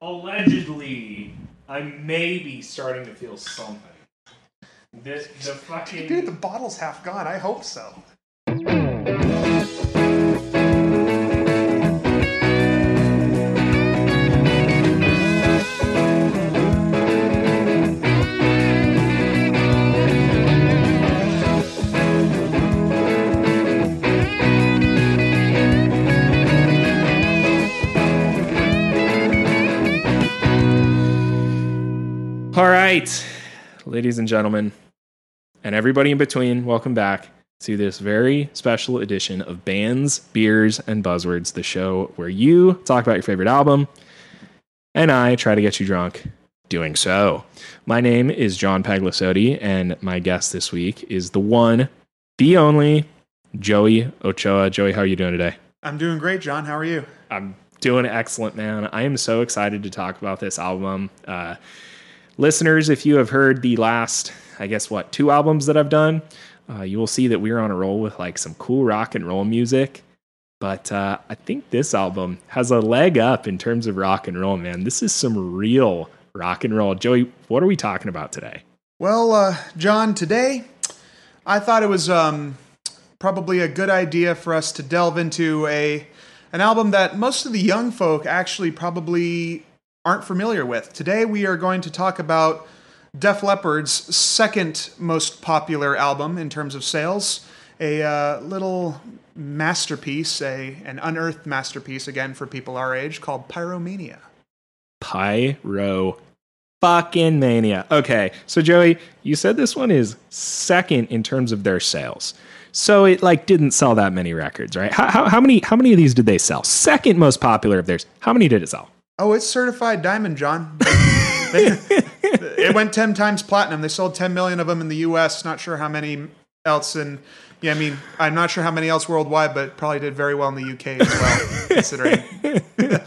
allegedly, I may be starting to feel something. This the fucking Dude, the bottle's half gone. I hope so. All right, ladies and gentlemen, and everybody in between, welcome back to this very special edition of Bands, Beers, and Buzzwords, the show where you talk about your favorite album and I try to get you drunk doing so. My name is John Paglasotti, and my guest this week is the one, the only, Joey Ochoa. Joey, how are you doing today? I'm doing great, John. How are you? I'm doing excellent, man. I am so excited to talk about this album. Uh, listeners, if you have heard the last, I guess, what, two albums that I've done, uh, you will see that we're on a roll with like some cool rock and roll music. But uh, I think this album has a leg up in terms of rock and roll, man. This is some real rock and roll. Joey, what are we talking about today? Well, uh, John, today I thought it was um, probably a good idea for us to delve into a an album that most of the young folk actually probably aren't familiar with. Today we are going to talk about Def Leppard's second most popular album in terms of sales, a uh, little masterpiece, a an unearthed masterpiece again for people our age called Pyromania. Pyro fucking mania. Okay, so Joey, you said this one is second in terms of their sales. So it like didn't sell that many records, right? How, how, how many how many of these did they sell? Second most popular of theirs. How many did it sell? Oh, it's certified diamond, John. It went 10 times platinum. They sold 10 million of them in the US. Not sure how many else in yeah, I mean, I'm not sure how many else worldwide, but probably did very well in the UK as well, considering.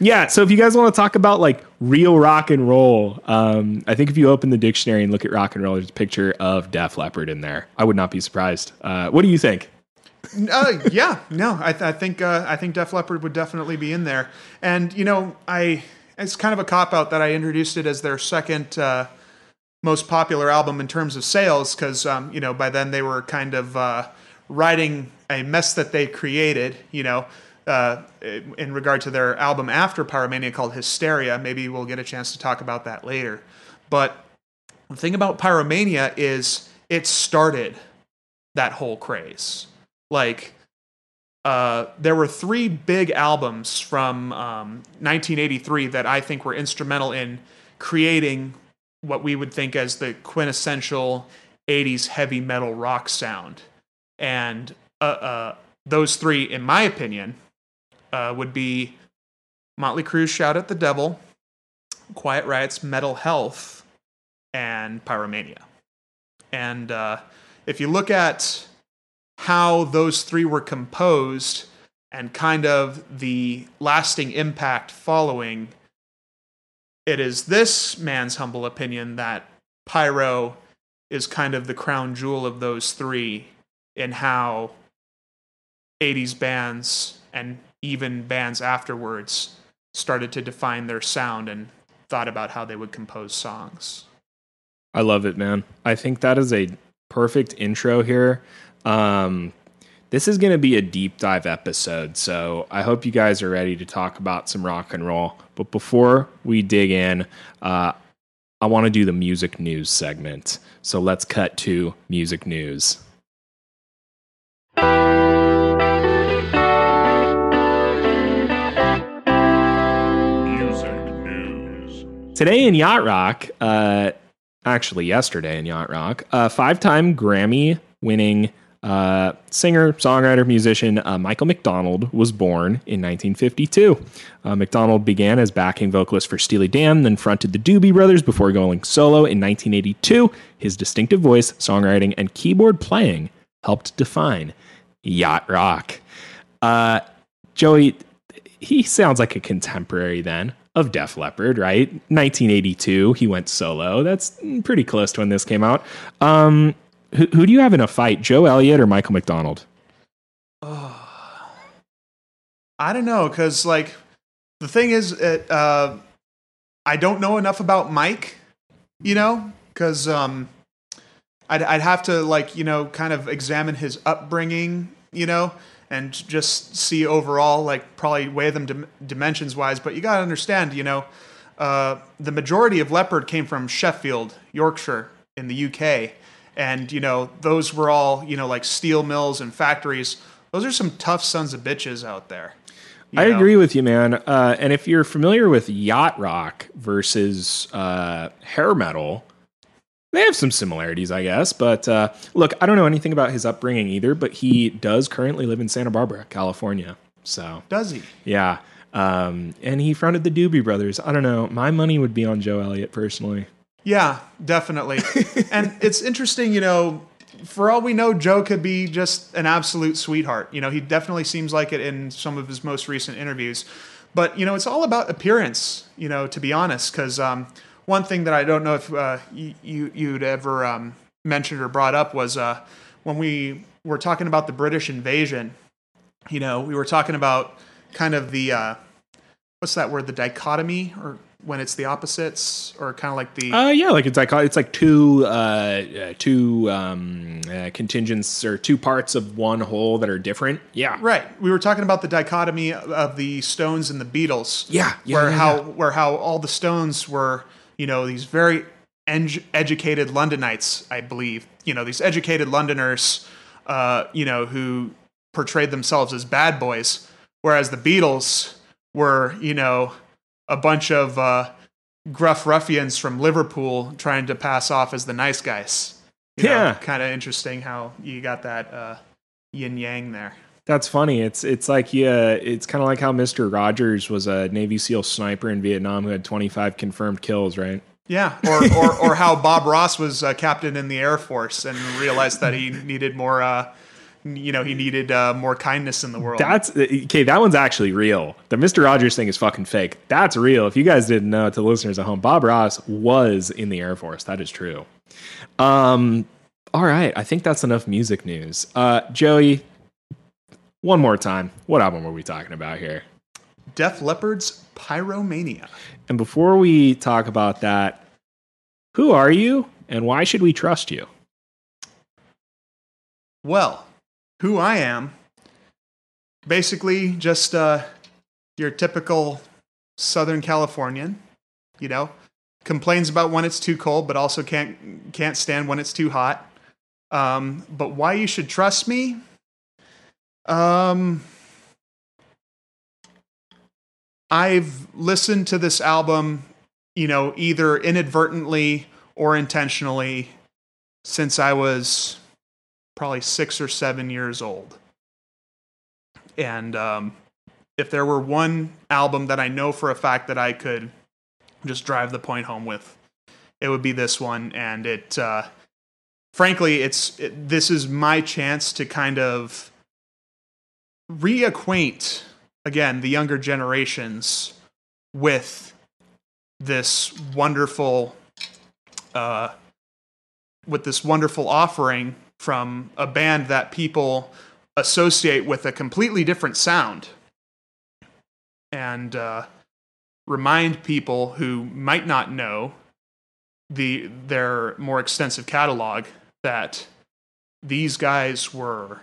Yeah, so if you guys want to talk about like real rock and roll, um, I think if you open the dictionary and look at rock and roll, there's a picture of Def Leppard in there. I would not be surprised. Uh, what do you think? Uh, yeah, no, I, th- I think uh, I think Def Leppard would definitely be in there. And you know, I it's kind of a cop out that I introduced it as their second uh, most popular album in terms of sales, because um, you know by then they were kind of uh, writing a mess that they created. You know. Uh, in regard to their album after Pyromania called Hysteria, maybe we'll get a chance to talk about that later. But the thing about Pyromania is it started that whole craze. Like, uh, there were three big albums from um, 1983 that I think were instrumental in creating what we would think as the quintessential 80s heavy metal rock sound. And uh, uh, those three, in my opinion, uh, would be Motley Crue's Shout at the Devil, Quiet Riot's Metal Health, and Pyromania. And uh, if you look at how those three were composed and kind of the lasting impact following, it is this man's humble opinion that Pyro is kind of the crown jewel of those three in how 80s bands and even bands afterwards started to define their sound and thought about how they would compose songs. I love it, man. I think that is a perfect intro here. Um, this is going to be a deep dive episode, so I hope you guys are ready to talk about some rock and roll. But before we dig in, uh, I want to do the music news segment. So let's cut to music news. Today in Yacht Rock, uh, actually yesterday in Yacht Rock, uh, five-time Grammy-winning uh, singer, songwriter, musician uh, Michael McDonald was born in 1952. Uh, McDonald began as backing vocalist for Steely Dan, then fronted the Doobie Brothers before going solo in 1982. His distinctive voice, songwriting, and keyboard playing helped define yacht rock. Uh, Joey, he sounds like a contemporary then of Def Leppard, right? 1982, he went solo. That's pretty close to when this came out. Um, who, do you have in a fight, Joe Elliott or Michael McDonald? Oh, I don't know, because like the thing is, it, uh, I don't know enough about Mike, you know, because um, I'd, I'd have to like you know kind of examine his upbringing, you know, and just see overall like probably weigh them dim- dimensions wise. But you got to understand, you know, uh, the majority of Leppard came from Sheffield, Yorkshire, in the UK, and you know those were all you know like steel mills and factories. Those are some tough sons of bitches out there. I know? agree with you, man. Uh, and if you're familiar with yacht rock versus uh, hair metal, they have some similarities, I guess. But uh, look, I don't know anything about his upbringing either, but he does currently live in Santa Barbara, California. So, Does he? yeah. Um, and he fronted the Doobie Brothers. I don't know. My money would be on Joe Elliott personally. Yeah, definitely. and it's interesting, you know, for all we know, Joe could be just an absolute sweetheart. You know, he definitely seems like it in some of his most recent interviews. But, you know, it's all about appearance, you know, to be honest. Because um, one thing that I don't know if uh, you, you, you'd ever um, mentioned or brought up was uh, when we were talking about the British invasion, you know, we were talking about kind of the, uh, what's that word, the dichotomy, or when it's the opposites, or kind of like the. Uh, yeah, like it's like it's like two uh, uh, two um, uh, contingents or two parts of one whole that are different. Yeah, Right. We were talking about the dichotomy of the Stones and the Beatles. Yeah, yeah, where yeah, how yeah. where how all the Stones were, you know, these very educated Londonites, I believe. You know, these educated Londoners, uh, you know, who portrayed themselves as bad boys, whereas the Beatles were, you know, a bunch of uh, gruff ruffians from Liverpool trying to pass off as the nice guys. You Yeah. kind of interesting how you got that uh, yin yang there. That's funny. It's it's like yeah, it's kind of like how Mister Rogers was a Navy SEAL sniper in Vietnam who had 25 confirmed kills, right? Yeah, or, or, or how Bob Ross was uh, captain in the Air Force and realized that he needed more, uh, you know, he needed uh, more kindness in the world. That's okay. That one's actually real. The Mister Rogers thing is fucking fake. That's real. If you guys didn't know, to the listeners at home, Bob Ross was in the Air Force. That is true. Um. All right. I think that's enough music news. Uh, Joey, one more time. What album were we talking about here? Def Leppard's Pyromania. And before we talk about that, who are you and why should we trust you? Well, who I am, basically just uh, your typical Southern Californian, you know, complains about when it's too cold, but also can't can't stand when it's too hot. Um, but why you should trust me? Um, I've listened to this album, you know, either inadvertently or intentionally since I was probably six or seven years old. And um, if there were one album that I know for a fact that I could just drive the point home with, it would be this one. And it, uh, frankly, it's it, this is my chance to kind of reacquaint again the younger generations with this wonderful uh, with this wonderful offering from a band that people associate with a completely different sound and uh, remind people who might not know the their more extensive catalog that these guys were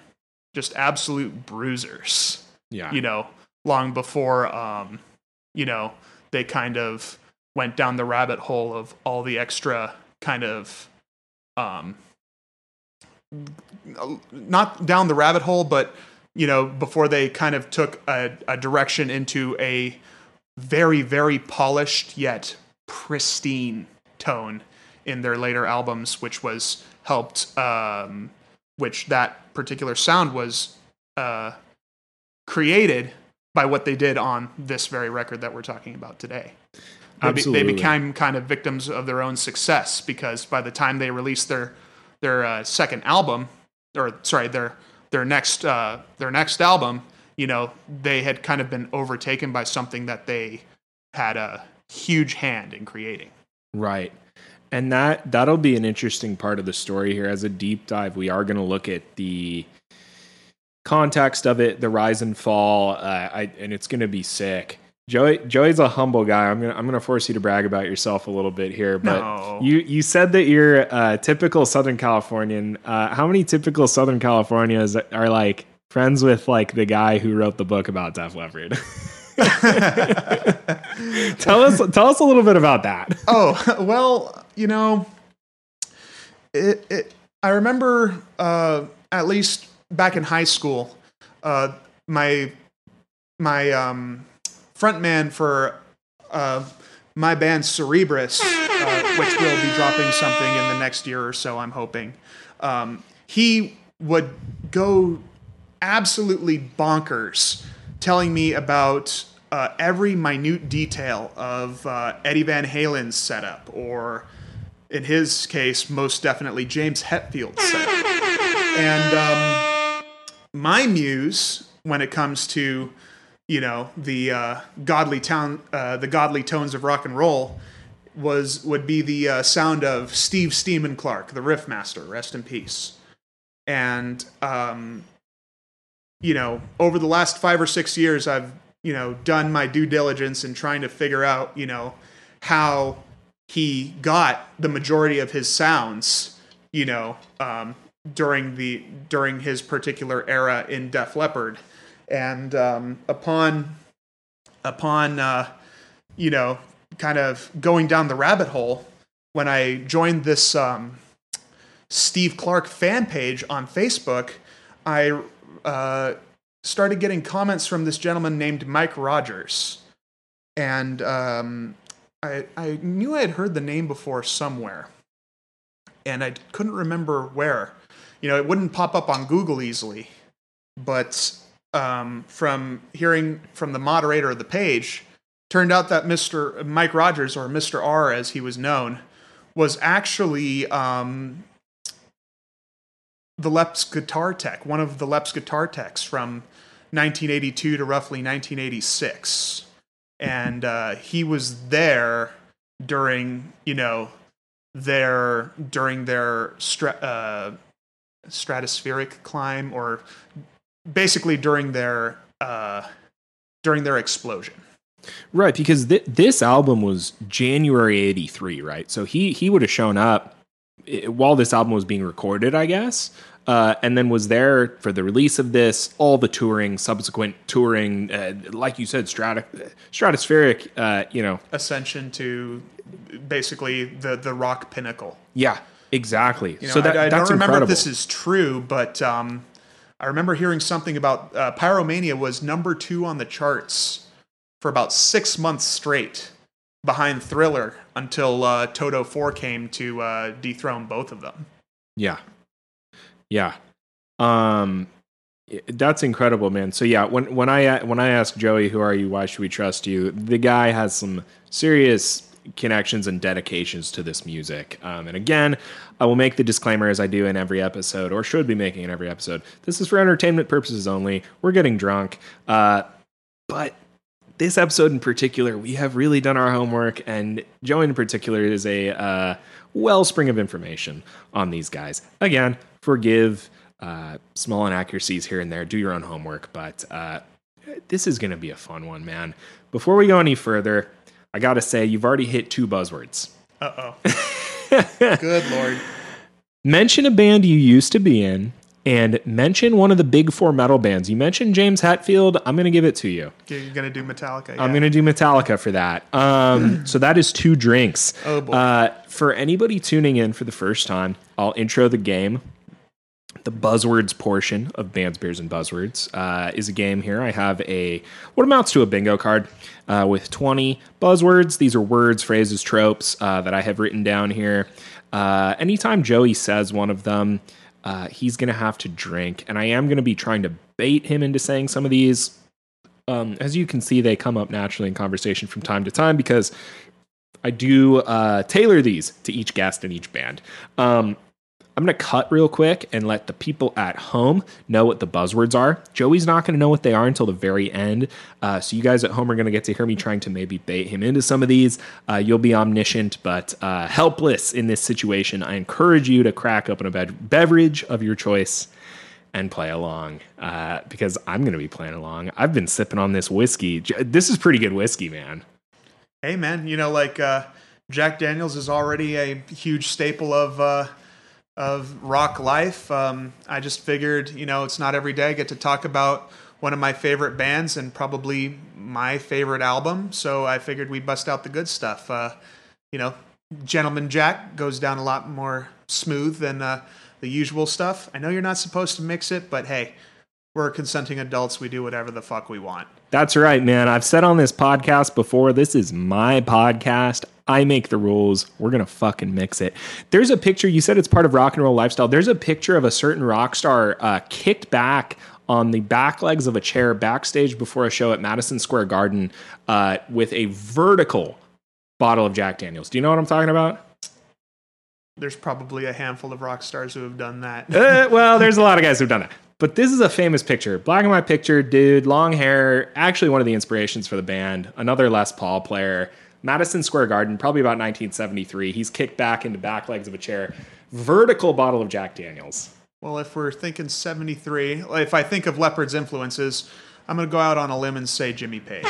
just absolute bruisers Yeah. you know, long before, um, you know, they kind of went down the rabbit hole of all the extra kind of, um, not down the rabbit hole, but, you know, before they kind of took a, a direction into a very, very polished yet pristine tone in their later albums, which was helped, um, which that particular sound was, uh, created by what they did on this very record that we're talking about today. Be- they became kind of victims of their own success because by the time they released their their uh, second album, or sorry, their their next uh, their next album, you know, they had kind of been overtaken by something that they had a huge hand in creating. Right. And that that'll be an interesting part of the story here as a deep dive. We are going to look at the context of it, the rise and fall, uh, I, and it's going to be sick. Joey Joey's a humble guy. I'm gonna I'm gonna force you to brag about yourself a little bit here. But No. you you said that you're a typical Southern Californian. Uh, how many typical Southern Californians are like friends with like the guy who wrote the book about Def Leppard? tell us tell us a little bit about that. oh well you know it, it i remember uh at least back in high school uh my my um frontman for uh my band cerebrus uh, which will be dropping something in the next year or so i'm hoping um he would go absolutely bonkers telling me about uh, every minute detail of uh, Eddie Van Halen's setup, or in his case, most definitely James Hetfield's setup. And um, my muse, when it comes to you know the uh, godly town, uh, the godly tones of rock and roll, was would be the uh, sound of Steve Steamin' Clark, the riff master, rest in peace. And um, you know, over the last five or six years, I've, you know, done my due diligence in trying to figure out, you know, how he got the majority of his sounds, you know, um, during the during his particular era in Def Leppard, and um, upon upon uh, you know, kind of going down the rabbit hole when I joined this um, Steve Clark fan page on Facebook, I uh, started getting comments from this gentleman named Mike Rogers, and um, I I knew I had heard the name before somewhere, and I couldn't remember where. You know, it wouldn't pop up on Google easily, but um, from hearing from the moderator of the page, turned out that Mr. Mike Rogers, or Mr. R as he was known, was actually um, the Leps guitar tech, one of the Leps guitar techs from 1982 to roughly 1986. And uh, he was there during, you know, their during their stra- uh, stratospheric climb, or basically during their uh, during their explosion. Right, because th- this album was January '83, right? So he he would have shown up while this album was being recorded, I guess, uh, and then was there for the release of this, all the touring, subsequent touring, uh, like you said, strato- stratospheric. Uh, you know, Ascension to basically the the rock pinnacle. yeah, exactly. You know, so that, I, I that's don't remember incredible. if this is true, but um, I remember hearing something about uh, Pyromania was number two on the charts for about six months straight, behind Thriller until uh, Toto Four came to uh, dethrone both of them. Yeah. Yeah. Um that's incredible, man. So yeah, when when I when I ask Joey, "Who are you? Why should we trust you?" The guy has some serious connections and dedications to this music. Um, and again, I will make the disclaimer as I do in every episode, or should be making in every episode. This is for entertainment purposes only. We're getting drunk, uh, but this episode in particular, we have really done our homework, and Joey in particular is a uh, wellspring of information on these guys. Again, forgive uh, small inaccuracies here and there. Do your own homework, but uh, this is going to be a fun one, man. Before we go any further, I got to say, you've already hit two buzzwords. Uh oh. Good lord. Mention a band you used to be in, and mention one of the big four metal bands. You mentioned James Hetfield. I'm going to give it to you. You're gonna do Metallica. I'm going to do Metallica for that. Um, so that is two drinks. Oh, boy. Uh, for anybody tuning in for the first time, I'll intro the game. The buzzwords portion of Bands, Beers, and Buzzwords uh, is a game here. I have a what amounts to a bingo card uh, with 20 buzzwords. These are words, phrases, tropes uh, that I have written down here. Uh, anytime Joey says one of them, uh, he's going to have to drink. And I am going to be trying to bait him into saying some of these um, as you can see, they come up naturally in conversation from time to time because I do uh, tailor these to each guest and each band. Um, I'm going to cut real quick and let the people at home know what the buzzwords are. Joey's not going to know what they are until the very end. Uh, so, you guys at home are going to get to hear me trying to maybe bait him into some of these. Uh, you'll be omniscient, but uh, helpless in this situation. I encourage you to crack open a bev- beverage of your choice and play along uh, because I'm going to be playing along. I've been sipping on this whiskey. This is pretty good whiskey, man. Hey, man, you know, like uh, Jack Daniels is already a huge staple of uh, of rock life. Um, I just figured, you know, it's not every day I get to talk about one of my favorite bands and probably my favorite album. So I figured we'd bust out the good stuff. Uh, you know, Gentleman Jack goes down a lot more smooth than uh, the usual stuff. I know you're not supposed to mix it, but hey, we're consenting adults. We do whatever the fuck we want. That's right, man. I've said on this podcast before, this is my podcast. I make the rules. We're going to fucking mix it. There's a picture, you said it's part of rock and roll lifestyle. There's a picture of a certain rock star uh, kicked back on the back legs of a chair backstage before a show at Madison Square Garden uh, with a vertical bottle of Jack Daniels. Do you know what I'm talking about? There's probably a handful of rock stars who have done that. Uh, well, there's a lot of guys who've done it. But this is a famous picture. Black and white picture, dude, long hair, actually one of the inspirations for the band. Another Les Paul player. Madison Square Garden, probably about 1973. He's kicked back into back legs of a chair. Vertical bottle of Jack Daniels. Well, if we're thinking 73, if I think of Leppard's influences, I'm going to go out on a limb and say Jimmy Page.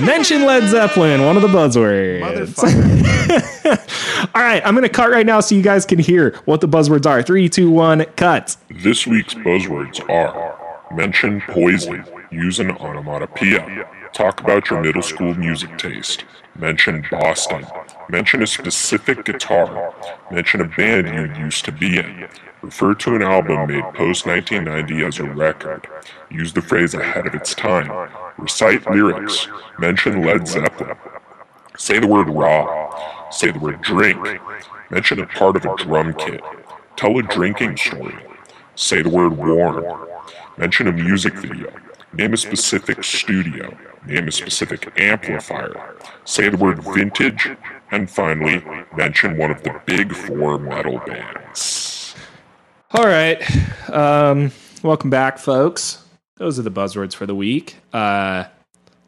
Mention Led Zeppelin, one of the buzzwords. Motherfucker. All right, I'm going to cut right now so you guys can hear what the buzzwords are. Three, two, one, cut. This week's buzzwords are mention poison, use an onomatopoeia, talk about your middle school music taste, mention Boston, mention a specific guitar, mention a band you used to be in, refer to an album made post 1990 as a record, use the phrase ahead of its time, recite lyrics, mention Led Zeppelin, say the word raw, say the word drink, mention a part of a drum kit, tell a drinking story, say the word warm, mention a music video, name a specific studio, name a specific amplifier, say the word vintage, and finally, mention one of the big four metal bands. All right. Um, welcome back, folks. Those are the buzzwords for the week. Uh,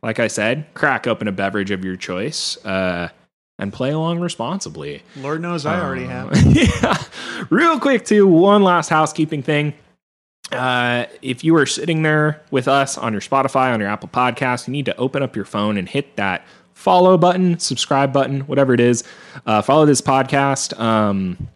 like I said, crack open a beverage of your choice uh, and play along responsibly. Lord knows I already have. yeah. Real quick, too, one last housekeeping thing. Uh, if you are sitting there with us on your Spotify, on your Apple Podcast, you need to open up your phone and hit that follow button, subscribe button, whatever it is. Uh, follow this podcast. Um,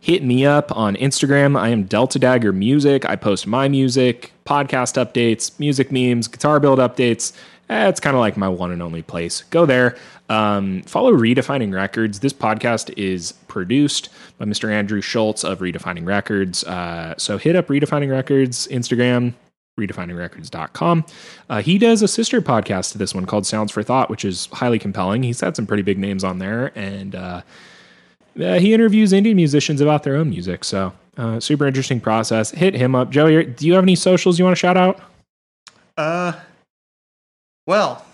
hit me up on Instagram. I am Delta Dagger Music. I post my music, podcast updates, music memes, guitar build updates. Eh, it's kind of like my one and only place. Go there. Um, follow Redefining Records. This podcast is produced by Mr. Andrew Schultz of Redefining Records. Uh, so hit up Redefining Records, Instagram, redefiningrecords.com. Uh, he does a sister podcast to this one called Sounds for Thought, which is highly compelling. He's had some pretty big names on there, and uh, he interviews Indian musicians about their own music. So, uh, super interesting process. Hit him up. Joey, do you have any socials you want to shout out? Uh, well,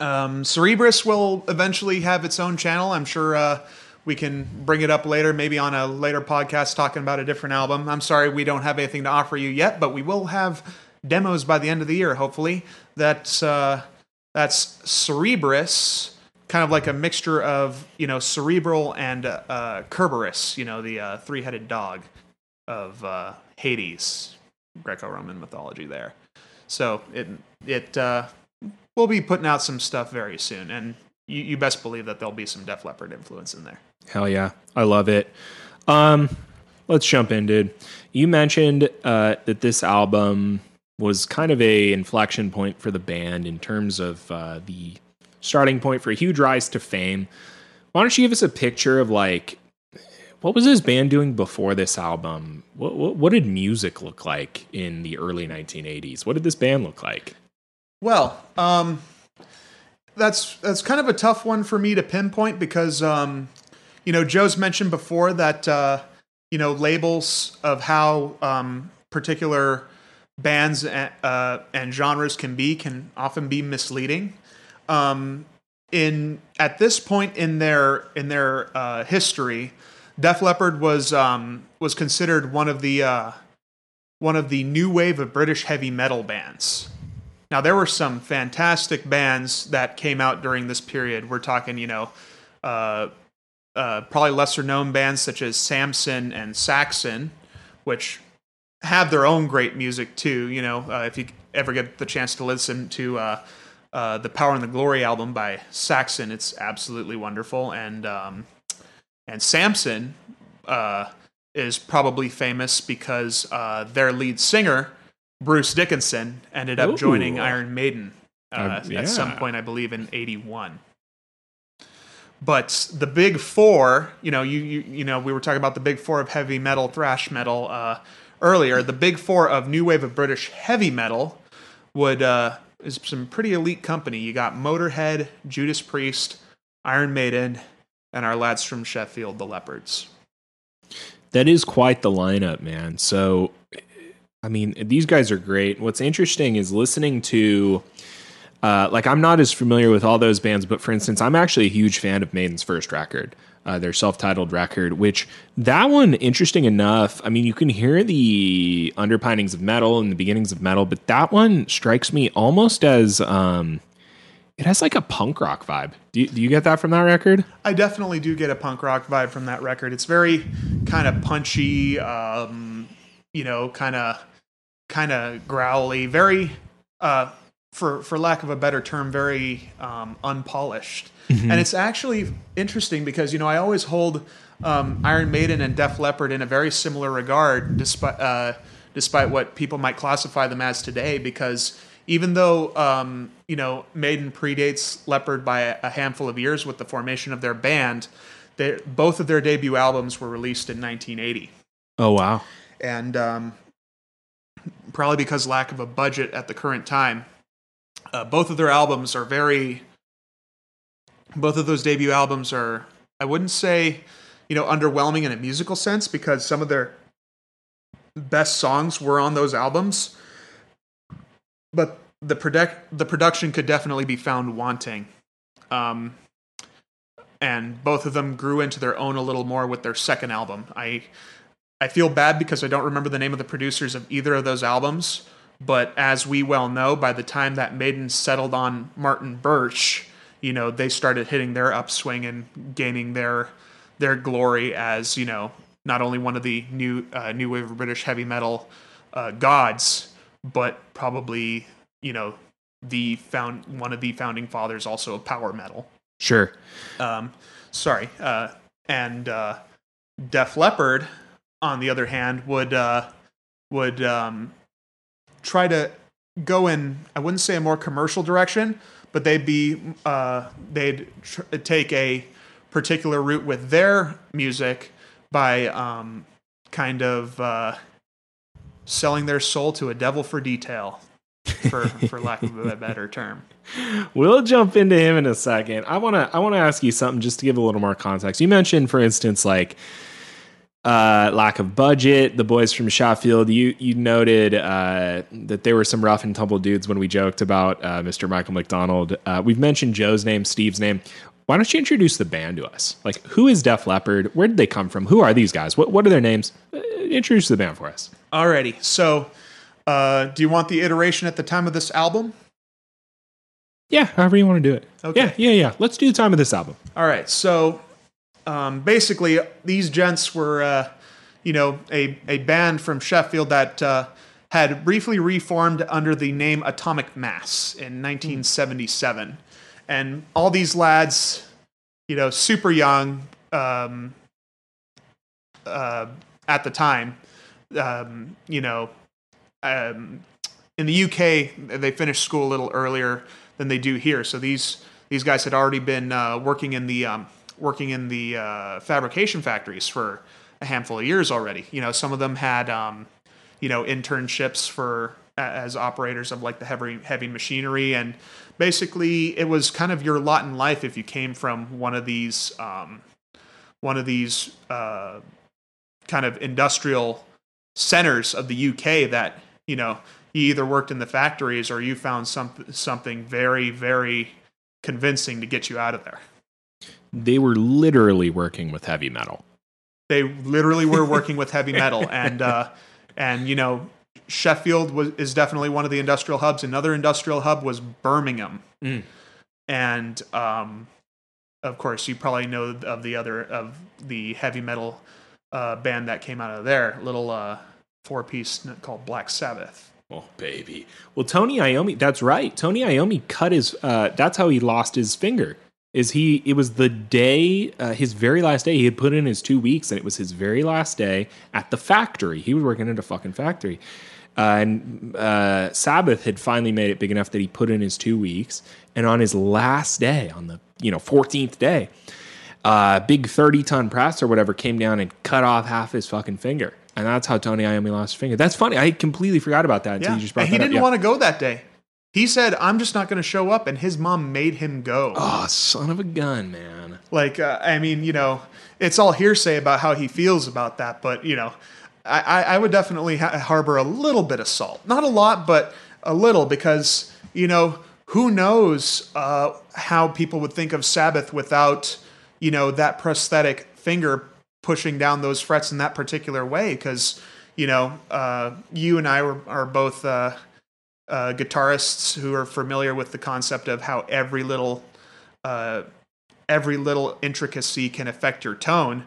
um, Cerebrus will eventually have its own channel. I'm sure uh, we can bring it up later, maybe on a later podcast talking about a different album. I'm sorry we don't have anything to offer you yet, but we will have demos by the end of the year, hopefully. That's uh, that's Cerebrus, kind of like a mixture of you know cerebral and uh, Kerberos, you know the uh, three-headed dog of uh, Hades, Greco-Roman mythology. There, so it it uh, we'll be putting out some stuff very soon, and you, you best believe that there'll be some Def Leppard influence in there. Hell yeah. I love it. Um, let's jump in, dude. You mentioned uh, that this album was kind of a inflection point for the band in terms of uh, the starting point for a huge rise to fame. Why don't you give us a picture of like what was this band doing before this album? What, what, what did music look like in the early 1980s? What did this band look like? Well, um, that's that's kind of a tough one for me to pinpoint because um, you know Joe's mentioned before that uh, you know labels of how um, particular bands and, uh, and genres can be can often be misleading. Um, in at this point in their in their uh, history, Def Leppard was um, was considered one of the uh, one of the new wave of British heavy metal bands. Now there were some fantastic bands that came out during this period. We're talking, you know, uh, uh, probably lesser known bands such as Samson and Saxon, which have their own great music too. You know, uh, if you ever get the chance to listen to uh, uh, the Power and the Glory album by Saxon, it's absolutely wonderful. And um, and Samson uh, is probably famous because their lead singer Bruce Dickinson ended up Ooh. joining Iron Maiden uh, Uh, at some point, I believe, in '81. But the big four, you know, you, you you know, we were talking about the big four of heavy metal, thrash metal uh, earlier. The big four of new wave of British heavy metal would uh, is some pretty elite company. You got Motorhead, Judas Priest, Iron Maiden, and our lads from Sheffield, the Leppards. That is quite the lineup, man. So, I mean, these guys are great. What's interesting is listening to, uh, like, I'm not as familiar with all those bands, but for instance, I'm actually a huge fan of Maiden's first record, uh, their self titled record, which that one, interesting enough, I mean, you can hear the underpinnings of metal and the beginnings of metal, but that one strikes me almost as, um, it has like a punk rock vibe. Do you, do you get that from that record? I definitely do get a punk rock vibe from that record. It's very kind of punchy, um, you know, kind of kind of growly, very uh, for for lack of a better term, very um, unpolished. And it's actually interesting because you know I always hold um, Iron Maiden and Def Leppard in a very similar regard, despite uh, despite what people might classify them as today, because even though um, you know Maiden predates Leppard by a, a handful of years with the formation of their band, they, both of their debut albums were released in 1980, Oh, wow. and um, probably because lack of a budget at the current time, uh, both of their albums are very. Both of those debut albums are, I wouldn't say, you know, underwhelming in a musical sense because some of their best songs were on those albums but the product the production could definitely be found wanting. Um, and both of them grew into their own a little more with their second album. I I feel bad because I don't remember the name of the producers of either of those albums, but as we well know, by the time that Maiden settled on Martin Birch, you know, they started hitting their upswing and gaining their their glory as, you know, not only one of the new uh, new wave of British heavy metal uh, gods, but probably you know the found one of the founding fathers also of power metal. Sure. Um, sorry, uh, and uh, Def Leppard, on the other hand, would uh, would um, try to go in. I wouldn't say a more commercial direction, but they'd be uh, they'd tr- take a particular route with their music by um, kind of uh, selling their soul to a devil for detail, for for lack of a better term. We'll jump into him in a second. I want to I want to ask you something just to give a little more context. You mentioned for instance like uh, lack of budget, the boys from Sheffield. You you noted uh, that there were some rough and tumble dudes when we joked about uh, Mr. Michael McDonald. Uh, we've mentioned Joe's name, Steve's name. Why don't you introduce the band to us? Like, who is Def Leppard? Where did they come from? Who are these guys? What what are their names? Uh, introduce the band for us. Alrighty, so uh, do you want the iteration at the time of this album? Yeah, however you want to do it. Okay. Yeah, yeah, yeah. Let's do the time of this album. All right, so um, basically, these gents were, uh, you know, a, a band from Sheffield that uh, had briefly reformed under the name Atomic Mass in 1977. And all these lads, you know, super young um, uh, at the time, um, you know, um, in the UK, they finished school a little earlier than they do here. So these these guys had already been uh, working in the um, working in the uh, fabrication factories for a handful of years already. You know, some of them had um, you know internships for as operators of like the heavy heavy machinery, and basically it was kind of your lot in life if you came from one of these um, one of these uh, kind of industrial centers of the UK that you know you either worked in the factories or you found some, something very very convincing to get you out of there. They were literally working with heavy metal. They literally were working with heavy metal and uh, and you know Sheffield was is definitely one of the industrial hubs. Another industrial hub was Birmingham, Mm. and um, of course you probably know of the other of the heavy metal uh, band that came out of there, little uh, four piece called Black Sabbath. Oh baby. Well, Tony Iommi, that's right. Tony Iommi cut his. Uh, that's how he lost his finger. Is he? It was the day, uh, his very last day. He had put in his two weeks, and it was his very last day at the factory. He was working at a fucking factory, uh, and uh, Sabbath had finally made it big enough that he put in his two weeks. And on his last day, on the you know fourteenth day, uh, big thirty ton press or whatever came down and cut off half his fucking finger. And that's how Tony Iommi lost his finger. That's funny. I completely forgot about that until Yeah, you just brought and he that didn't up. Want to go that day. He said, "I'm just not going to show up," and his mom made him go. Oh, son of a gun, man. Like, uh, I mean, you know, it's all hearsay about how he feels about that, but you know, I, I, would definitely ha- harbor a little bit of salt, not a lot, but a little, because you know, who knows uh, how people would think of Sabbath without, you know, that prosthetic finger pushing down those frets in that particular way, because you know, uh, you and I were, are both. Uh, guitarists who are familiar with the concept of how every little uh, every little intricacy can affect your tone.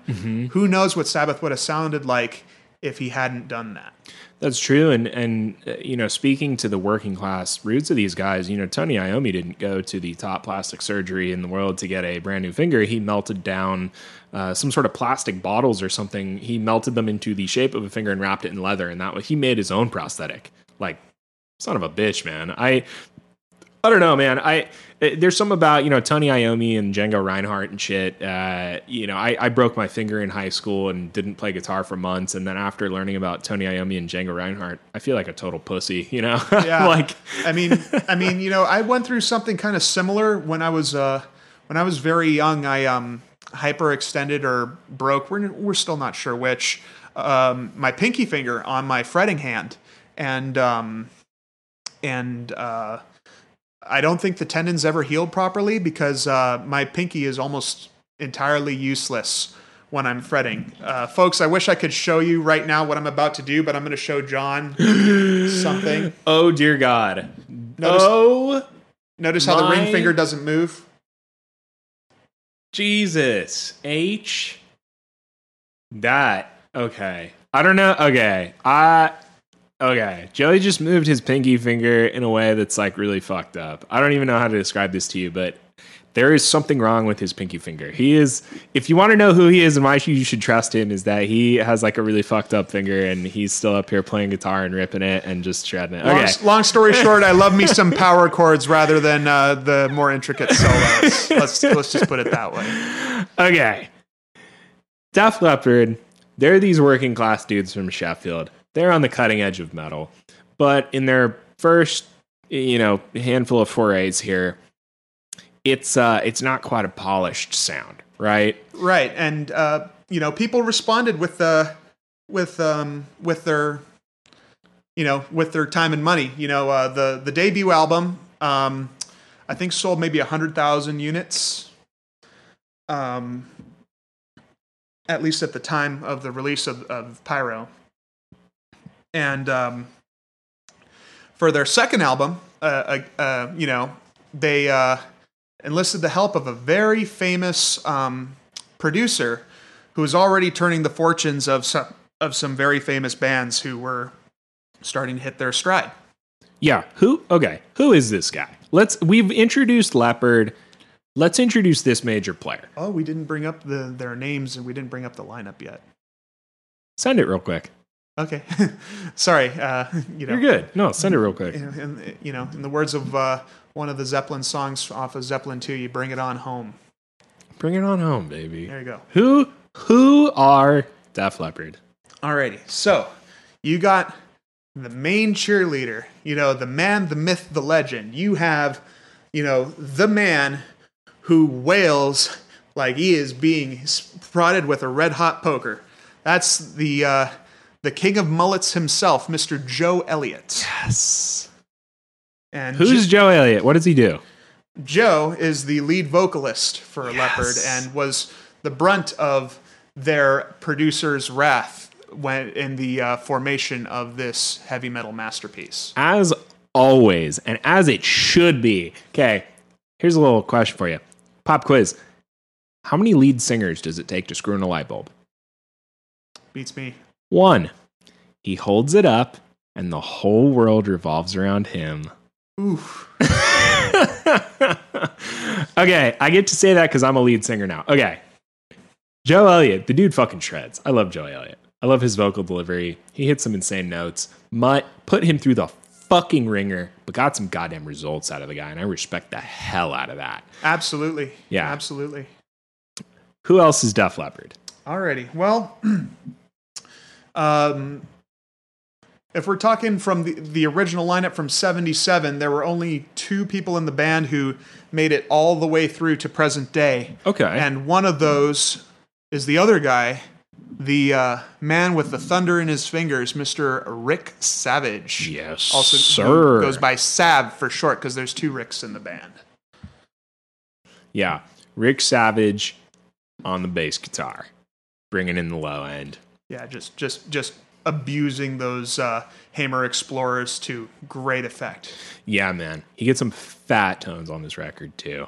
Who knows what Sabbath would have sounded like if he hadn't done that? That's true, and and uh, you know, speaking to the working class roots of these guys, you know, Tony Iommi didn't go to the top plastic surgery in the world to get a brand new finger. He melted down uh, some sort of plastic bottles or something. He melted them into the shape of a finger and wrapped it in leather, and that was he made his own prosthetic. Like, son of a bitch, man. I I don't know, man. I eh, there's some about you know Tony Iommi and Django Reinhardt and shit. Uh, you know, I, I broke my finger in high school and didn't play guitar for months, and then after learning about Tony Iommi and Django Reinhardt, I feel like a total pussy. You know, Yeah. like I mean, I mean, you know, I went through something kind of similar when I was uh, when I was very young. I um, hyperextended or broke. We're we're still not sure which. Um, my pinky finger on my fretting hand, and um, and uh, I don't think the tendons ever healed properly because uh, my pinky is almost entirely useless when I'm fretting. Uh, folks, I wish I could show you right now what I'm about to do, but I'm going to show John something. oh dear God, Notice- oh Notice how the ring finger doesn't move. Jesus, H. That okay. I don't know. Okay, I okay. Joey just moved his pinky finger in a way that's like really fucked up. I don't even know how to describe this to you, but there is something wrong with his pinky finger. He is. If you want to know who he is and why you should trust him, is that he has like a really fucked up finger and he's still up here playing guitar and ripping it and just shredding it. Long, Okay. long story short, I love me some power chords rather than uh, the more intricate solos. let's let's just put it that way. Okay. Def Leppard, they're these working class dudes from Sheffield. They're on the cutting edge of metal. But in their first, you know, handful of forays here, it's uh it's not quite a polished sound, right? Right, and uh, you know, people responded with uh, with um, with their you know with their time and money. You know, uh, the the debut album, um, I think sold maybe a hundred thousand units. Um, at least at the time of the release of, of Pyro. And um, for their second album, uh, uh, uh, you know, they uh, enlisted the help of a very famous um, producer who was already turning the fortunes of some of some very famous bands who were starting to hit their stride. Yeah. Who okay, who is this guy? Let's we've introduced Leppard. Let's introduce this major player. Oh, we didn't bring up the their names and we didn't bring up the lineup yet. Send it real quick. Okay, sorry. Uh, you know, You're good. No, send it real quick. In, in- you know, in the words of uh, one of the Zeppelin songs off of Zeppelin 2, you bring it on home. Bring it on home, baby. There you go. Who who are Def Leppard? Alrighty, so you got the main cheerleader, you know, the man, the myth, the legend. You have, you know, the man who wails like he is being prodded with a red hot poker. That's the uh, the king of mullets himself, Mr. Joe Elliott. Yes. And Who's Joe Elliott? What does he do? Joe is the lead vocalist for Leppard and was the brunt of their producer's wrath when in the uh, formation of this heavy metal masterpiece. As always, and as it should be. Okay, here's a little question for you. Pop quiz. How many lead singers does it take to screw in a light bulb? Beats me. One. He holds it up, and the whole world revolves around him. Oof. okay, I get to say that because I'm a lead singer now. Okay. Joe Elliott, the dude fucking shreds. I love Joe Elliott. I love his vocal delivery. He hits some insane notes. Mutt put him through the fucking ringer, but got some goddamn results out of the guy, and I respect the hell out of that. Absolutely. Yeah. Absolutely. Who else is Def Leppard? Alrighty. Well, um, if we're talking from the, the original lineup from 77, there were only two people in the band who made it all the way through to present day. Okay. And one of those is the other guy, the uh, man with the thunder in his fingers, Mr. Rick Savage. yes, Also, sir. goes by Sav for short because there's two Ricks in the band. yeah, Rick Savage on the bass guitar, bringing in the low end. Yeah, just just just abusing those uh, Hamer Explorers to great effect. Yeah, man. He gets some fat tones on this record too.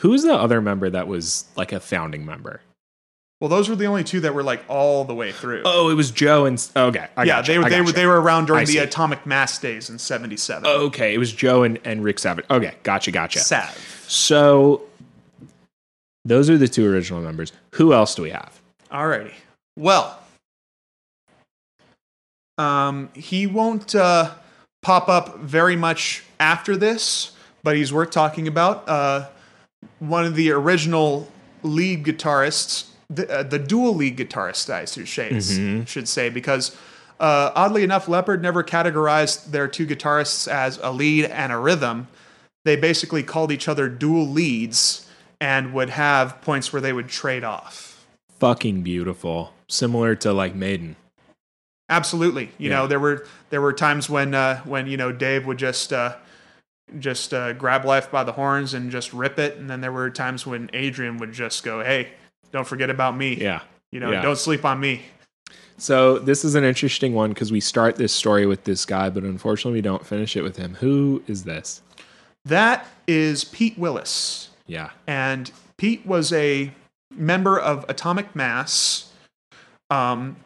Who's the other member that was like a founding member? Well, those were the only two that were like all the way through. Oh, it was Joe and okay. I yeah, they were I they were they were around during I the see. Atomic Mass days in '77. Okay, it was Joe and, and Rick Savage. Okay, gotcha, gotcha. Sav. So those are the two original members. Who else do we have? Alrighty. Well, um, he won't uh, pop up very much after this, but he's worth talking about. Uh, one of the original lead guitarists, the, uh, the dual lead guitarist, I should say, should say because uh, oddly enough, Leppard never categorized their two guitarists as a lead and a rhythm. They basically called each other dual leads and would have points where they would trade off. Fucking beautiful. Similar to like Maiden. Absolutely. You Yeah. know, there were there were times when uh, when you know Dave would just uh, just uh, grab life by the horns and just rip it, and then there were times when Adrian would just go, "Hey, don't forget about me. Yeah. You know, yeah. don't sleep on me." So this is an interesting one because we start this story with this guy, but unfortunately we don't finish it with him. Who is this? That is Pete Willis, Yeah. and Pete was a member of Atomic Mass, um,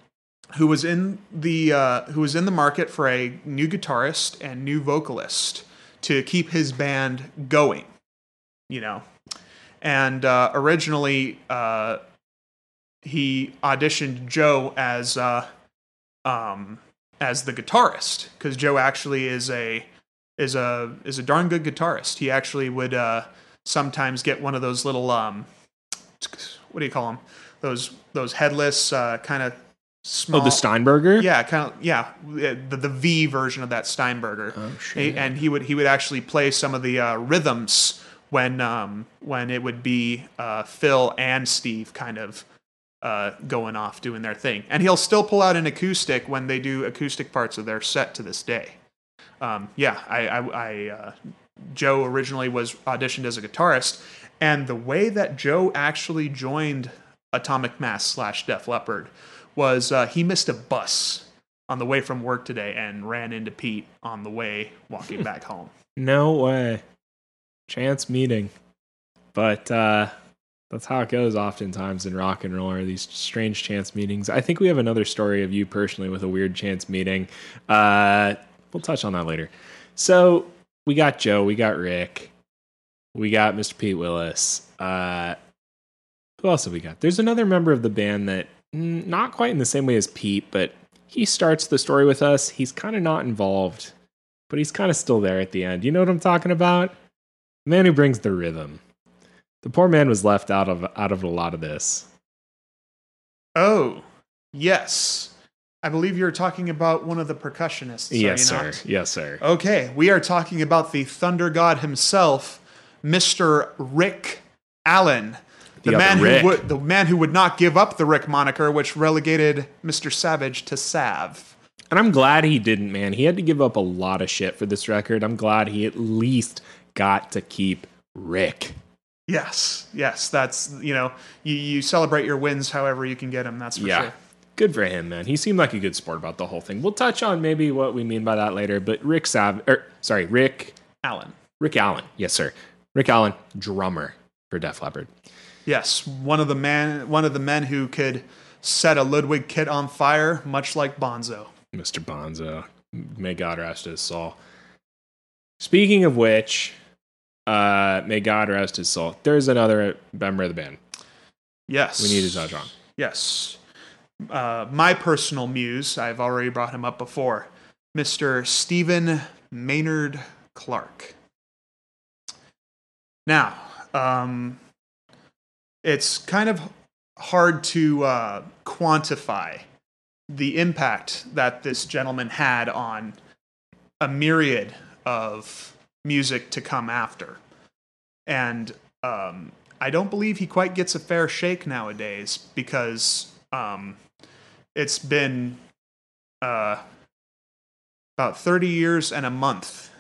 who was in the uh, who was in the market for a new guitarist and new vocalist to keep his band going. You know, and uh, originally uh, he auditioned Joe as uh, um, as the guitarist because Joe actually is a is a is a darn good guitarist. He actually would uh, sometimes get one of those little um, what do you call them? Those those headless uh, kind of small. Oh, the Steinberger? Yeah, kind of. Yeah, the, the V version of that Steinberger. Oh, shit. And he would he would actually play some of the uh, rhythms when um, when it would be uh, Phil and Steve kind of uh, going off doing their thing, and he'll still pull out an acoustic when they do acoustic parts of their set to this day. Um, yeah, I, I, I uh, Joe originally was auditioned as a guitarist, and the way that Joe actually joined Atomic Mass slash Def Leppard was uh, he missed a bus on the way from work today and ran into Pete on the way walking back home. No way. Chance meeting. But uh that's how it goes oftentimes in rock and roll are these strange chance meetings. I think we have another story of you personally with a weird chance meeting. Uh we'll touch on that later. So we got Joe, we got Rick, we got Mr. Pete Willis. Uh who else have we got? There's another member of the band that Mm, not quite in the same way as Pete, but he starts the story with us. He's kind of not involved, but he's kind of still there at the end. You know what I'm talking about? The man who brings the rhythm. The poor man was left out of out of a lot of this. Oh, yes. I believe you're talking about one of the percussionists. yes, sir. not? Yes, sir. Okay, we are talking about the Thunder God himself, Mr. Rick Allen. The, The man Rick. who would the man who would not give up the Rick moniker, which relegated Mr. Savage to Sav. And I'm glad he didn't, man. He had to give up a lot of shit for this record. I'm glad he at least got to keep Rick. Yes, yes, that's you know you, you celebrate your wins however you can get them. That's for yeah. sure. Good for him, man. He seemed like a good sport about the whole thing. We'll touch on maybe what we mean by that later, but Rick Sav er, sorry, Rick Allen. Rick Allen. Yes, sir. Rick Allen, drummer for Def Leppard. Yes, one of the man, one of the men who could set a Ludwig kit on fire, much like Bonzo. Mr. Bonzo. May God rest his soul. Speaking of which, uh, may God rest his soul. There's another member of the band Yes. we need to touch on. Yes. Uh, my personal muse, I've already brought him up before, Mr. Stephen Maynard Clark. Now, um, it's kind of hard to uh, quantify the impact that this gentleman had on a myriad of music to come after. And um, I don't believe he quite gets a fair shake nowadays because um, it's been uh, about 30 years and a month,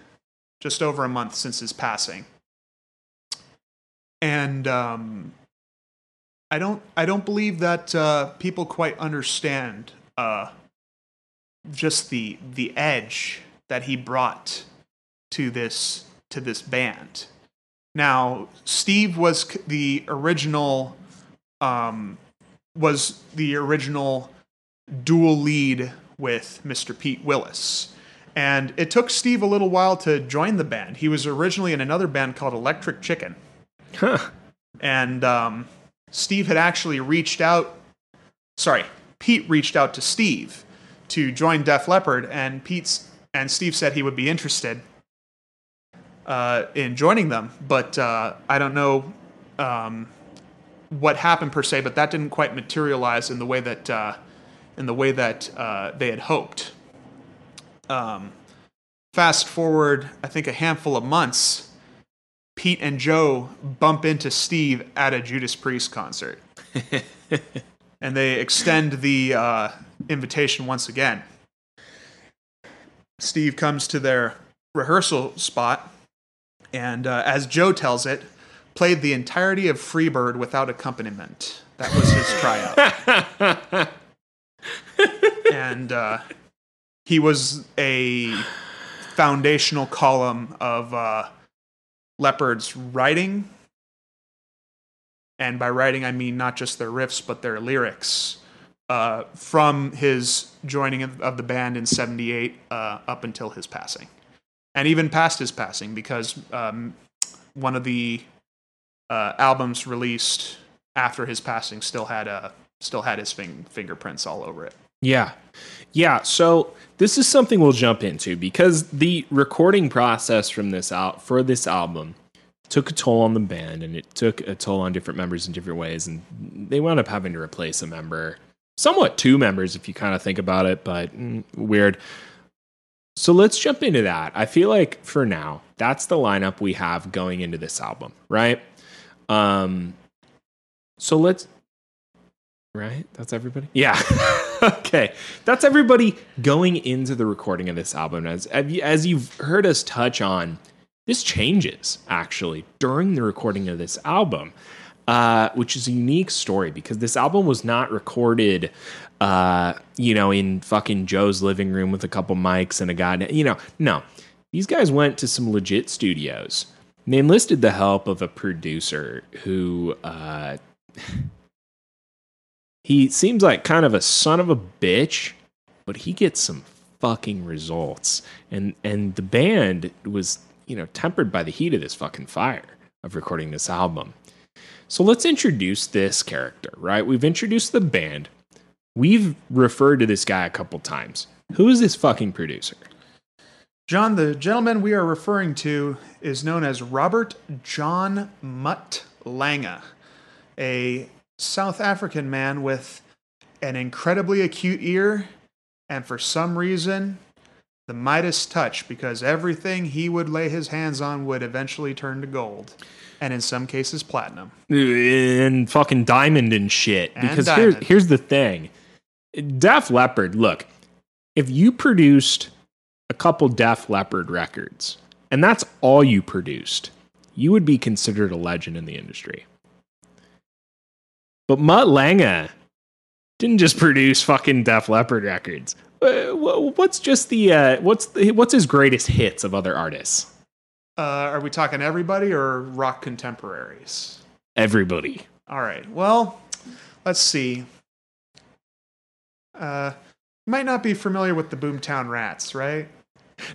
just over a month since his passing. And um, I don't, I don't believe that uh, people quite understand uh, just the the edge that he brought to this to this band. Now, Steve was the original, um, was the original dual lead with Mr. Pete Willis. And it took Steve a little while to join the band. He was originally in another band called Electric Chicken. Huh. And um, Steve had actually reached out, sorry, Pete reached out to Steve to join Def Leppard, and Pete's and Steve said he would be interested uh, in joining them, but uh, I don't know um, what happened per se. But that didn't quite materialize in the way that uh, in the way that uh, they had hoped. Um, fast forward, I think a handful of months, Pete and Joe bump into Steve at a Judas Priest concert, and they extend the uh, invitation once again. Steve comes to their rehearsal spot and uh, as Joe tells it, played the entirety of Freebird without accompaniment. That was his tryout. and uh, he was a foundational column of uh, Leppard's writing. And by writing, I mean not just their riffs, but their lyrics. Uh, from his joining of, the band in 78 uh, up until his passing and even past his passing because um, one of the uh, albums released after his passing still had a still had his fing- fingerprints all over it. Yeah. Yeah. So this is something we'll jump into because the recording process from this out for this album took a toll on the band and it took a toll on different members in different ways. And they wound up having to replace a member, somewhat two members if you kind of think about it, but mm, weird. So let's jump into that. I feel like for now, that's the lineup we have going into this album, right? Um, so let's right? That's everybody. Yeah. okay, that's everybody going into the recording of this album. As as you've heard us touch on, this changes actually during the recording of this album, uh, which is a unique story because this album was not recorded. Uh, you know, in fucking Joe's living room with a couple mics and a guy. You know, no, these guys went to some legit studios. They enlisted the help of a producer who uh, he seems like kind of a son of a bitch, but he gets some fucking results. And and the band was, you know, tempered by the heat of this fucking fire of recording this album. So let's introduce this character, right? We've introduced the band. We've referred to this guy a couple times. Who is this fucking producer? John, the gentleman we are referring to is known as Robert John Mutt Lange, a South African man with an incredibly acute ear, and for some reason, the Midas touch, because everything he would lay his hands on would eventually turn to gold, and in some cases, platinum. and fucking diamond and shit. And because here's here's the thing, Def Leppard. Look, if you produced a couple Def Leppard records, and that's all you produced, you would be considered a legend in the industry. But Mutt Lange didn't just produce fucking Def Leppard records. Uh, What's just the uh, what's the, what's his greatest hits of other artists? Uh, are we talking everybody or rock contemporaries? Everybody. All right. Well, let's see. Uh, might not be familiar with the Boomtown Rats, right?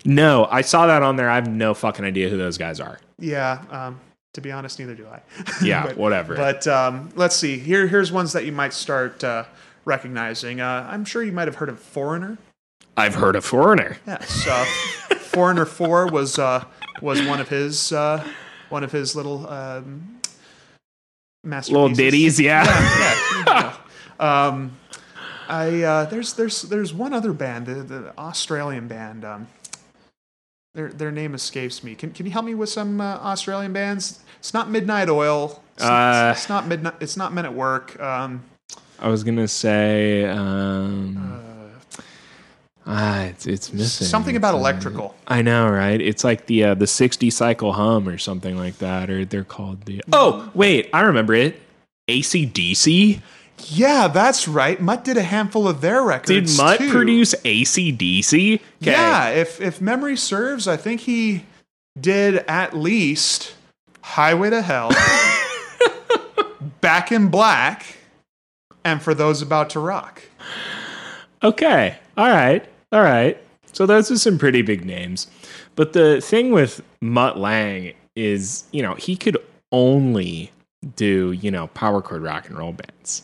No, I saw that on there. I have no fucking idea who those guys are. Yeah. Um, to be honest, neither do I. Yeah, But- whatever. But um, let's see. Here, here's ones that you might start uh, recognizing. Uh, I'm sure you might have heard of Foreigner. I've heard of Foreigner. Yes. Uh, Foreigner Four was uh, was one of his uh, one of his little um, masterpieces. Little ditties, yeah. yeah, yeah. Um, I uh, there's there's there's one other band, the, the Australian band. Um, their their name escapes me. Can can you help me with some uh, Australian bands? It's not Midnight Oil. It's, Uh, it's not midnight. It's not Men at Work. Um, I was gonna say, um, ah, it's it's missing something about It's, uh, electrical. I know, right? It's like the uh, the sixty cycle hum or something like that, or they're called the. Oh wait, I remember it. ACDC. Yeah, that's right. Mutt did a handful of their records. Did. Mutt too. produce ACDC? Yeah, if if memory serves, I think he did at least Highway to Hell, Back in Black, and For Those About to Rock. Okay. All right. All right. So those are some pretty big names. But the thing with Mutt Lange is, you know, he could only do, you know, power chord rock and roll bands.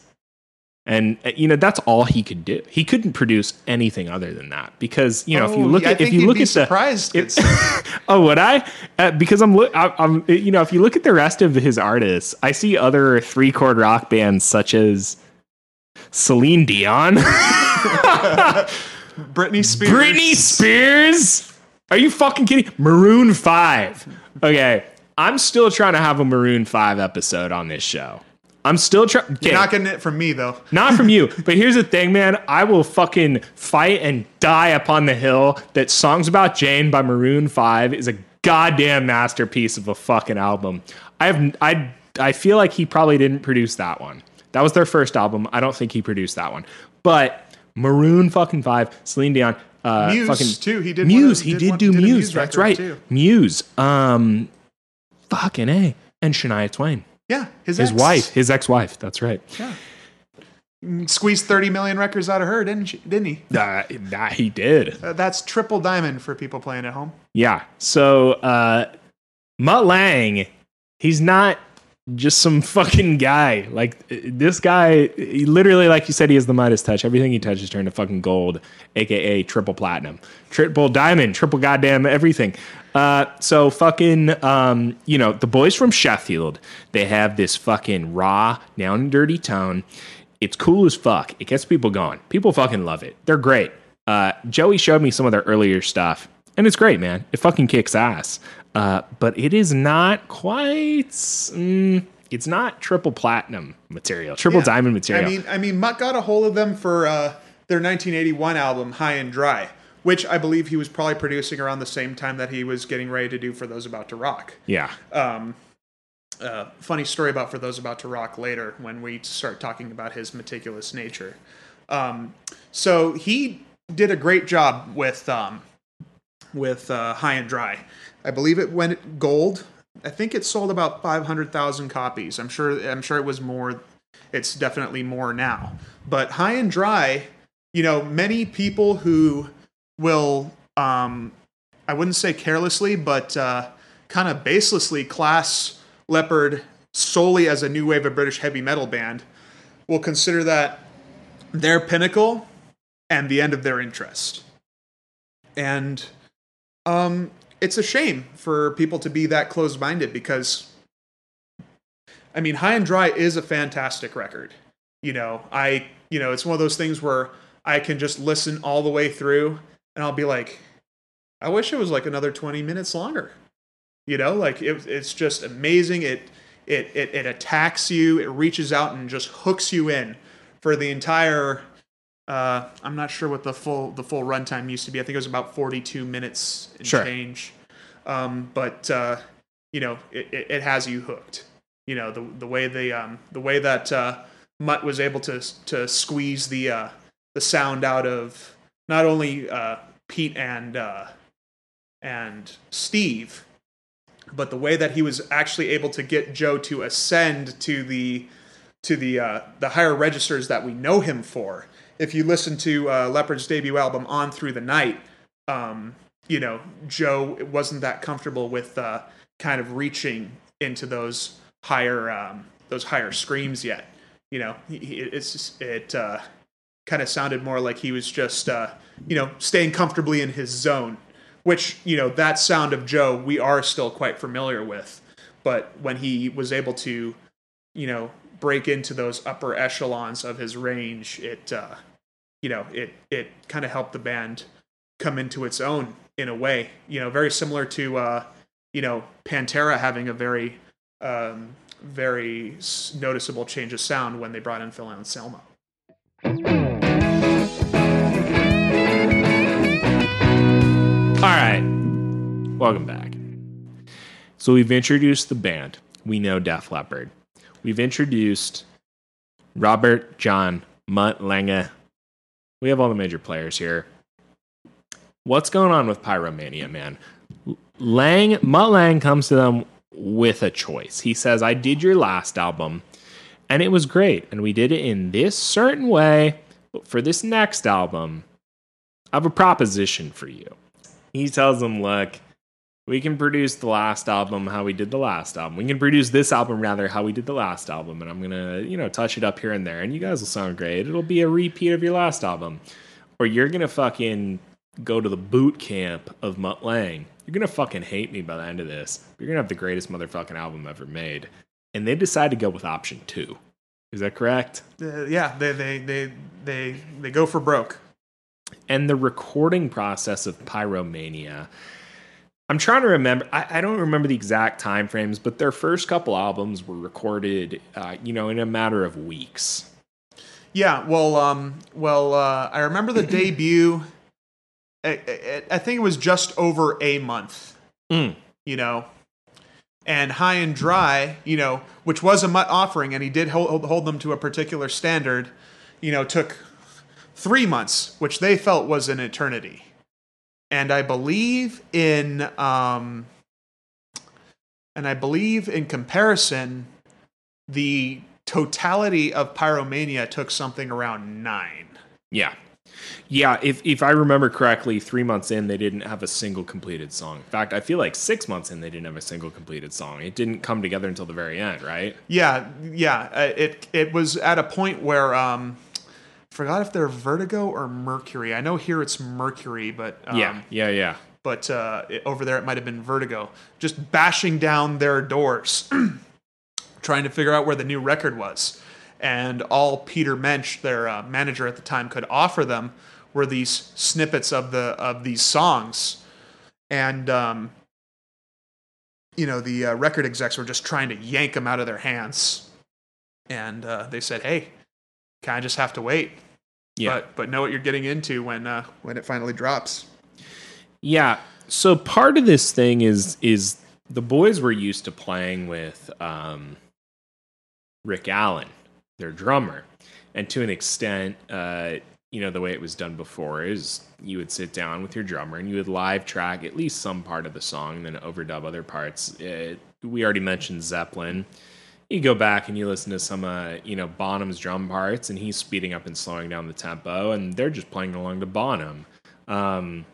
And uh, you know that's all he could do. He couldn't produce anything other than that because you know if you Oh, look I at if you look at the surprised. oh, would I? Uh, because I'm, look, I'm, you know, if you look at the rest of his artists, I see other three chord rock bands such as Celine Dion, Britney Spears. Britney Spears. Are you fucking kidding? Maroon Five. Okay, I'm still trying to have a Maroon Five episode on this show. I'm still trying. You're not getting it from me though. Not from you. But here's the thing, man. I will fucking fight and die upon the hill that Songs About Jane by Maroon 5 is a goddamn masterpiece of a fucking album. I have I I feel like he probably didn't produce that one. That was their first album. I don't think he produced that one. But Maroon fucking 5, Celine Dion, uh Muse, fucking too. He did Muse, of- he did did, one- do did Muse. Muse That's right. too. Muse. Um fucking A. And Shania Twain. Yeah, his His ex. wife, his ex-wife. That's right. Yeah. Squeezed 30 million records out of her, didn't she? Didn't he? Uh, that he did. Uh, that's triple diamond for people playing at home. Yeah. So uh Mutt Lange, he's not just some fucking guy. Like this guy, he literally, like you said, he has the Midas touch. Everything he touches turns to fucking gold, aka triple platinum, triple diamond, triple goddamn everything. Uh, so fucking, um, you know, the boys from Sheffield, they have this fucking raw, down and dirty tone. It's cool as fuck. It gets people going. People fucking love it. They're great. Uh, Joey showed me some of their earlier stuff, and it's great, man. It fucking kicks ass. Uh, but it is not quite. Mm, it's not triple platinum material, triple Yeah. diamond material. I mean, I mean, Mutt got a hold of them for uh, their 1981 album High and Dry, which I believe he was probably producing around the same time that he was getting ready to do for those about to rock. yeah. Um, Uh, funny story about for those about to rock later when we start talking about his meticulous nature. Um, so he did a great job with um, with uh, High and Dry. I believe it went gold. I think it sold about five hundred thousand copies. I'm sure. I'm sure it was more. It's definitely more now. But High and Dry, you know, many people who will, um, I wouldn't say carelessly, but uh, kind of baselessly class Leppard solely as a new wave of British heavy metal band will consider that their pinnacle and the end of their interest. And um, it's a shame for people to be that closed minded because, I mean, High and Dry is a fantastic record. You know, I, you know, it's one of those things where I can just listen all the way through and I'll be like, I wish it was like another 20 minutes longer. You know, like it, it's just amazing. It, it, it, it attacks you, it reaches out and just hooks you in for the entire uh, I'm not sure what the full the full runtime used to be. I think it was about 42 minutes and Sure. change. Um, but uh, you know, it, it, it has you hooked. You know, the the way they um, the way that uh, Mutt was able to to squeeze the uh, the sound out of not only uh, Pete and uh, and Steve, but the way that he was actually able to get Joe to ascend to the to the uh, the higher registers that we know him for if you listen to uh, Leppard's debut album On Through the Night, um, you know, Joe wasn't that comfortable with uh, kind of reaching into those higher um, those higher screams yet. You know, it's just, it uh, kind of sounded more like he was just uh, you know staying comfortably in his zone, which you know that sound of Joe we are still quite familiar with. But when he was able to, you know, break into those upper echelons of his range, it uh, you know it it kind of helped the band come into its own in a way. You know, very similar to uh, you know Pantera having a very um, very noticeable change of sound when they brought in Phil Anselmo. Right. Welcome back. So we've introduced the band. We know Def Leppard. We've introduced Robert John Mutt Lange. We have all the major players here. What's going on with Pyromania, man? Lange Mutt Lange comes to them with a choice. He says, I did your last album and it was great. And we did it in this certain way. But for this next album, I have a proposition for you. He tells them, look, we can produce the last album how we did the last album. We can produce this album rather how we did the last album. And I'm to, you know, touch it up here and there. And you guys will sound great. It'll be a repeat of your last album. Or you're to fucking go to the boot camp of Mutt Lange. You're to fucking hate me by the end of this. You're to have the greatest motherfucking album ever made. And they decide to go with option two. Is that correct? Uh, yeah, they, they they they they go for broke. And the recording process of Pyromania. I'm trying to remember. I, I don't remember the exact time frames, but their first couple albums were recorded, uh, you know, in a matter of weeks. Yeah, well, um, well, uh, I remember the debut. I, I, I think it was just over a month. Mm. You know, and High and Dry, you know, which was a Mutt offering, and he did hold, hold them to a particular standard. You know, took three months, which they felt was an eternity. And I believe in, um, and I believe in comparison, the totality of Pyromania took something around nine. Yeah, yeah. If if I remember correctly, three months in, they didn't have a single completed song. In fact, I feel like six months in, they didn't have a single completed song. It didn't come together until the very end, right? Yeah, yeah. uh, It it was at a point where um, forgot if they're Vertigo or Mercury. I know here it's Mercury, but um, yeah, yeah, yeah. but uh, it- over there it might have been Vertigo, just bashing down their doors, trying to figure out where the new record was. And all Peter Mensch, their uh, manager at the time, could offer them were these snippets of the of these songs, and um, you know the uh, record execs were just trying to yank them out of their hands, and uh, they said, "Hey, kind of just have to wait." Yeah. But but know what you're getting into when uh, when it finally drops. Yeah. So part of this thing is is the boys were used to playing with um, Rick Allen, their drummer, and to an extent, uh, you know, the way it was done before is you would sit down with your drummer and you would live track at least some part of the song, and then overdub other parts. Uh we already mentioned Zeppelin. You go back and you listen to some, uh, you know, Bonham's drum parts, and he's speeding up and slowing down the tempo, and they're just playing along to Bonham. Um,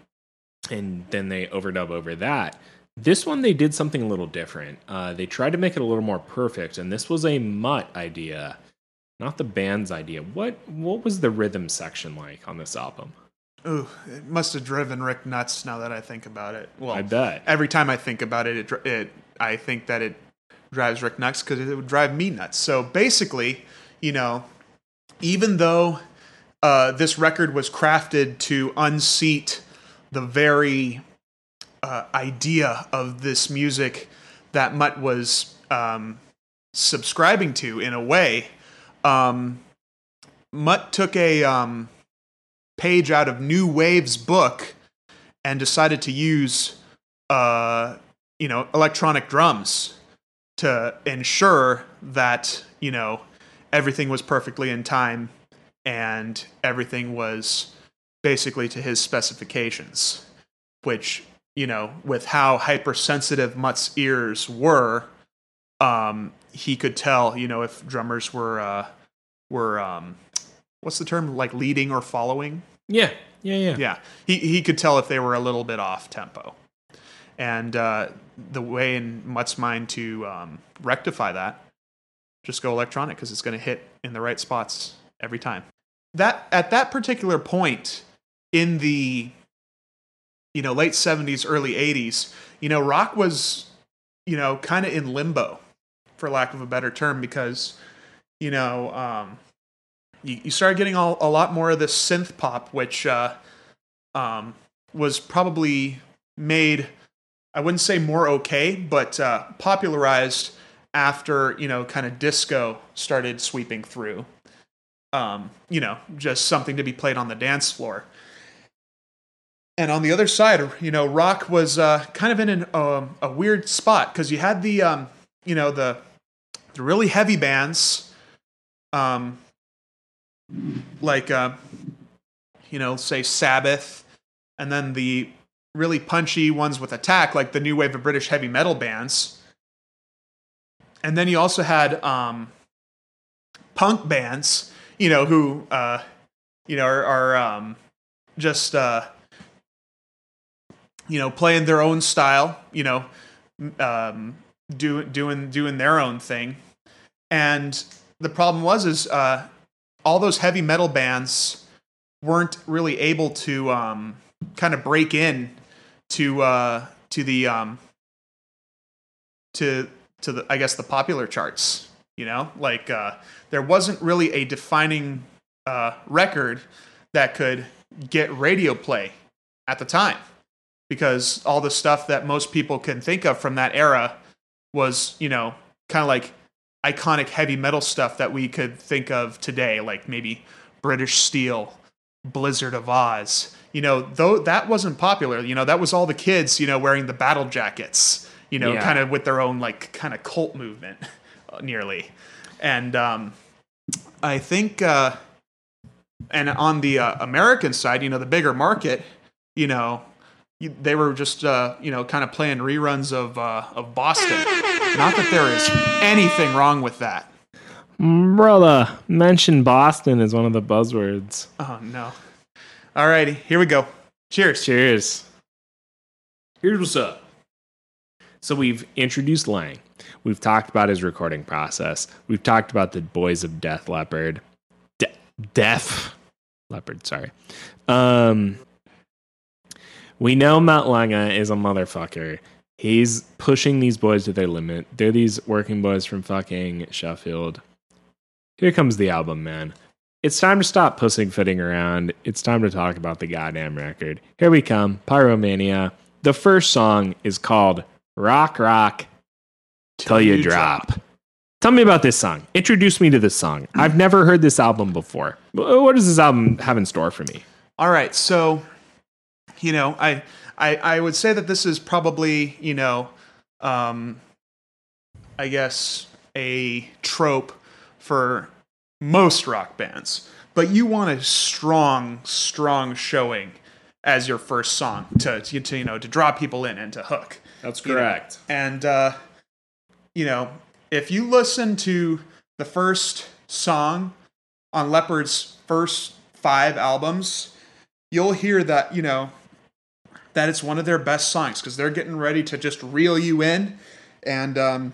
and then they overdub over that. This one they did something a little different. Uh, they tried to make it a little more perfect, and this was a mutt idea, not the band's idea. What what was the rhythm section like on this album? Ooh, it must have driven Rick nuts. Now that I think about it, well, I bet. every time I think about it, it, it I think that it drives Rick nuts because it would drive me nuts. So basically, you know, even though uh, this record was crafted to unseat the very uh, idea of this music that Mutt was um, subscribing to in a way, um, Mutt took a um, page out of New Wave's book and decided to use, uh, you know, electronic drums to ensure that you know everything was perfectly in time and everything was basically to his specifications, which you know, with how hypersensitive Mutt's ears were, um, he could tell, you know, if drummers were uh, were um, what's the term like leading or following. Yeah, yeah, yeah. Yeah, he he could tell if they were a little bit off tempo, and uh, the way in Mutt's mind to um, rectify that, just go electronic because it's going to hit in the right spots every time. That at that particular point in the you know late 70s early 80s you know rock was you know kind of in limbo for lack of a better term because you know um you, you started getting all, a lot more of this synth pop which uh um was probably made i wouldn't say more okay but uh popularized after you know kind of disco started sweeping through. Um you know just something to be played on the dance floor. And on the other side, you know, rock was uh, kind of in an, um, a weird spot because you had the, um, you know, the the really heavy bands, um, like, uh, you know, say Sabbath, and then the really punchy ones with Attack, like the new wave of British heavy metal bands. And then you also had um, punk bands, you know, who, uh, you know, are, are um, just. Uh, you know, playing their own style, you know, um, do, doing doing their own thing. And the problem was is uh, all those heavy metal bands weren't really able to um, kind of break in to uh, to the um, to to the I guess the popular charts. You know, like uh, there wasn't really a defining uh, record that could get radio play at the time because all the stuff that most people can think of from that era was, you know, kind of like iconic heavy metal stuff that we could think of today, like maybe British Steel, Blizzard of Ozz. You know, though that wasn't popular. You know, that was all the kids, you know, wearing the battle jackets. You know, Yeah. kind of with their own like kind of cult movement, nearly. And um, I think, uh, and on the uh, American side, you know, the bigger market, you know, they were just uh, you know kind of playing reruns of uh, of Boston. Not that there is anything wrong with that. Brother, mention Boston is one of the buzzwords. Oh no. Alrighty, here we go. Cheers. Cheers. Here's what's up. So we've introduced Lange. We've talked about his recording process. We've talked about the boys of Death Leopard. De- Death Leopard, sorry. Um we know Matt Langa is a motherfucker. He's pushing these boys to their limit. They're these working boys from fucking Sheffield. Here comes the album, man. It's time to stop pussyfooting around. It's time to talk about the goddamn record. Here we come, Pyromania. The first song is called Rock Rock Till You, drop. Tell me about this song. Introduce me to this song. I've never heard this album before. Wh- What does this album have in store for me? All right, so you know, I I I would say that this is probably you know, um, I guess a trope for most rock bands, but you want a strong, strong showing as your first song to, to, to you know to draw people in and to hook. That's you know. And uh, you know, if you listen to the first song on Leppard's first five albums, you'll hear that you know that it's one of their best songs because they're getting ready to just reel you in, and um,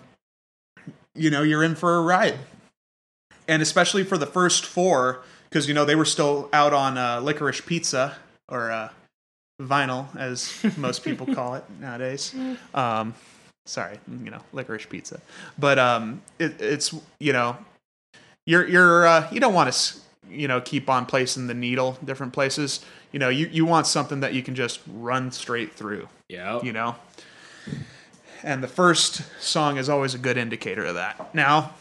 you know you're in for a ride. And especially for the first four, because you know they were still out on uh, Licorice Pizza or uh, vinyl, as most people call it nowadays. Um, sorry, you know, licorice pizza. But um, it, it's you know, you're you're uh, you don't want to you know keep on placing the needle different places. You know, you you want something that you can just run straight through. Yeah. You know. And the first song is always a good indicator of that. Now,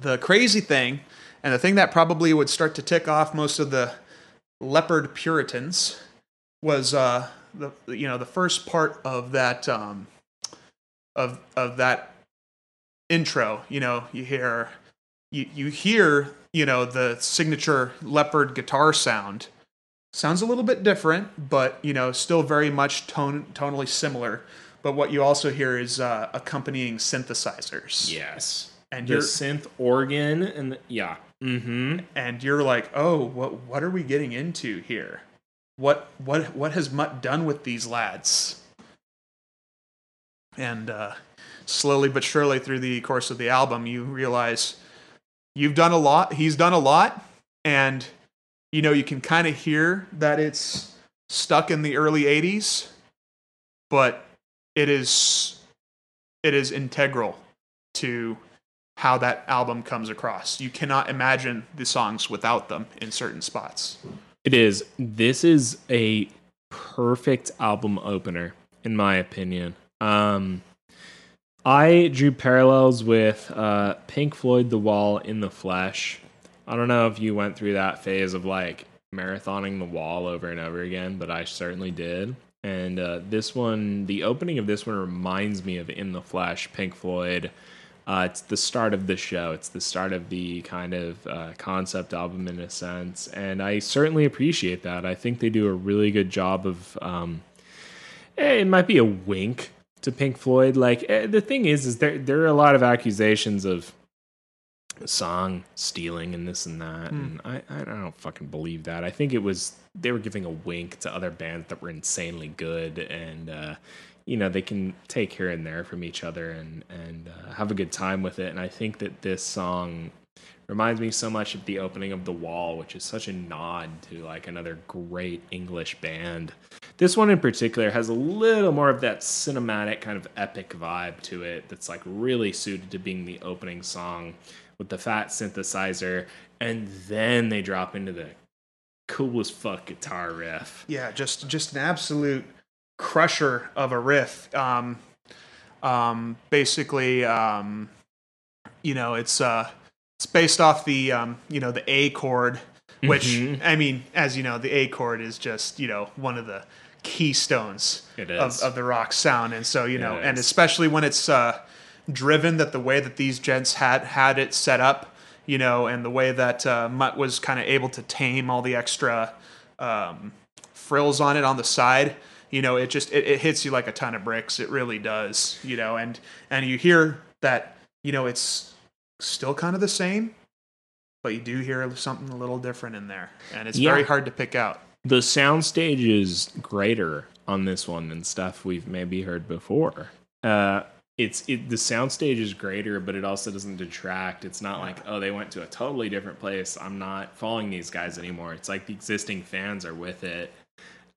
the crazy thing, and the thing that probably would start to tick off most of the Leppard Puritans, was uh, the you know the first part of that um, of of that intro. You know, you hear you you hear you know the signature Leppard guitar sound. Sounds a little bit different, but you know, still very much tone tonally similar. But what you also hear is uh, accompanying synthesizers. Yes. And The synth organ and the, yeah. Mm-hmm. and you're like, "Oh, what what are we getting into here? What what what has Mutt done with these lads?" And uh, slowly but surely through the course of the album, you realize you've done a lot. He's done a lot, and you know you can kind of hear that it's stuck in the early '80s, but it is it is integral to how that album comes across. You cannot imagine the songs without them in certain spots. It is. This is a perfect album opener, in my opinion. Um, I drew parallels with uh, Pink Floyd The Wall in the Flesh. I don't know if you went through that phase of like marathoning the wall over and over again, but I certainly did. And uh, this one, the opening of this one reminds me of In the Flesh, Pink Floyd. Uh, it's the start of the show. It's the start of the kind of uh, concept album in a sense, and I certainly appreciate that. I think they do a really good job of. Um, eh, it might be a wink to Pink Floyd. Like eh, the thing is, is there there are a lot of accusations of song stealing and this and that, and I I don't fucking believe that. I think it was they were giving a wink to other bands that were insanely good and. Uh, you know they can take here and there from each other and and uh, have a good time with it. And i think that this song reminds me so much of the opening of the wall which is such a nod to like another great english band. This one in particular has a little more of that cinematic kind of epic vibe to it that's like really suited to being the opening song with the fat synthesizer. And then they drop into the coolest fuck guitar riff. Yeah, just just an absolute crusher of a riff. Um, um, basically, um, you know, it's uh, it's based off the um, you know the A chord, which Mhm. I mean, as you know, the A chord is just you know one of the keystones of, of the rock sound, and so you know, and especially when it's uh, driven, that the way that these gents had had it set up, you know, and the way that uh, Mutt was kind of able to tame all the extra um, frills on it on the side you know it just it, it hits you like a ton of bricks it really does you know and and you hear that you know it's still kind of the same but you do hear something a little different in there and it's Yeah. very hard to pick out the soundstage is greater on this one than stuff we've maybe heard before. Uh, it's it, the soundstage is greater, but it also doesn't detract. It's not like oh they went to a totally different place. I'm not following these guys anymore. It's like the existing fans are with it,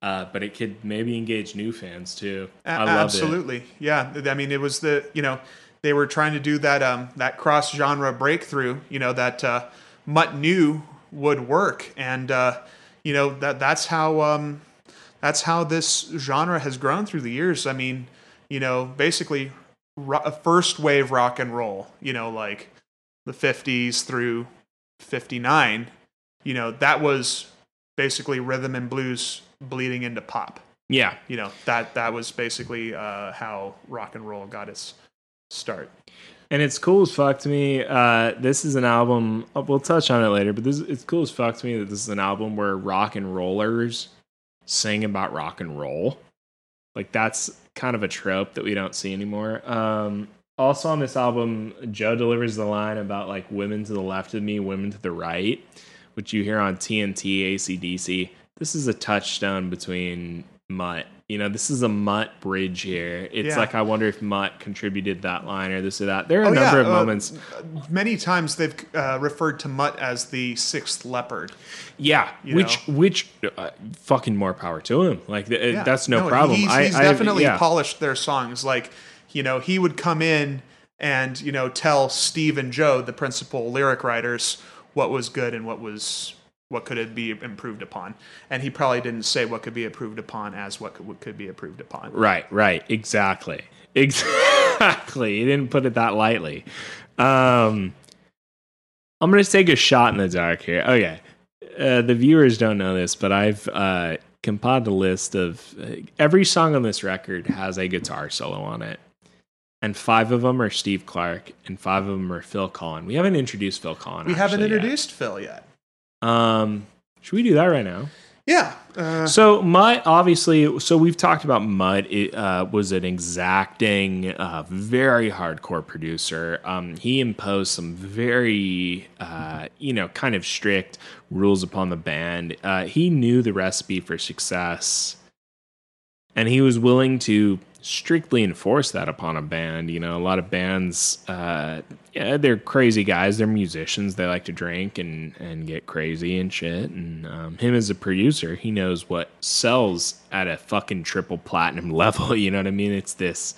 uh, but it could maybe engage new fans too. A- I love absolutely. Yeah. I mean it was the you know they were trying to do that um that cross genre breakthrough you know that uh mutt knew would work. And uh you know that that's how um that's how this genre has grown through the years. I mean you know basically ro- first wave rock and roll you know like the 50s through 59 you know that was basically rhythm and blues bleeding into pop. Yeah, you know that that was basically uh, how rock and roll got its start. And it's cool as fuck to me. Uh, this is an album. uh, We'll touch on it later, but this it's cool as fuck to me that this is an album where rock and rollers sing about rock and roll. Like that's kind of a trope that we don't see anymore. Um, also on this album, Joe delivers the line about like women to the left of me, women to the right, which you hear on TNT, ACDC. This is a touchstone between Mutt. You know, this is a Mutt bridge here. It's Yeah. like I wonder if Mutt contributed that line or this or that. There are a Oh, number yeah, of uh, moments. Many times they've uh, referred to Mutt as the sixth Leppard. Yeah, which which uh, fucking more power to him. Like th- Yeah. that's no, problem. He's, I, he's I- definitely yeah. polished their songs. Like you know, he would come in and you know tell Steve and Joe, the principal lyric writers, what was good and what was what could it be improved upon. And he probably didn't say what could be improved upon as what could, what could be improved upon. Right, right, exactly, exactly. He didn't put it that lightly. Um, I'm gonna take a shot in the dark here. Okay, uh, the viewers don't know this, but I've uh, compiled a list of uh, every song on this record has a guitar solo on it, and five of them are Steve Clark, and five of them are Phil Collen. We haven't introduced Phil Collen. We haven't actually, yet. introduced Phil yet. Um, should we do that right now? Yeah. Uh, So Mutt, obviously, so we've talked about Mutt. It uh, was an exacting, uh, very hardcore producer. Um, he imposed some very, uh, you know, kind of strict rules upon the band. Uh, he knew the recipe for success, and he was willing to strictly enforce that upon a band. You know, a lot of bands, uh, yeah, they're crazy guys. They're musicians. They like to drink and and get crazy and shit. And um, him as a producer, he knows what sells at a fucking triple platinum level. You know what I mean? It's this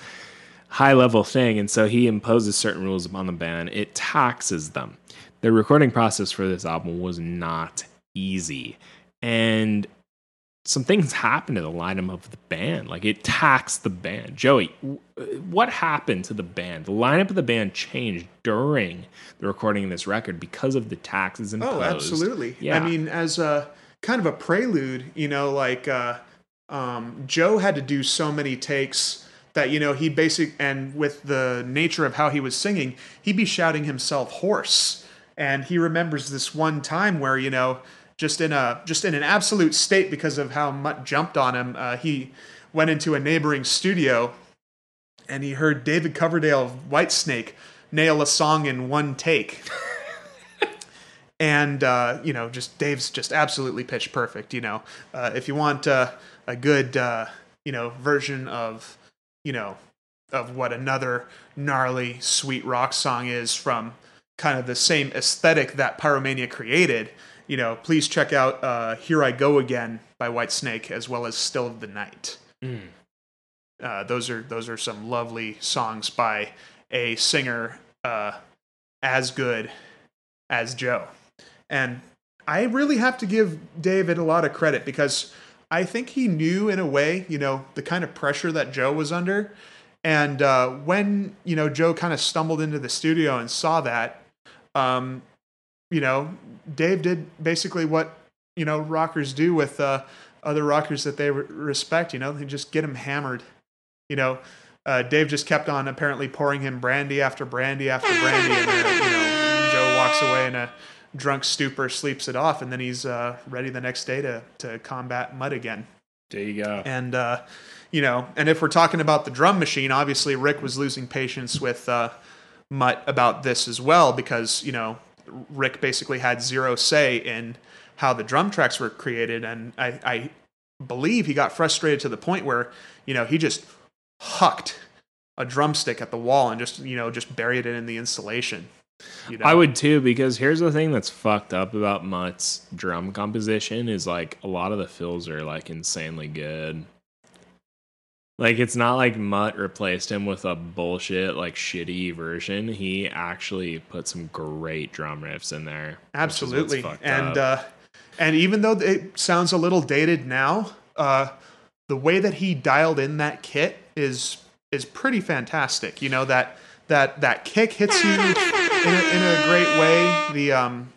high level thing, and so he imposes certain rules upon the band. It taxes them. The recording process for this album was not easy, and some things happened to the lineup of the band. Like it taxed the band. Joey, w- what happened to the band? The lineup of the band changed during the recording of this record because of the taxes imposed. oh, absolutely. Yeah. I mean, as a kind of a prelude, you know, like uh, um, Joe had to do so many takes that you know he basic and with the nature of how he was singing, he'd be shouting himself hoarse. And he remembers this one time where you know just in a just in an absolute state because of how Mutt jumped on him. Uh, he went into a neighboring studio and he heard David Coverdale of Whitesnake nail a song in one take. and uh, you know, just Dave's just absolutely pitch perfect. You know, uh, if you want uh, a good uh, you know version of you know of what another gnarly sweet rock song is from kind of the same aesthetic that Pyromania created, you know, please check out uh, "Here I Go Again" by Whitesnake as well as "Still of the Night." Uh, those are those are some lovely songs by a singer uh, as good as Joe, and I really have to give David a lot of credit because I think he knew in a way, you know, the kind of pressure that Joe was under, and uh, when you know Joe kind of stumbled into the studio and saw that, um, you know, Dave did basically what you know rockers do with uh, other rockers that they re- respect. You know, they just get him hammered. You know, uh, Dave just kept on apparently pouring him brandy after brandy after brandy, and then, you know, Joe walks away in a drunk stupor, sleeps it off, and then he's uh, ready the next day to to combat Mutt again. There you go. And uh, you know, and if we're talking about the drum machine, obviously Rick was losing patience with uh, Mutt about this as well because you know Rick basically had zero say in how the drum tracks were created, and I, I believe he got frustrated to the point where you know he just hucked a drumstick at the wall and just you know just buried it in the insulation. You know? I would too, because here's the thing that's fucked up about Mutt's drum composition is like a lot of the fills are like insanely good. Like it's not like Mutt replaced him with a bullshit like shitty version. He actually put some great drum riffs in there. which is what's Absolutely. And uh, and even though it sounds a little dated now, uh, the way that he dialed in that kit is is pretty fantastic. You know that that that kick hits you in a, in a great way. The um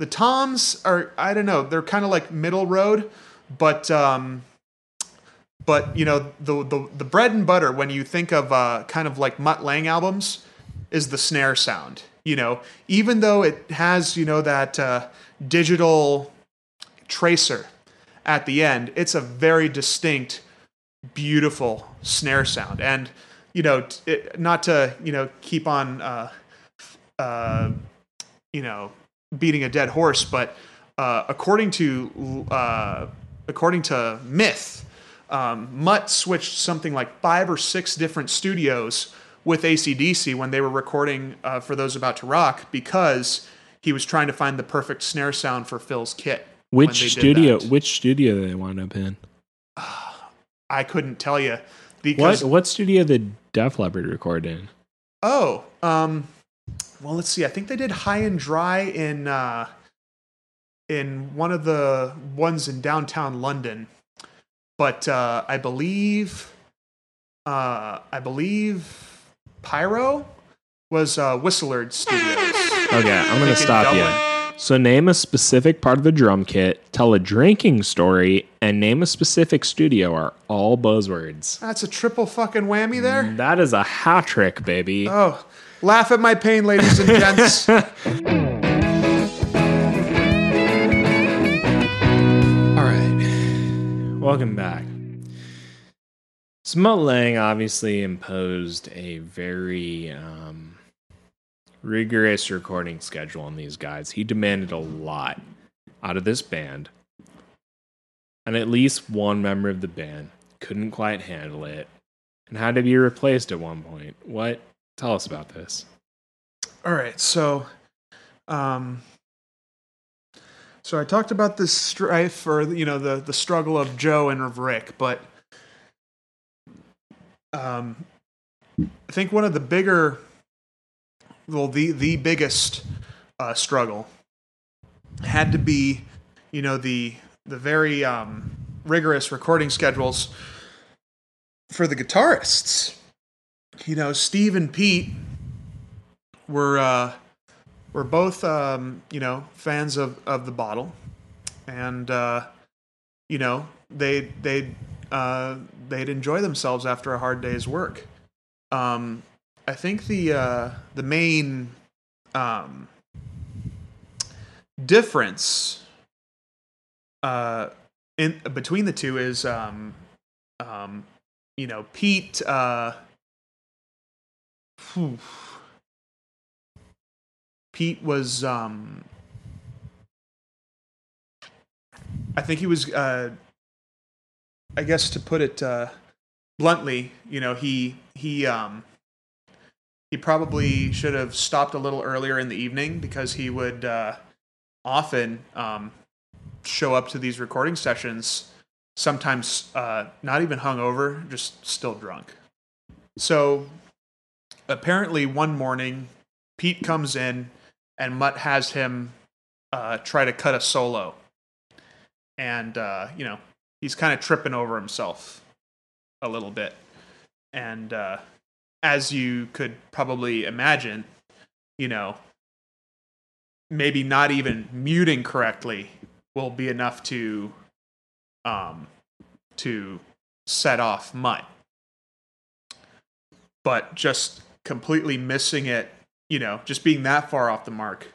the toms are I don't know they're kind of like middle road, but um but you know the the the bread and butter when you think of uh, kind of like Mutt Lange albums is the snare sound. You know, even though it has you know that uh, digital tracer at the end, it's a very distinct, beautiful snare sound. And you know, it, not to you know keep on uh, uh, you know beating a dead horse, but uh, according to uh, according to Myth, um, Mutt switched something like five or six different studios with ACDC when they were recording uh, for those about to rock because he was trying to find the perfect snare sound for Phil's kit. which studio? Which studio did they wind up in? I couldn't tell you What because what studio did Def Leppard record in? oh um well let's see I think they did High and Dry in uh, in one of the ones in downtown London, but uh, I believe uh, I believe Pyro was uh, Whistler Studios. Okay, I'm gonna stop you. So name a specific part of the drum kit, tell a drinking story, and name a specific studio are all buzzwords. That's a triple fucking whammy there. That is a hat trick, baby. Oh, laugh at my pain, ladies and gents. Welcome back. Smut Lange obviously imposed a very um, rigorous recording schedule on these guys. He demanded a lot out of this band, and at least one member of the band couldn't quite handle it and had to be replaced at one point. What? Tell us about this. All right, so, um, so I talked about this strife or you know the the struggle of Joe and of Rick, but um, I think one of the bigger, well, the the biggest uh, struggle had to be, you know, the the very um, rigorous recording schedules for the guitarists. You know, Steve and Pete were uh, were both um, you know fans of, of the bottle, and uh, you know they they uh, they'd enjoy themselves after a hard day's work. Um, I think the uh, the main um, difference uh, in between the two is um, um, you know Pete. Uh, Pete was um, I think he was uh, I guess to put it uh, bluntly, you know, he he um, he probably should have stopped a little earlier in the evening because he would uh, often um, show up to these recording sessions, sometimes uh, not even hungover, just still drunk. So apparently, one morning, Pete comes in and Mutt has him uh, try to cut a solo, and uh, you know he's kind of tripping over himself a little bit. And uh, as you could probably imagine, you know, maybe not even muting correctly will be enough to um to set off Mutt. But just completely missing it, you know, just being that far off the mark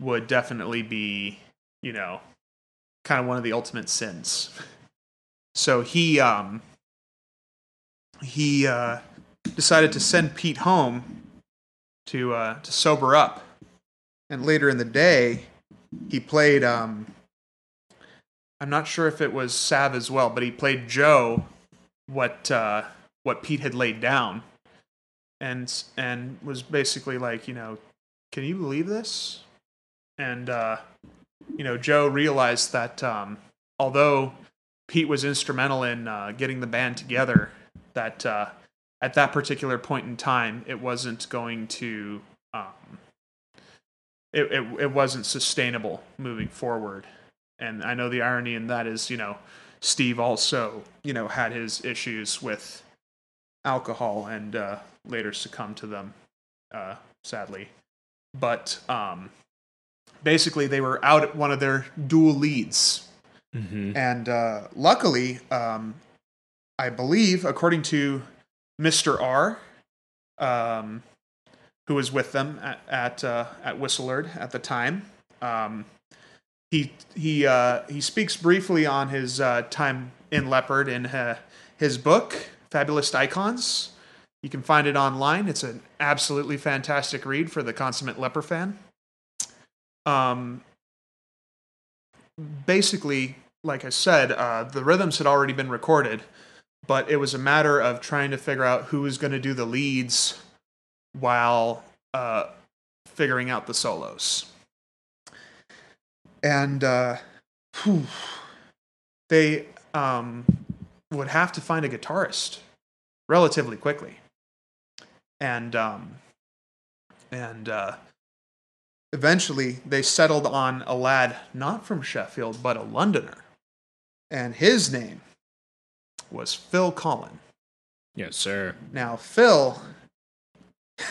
would definitely be, you know, kind of one of the ultimate sins. So he um, he uh, decided to send Pete home to uh, to sober up. And later in the day, he played. Um, I'm not sure if it was Sav as well, but he played Joe what uh, what Pete had laid down, and and was basically like, you know, can you believe this? And uh, you know, Joe realized that um, although Pete was instrumental in uh, getting the band together. That uh, at that particular point in time, it wasn't going to, um, it, it it wasn't sustainable moving forward. And I know the irony in that is, you know, Steve also, you know, had his issues with alcohol and uh, later succumbed to them, uh, sadly. But um, basically, they were out at one of their dual leads Mm-hmm. and uh, luckily, um, I believe, according to Mister R, um, who was with them at at, uh, at Whistleard at the time, um, he he uh, he speaks briefly on his uh, time in Leppard in uh, his book Fabulous Icons. You can find it online. It's an absolutely fantastic read for the consummate Leppard fan. Um, basically, like I said, uh, the rhythms had already been recorded, but it was a matter of trying to figure out who was going to do the leads while uh, figuring out the solos. And uh, whew, they um, would have to find a guitarist relatively quickly. And um, and uh, eventually they settled on a lad not from Sheffield, but a Londoner. And his name was Phil Collen. Yes, sir. Now, Phil,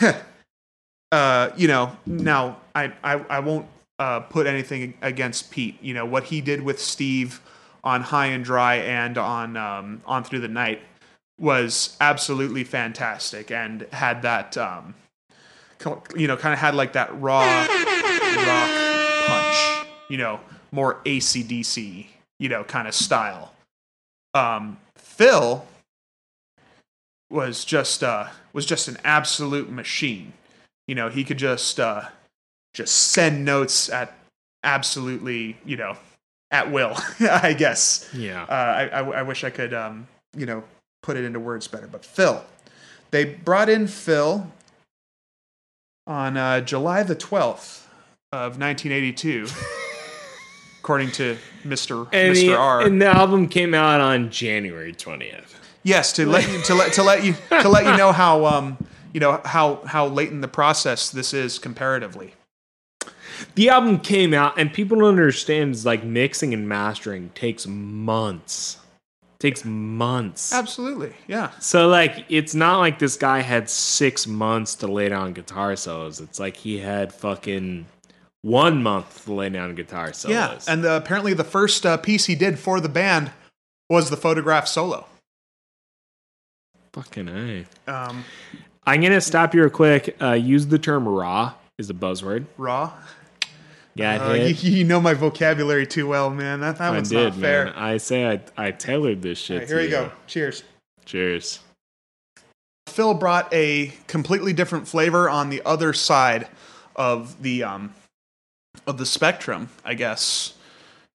uh, you know, now I, I, I won't uh, put anything against Pete. You know, what he did with Steve on High and Dry and on, um, on Through the Night was absolutely fantastic and had that, um, you know, kind of had like that raw rock punch, you know, more ACDC, you know, kind of style. Um, Phil was just uh, was just an absolute machine. You know, he could just uh, just send notes at absolutely, you know, at will. I guess. Yeah. Uh, I, I I wish I could, um, you know, put it into words better. But Phil, they brought in Phil on uh, July the twelfth of 1982, according to Mister and, Mister the, R. and the album came out on January 20th. Yes, to let you to let to let you to let you know how um you know how how late in the process this is comparatively. The album came out, and people don't understand is like mixing and mastering takes months. Takes months. Absolutely, yeah. So like it's not like this guy had six months to lay down guitar solos. It's like he had fucking one month to lay down guitar solos. Yeah, and uh, apparently the first uh, piece he did for the band was the photograph solo. fucking a. Um, I'm gonna stop you real quick. Uh, use the term raw is a buzzword. raw. Yeah, Uh, it you, you know my vocabulary too well, man. That, that I one's did, not fair. man. I say I I tailored this shit. Right, here we you. go. Cheers. Cheers. Phil brought a completely different flavor on the other side of the um, of the spectrum, I guess,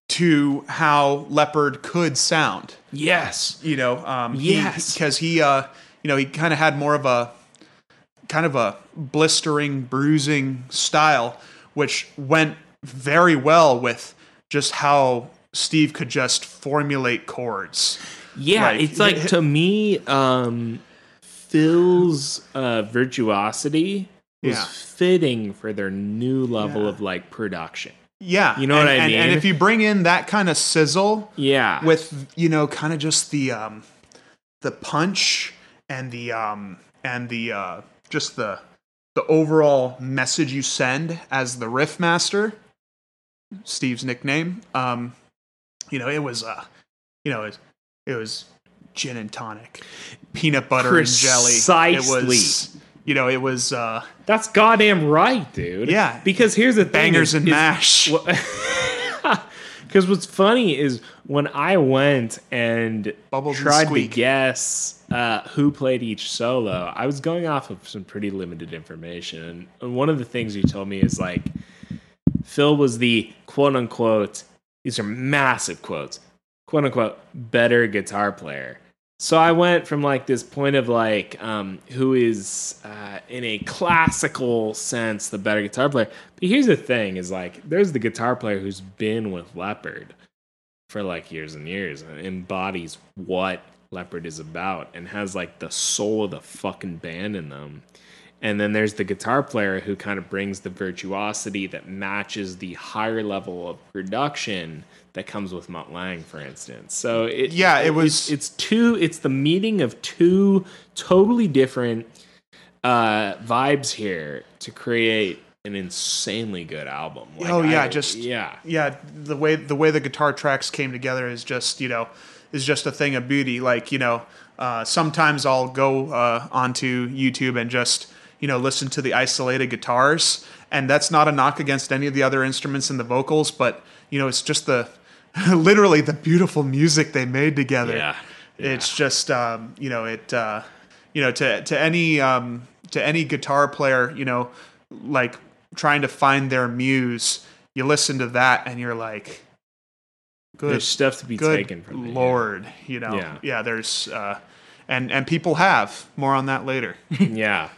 to how Leppard could sound. Yes. You know, um, Yes. because he, uh, you know, he kind of had more of a kind of a blistering, bruising style, which went very well with just how Steve could just formulate chords. Yeah, Like, it's like to me, um, Phil's uh, virtuosity was Yeah. fitting for their new level Yeah. of like production. Yeah, You know and, what I and, And if you bring in that kind of sizzle Yeah, with you know kind of just the um, the punch and the um, and the uh, just the the overall message you send as the riff master, Steve's nickname. Um, you know, it was uh, you know, it, was, it was gin and tonic, peanut butter and jelly. It was, you know, it was uh, that's goddamn right, dude. Yeah. because here's the thing: bangers and mash. Because what's funny is when I went and Bubbles and tried to guess uh, who played each solo, I was going off of some pretty limited information. And one of the things you told me is like Phil was the quote unquote, these are massive quotes, quote unquote, better guitar player. So I went from like this point of like um, who is uh, in a classical sense the better guitar player. But here's the thing: is like there's the guitar player who's been with Leppard for like years and years and embodies what Leppard is about and has like the soul of the fucking band in them. And then there's the guitar player who kind of brings the virtuosity that matches the higher level of production that comes with Mutt Lange, for instance. So it, Yeah, it it's- was- It's, two. It's the meeting of two totally different uh, vibes here to create an insanely good album. Like, Oh, yeah, I- just- yeah, yeah the way the way the guitar tracks came together is just you know is just a thing of beauty like you know uh, sometimes i'll go uh, onto youtube and just you know listen to the isolated guitars and that's not a knock against any of the other instruments and the vocals but you know it's just the literally the beautiful music they made together Yeah, it's just um, you know it uh, you know to to any um, to any guitar player you know like trying to find their muse you listen to that and you're like good There's stuff to be taken from it. yeah. lord you know Yeah. yeah, there's uh, and and people have more on that later Yeah.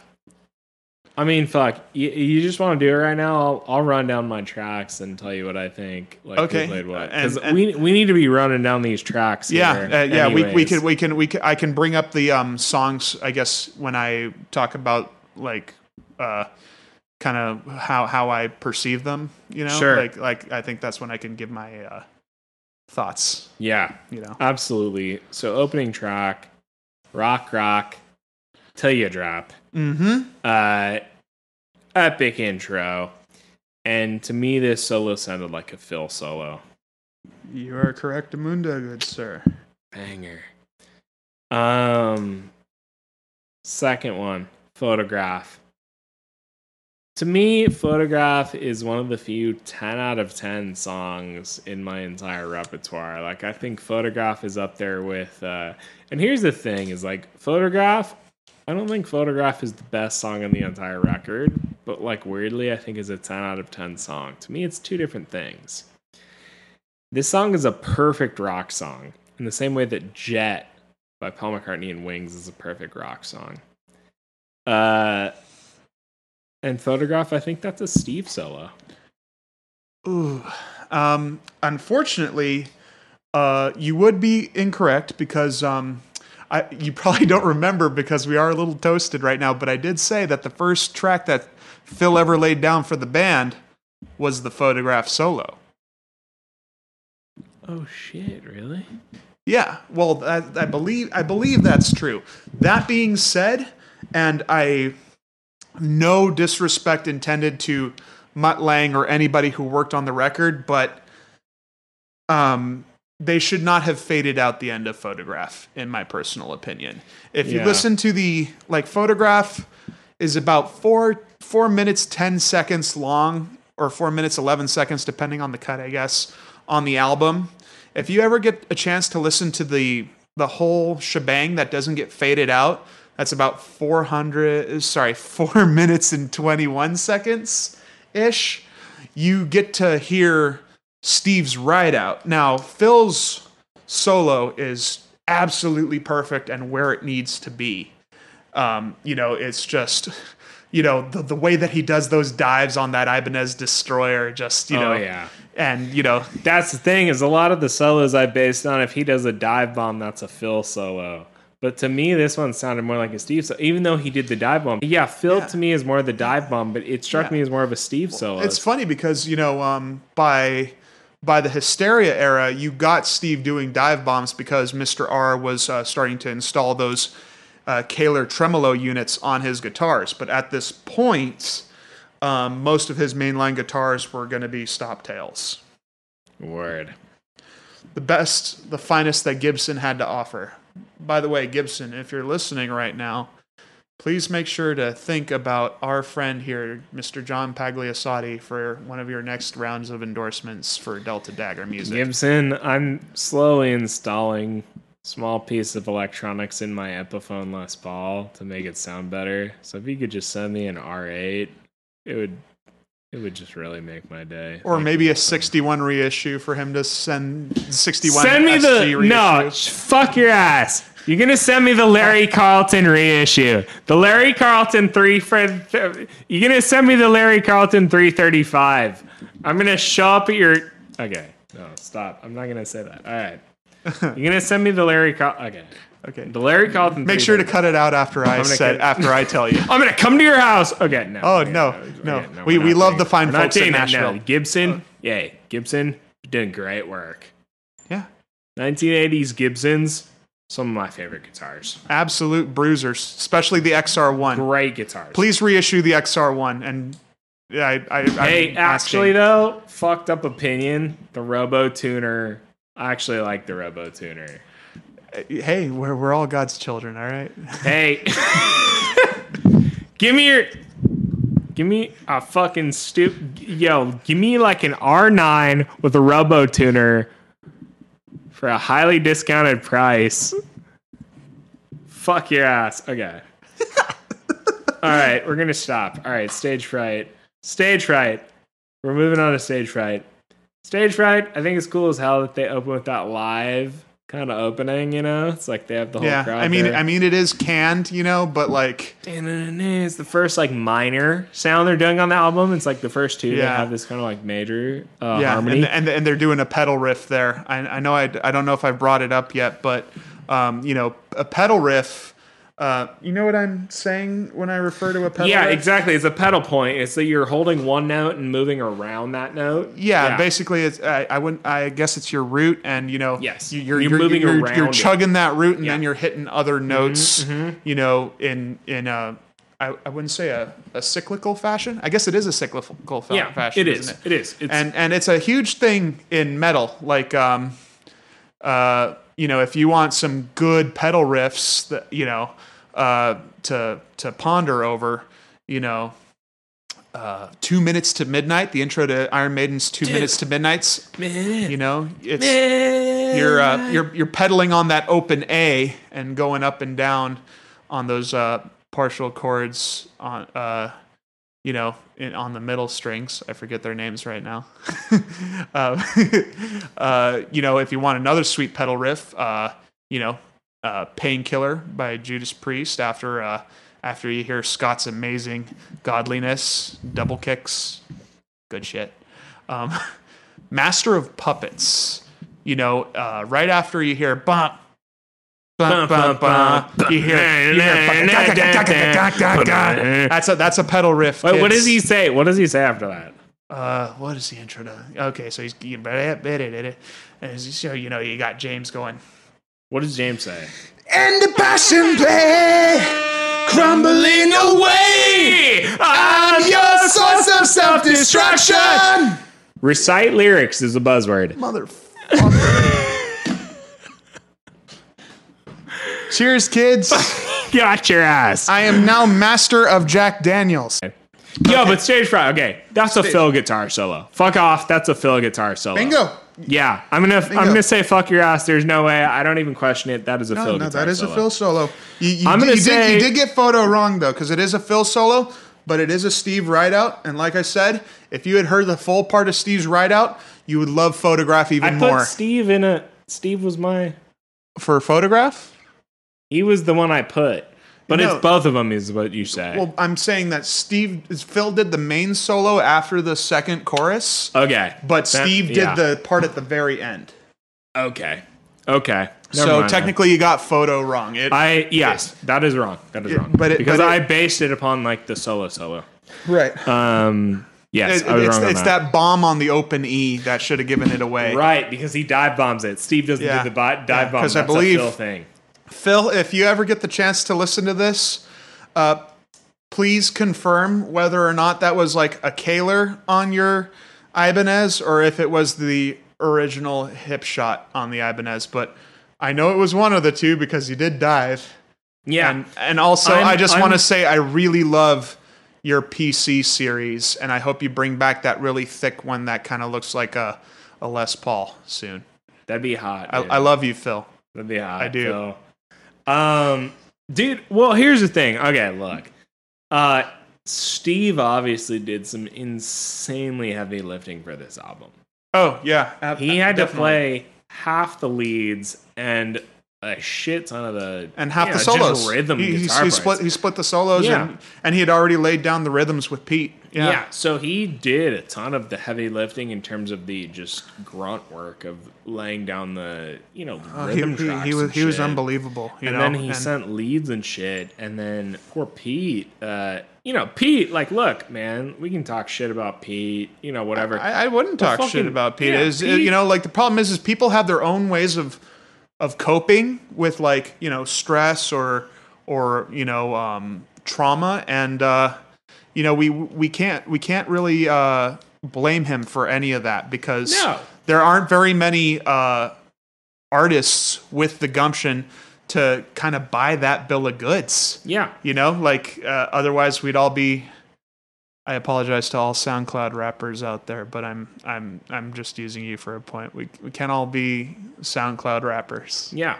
I mean, fuck. You, you just want to do it right now? I'll, I'll run down my tracks and tell you what I think. Like, Okay. Who played what? Uh, 'Cause we we need to be running down these tracks. yeah here uh, yeah we, we can we can we can, I can bring up the um songs I guess when I talk about like uh kind of how how I perceive them you know Sure. like like I think that's when I can give my uh thoughts Yeah, you know absolutely. So opening track, rock, rock, till you drop. Mm-hmm Uh, epic intro, and to me, this solo sounded like a Phil solo. you are correct Amunda good sir banger. Um, second one, photograph. To me, Photograph is one of the few 10 out of 10 songs in my entire repertoire. Like, I think Photograph is up there with. Uh, and here's the thing is like, Photograph, I don't think Photograph is the best song on the entire record, but like, weirdly, I think is a 10 out of 10 song. To me, it's two different things. This song is a perfect rock song in the same way that Jet by Paul McCartney and Wings is a perfect rock song. Uh, and Photograph, I think that's a Steve solo. Ooh. Um, unfortunately, uh, you would be incorrect because um, I, you probably don't remember because we are a little toasted right now. But I did say that the first track that Phil ever laid down for the band was the photograph solo. Oh shit! Really? Yeah. Well, I, I believe I believe that's true. That being said, and I no disrespect intended to Mutt Lange or anybody who worked on the record, but um, they should not have faded out the end of Photograph, in my personal opinion. If you Yeah. listen to the like Photograph is about four four minutes ten seconds long, or four minutes eleven seconds, depending on the cut, I guess, on the album. If you ever get a chance to listen to the the whole shebang that doesn't get faded out, that's about 400 sorry, 4 minutes and 21 seconds ish. You get to hear Steve's ride out. Now, Phil's solo is absolutely perfect and where it needs to be. Um, you know, it's just, you know, the, the way that he does those dives on that Ibanez destroyer, just, you Oh, know, yeah. and, you know, That's the thing is a lot of the solos I based on if he does a dive bomb, that's a Phil solo. But to me, this one sounded more like a Steve. So even though he did the dive bomb, yeah, Phil Yeah. to me is more of the dive bomb, but it struck Yeah. me as more of a Steve solo. It's funny because you know um, by by the hysteria era, you got Steve doing dive bombs because Mr. R was uh, starting to install those uh, Kahler tremolo units on his guitars. But at this point, um, most of his mainline guitars were going to be stop tails. Word. The best, the finest that Gibson had to offer. By the way, Gibson, if you're listening right now, please make sure to think about our friend here, Mr. John Pagliasotti, for one of your next rounds of endorsements for Delta Dagger music. Gibson, I'm slowly installing small piece of electronics in my Epiphone Les Paul to make it sound better. So if you could just send me an R8, it would it would just really make my day. or Like, maybe a 61 reissue for him to send 61 send me SG the reissue. no, fuck your ass. You're gonna send me the Larry Carlton reissue, the Larry Carlton three for. You're gonna send me the Larry Carlton three thirty five. I'm gonna show up at your. Okay, no, stop. I'm not gonna say that. All right. You're gonna send me the Larry Carlton. Okay. Okay. The Larry Carlton. Make sure to cut it out after I said cut- after I tell you. I'm gonna come to your house. Okay, no. Oh, okay, no, no. okay, We- we're we love the fine folks in that, no. Nashville. Gibson, uh. yay, Gibson, you're doing great work. Yeah. 1980s Gibsons, some of my favorite guitars. Absolute bruisers, especially the XR1. Great guitars. Please reissue the XR1 and yeah, I, I, Hey, I'm actually asking. though, fucked up opinion. The Robo Tuner. I actually like the Robo Tuner. Hey, we're we're all God's children, all right? Hey, give me your, give me a fucking stu. Yo, give me like an R9 with a Robo Tuner for a highly discounted price. Fuck your ass. Okay. All right, we're gonna stop. All right, stage fright. Stage fright. We're moving on to stage fright. Stage fright. I think it's cool as hell that they open with that live kind of opening. You know, it's like they have the whole Yeah, crowd. I mean, there. I mean, it is canned, you know, but like, It's the first like minor sound they're doing on the album. It's like the first two that Yeah. have this kind of like major uh, yeah, harmony. and, and and they're doing a pedal riff there. I, I know I, I don't know if I brought it up yet, but um, you know, a pedal riff. Uh, you know what I'm saying when I refer to a pedal yeah, exactly. It's a pedal point. It's that you're holding one note and moving around that note. Yeah, basically, it's I, I wouldn't. I guess it's your root, and you know, Yes. you, you're, You're you're moving you're, around you're it. chugging that root, and then you're hitting other notes. You know, in in a I, I wouldn't say a, a cyclical fashion. I guess it is a cyclical fa- yeah, fashion. it is. isn't It is. It's, and and it's a huge thing in metal. Like, um, uh, you know, if you want some good pedal riffs, that you know, uh, to to ponder over, you know, uh, Two Minutes to Midnight, the intro to Iron Maiden's Two Minutes to Midnights. You know, it's you're uh, you're you're pedaling on that open A and going up and down on those uh, partial chords on uh, you know in, on the middle strings. I forget their names right now. uh, uh, you know, if you want another sweet pedal riff, uh, you know, uh, "Painkiller" by Judas Priest. After uh, after you hear Scott's amazing "Godliness," double kicks, good shit. Um, Master of Puppets. You know, uh, right after you hear bump, you hear, you hear that's a that's a pedal riff. Wait, what does he say? What does he say after that? Uh, what is the intro to? Okay, so he's and so you know you got James going. What does James say? And the passion play crumbling away. I'm your source of self destruction. Recite lyrics is a buzzword. Motherfucker. Cheers, kids. Got your ass. I am now master of Jack Daniels. Yo, but stage fright. Okay, that's a fill guitar solo. Fuck off. That's a fill guitar solo. Bingo. Yeah, I'm gonna I'm gonna say fuck your ass. There's no way. I don't even question it. That is a No, fill no, guitar that is solo. a Phil solo. You, you, I'm did, gonna you, say- did, you did get photo wrong though, because it is a Phil solo, but it is a Steve rideout. And like I said, if you had heard the full part of Steve's rideout, you would love photograph even I put more. Steve in a. Steve was my. For photograph? He was the one I put. But No. it's both of them, is what you say. Well, I'm saying that Steve Phil did the main solo after the second chorus, okay, but That- Steve did yeah. the part at the very end. Okay, okay. Never so mind technically, you got photo wrong. It. I yes, that is wrong. That is Yeah, wrong. but it- because but it- I based it upon like the solo solo. right. Um. Yes, It- I was it's wrong on it's that. bomb on the open E that should have given it away. Right, because he dive bombs it. Steve doesn't Yeah. do the dive Yeah, bomb. 'cause I believe- thing. Phil, if you ever get the chance to listen to this, uh, please confirm whether or not that was like a Kahler on your Ibanez or if it was the original hip shot on the Ibanez. But I know it was one of the two because you did dive. Yeah, And, and also, I'm- i just want to say I really love your PC series, and I hope you bring back that really thick one that kind of looks like a, a Les Paul soon. that'd be hot. I. I love you, Phil. That'd be hot. I do. Phil. Um, dude. Well, here's the thing. Okay, look. Uh, Steve obviously did some insanely heavy lifting for this album. Oh yeah, He had definitely. to play half the leads and a shit ton of the and half you the know, solos. rhythm he, he, guitar he split. He split the solos, Yeah. and, and he had already laid down the rhythms with Pete. Yeah. Yeah, so he did a ton of the heavy lifting in terms of the just grunt work of laying down the you know he, rhythm he, tracks. he was and he was unbelievable. You and know, then he and- sent leads and shit. And then poor Pete, uh, you know, Pete, like, look, man, we can talk shit about Pete, you know, whatever. I, I wouldn't talk shit about Pete. yeah, is Pete- you know, like the problem is, is people have their own ways of of coping with like you know stress or or you know um, trauma, and uh, you know we we can't we can't really uh, blame him for any of that because No. there aren't very many uh, artists with the gumption to kind of buy that bill of goods. yeah. You know, like uh, otherwise we'd all be. I apologize to all SoundCloud rappers out there, but I'm I'm I'm just using you for a point. We we can't all be SoundCloud rappers. Yeah.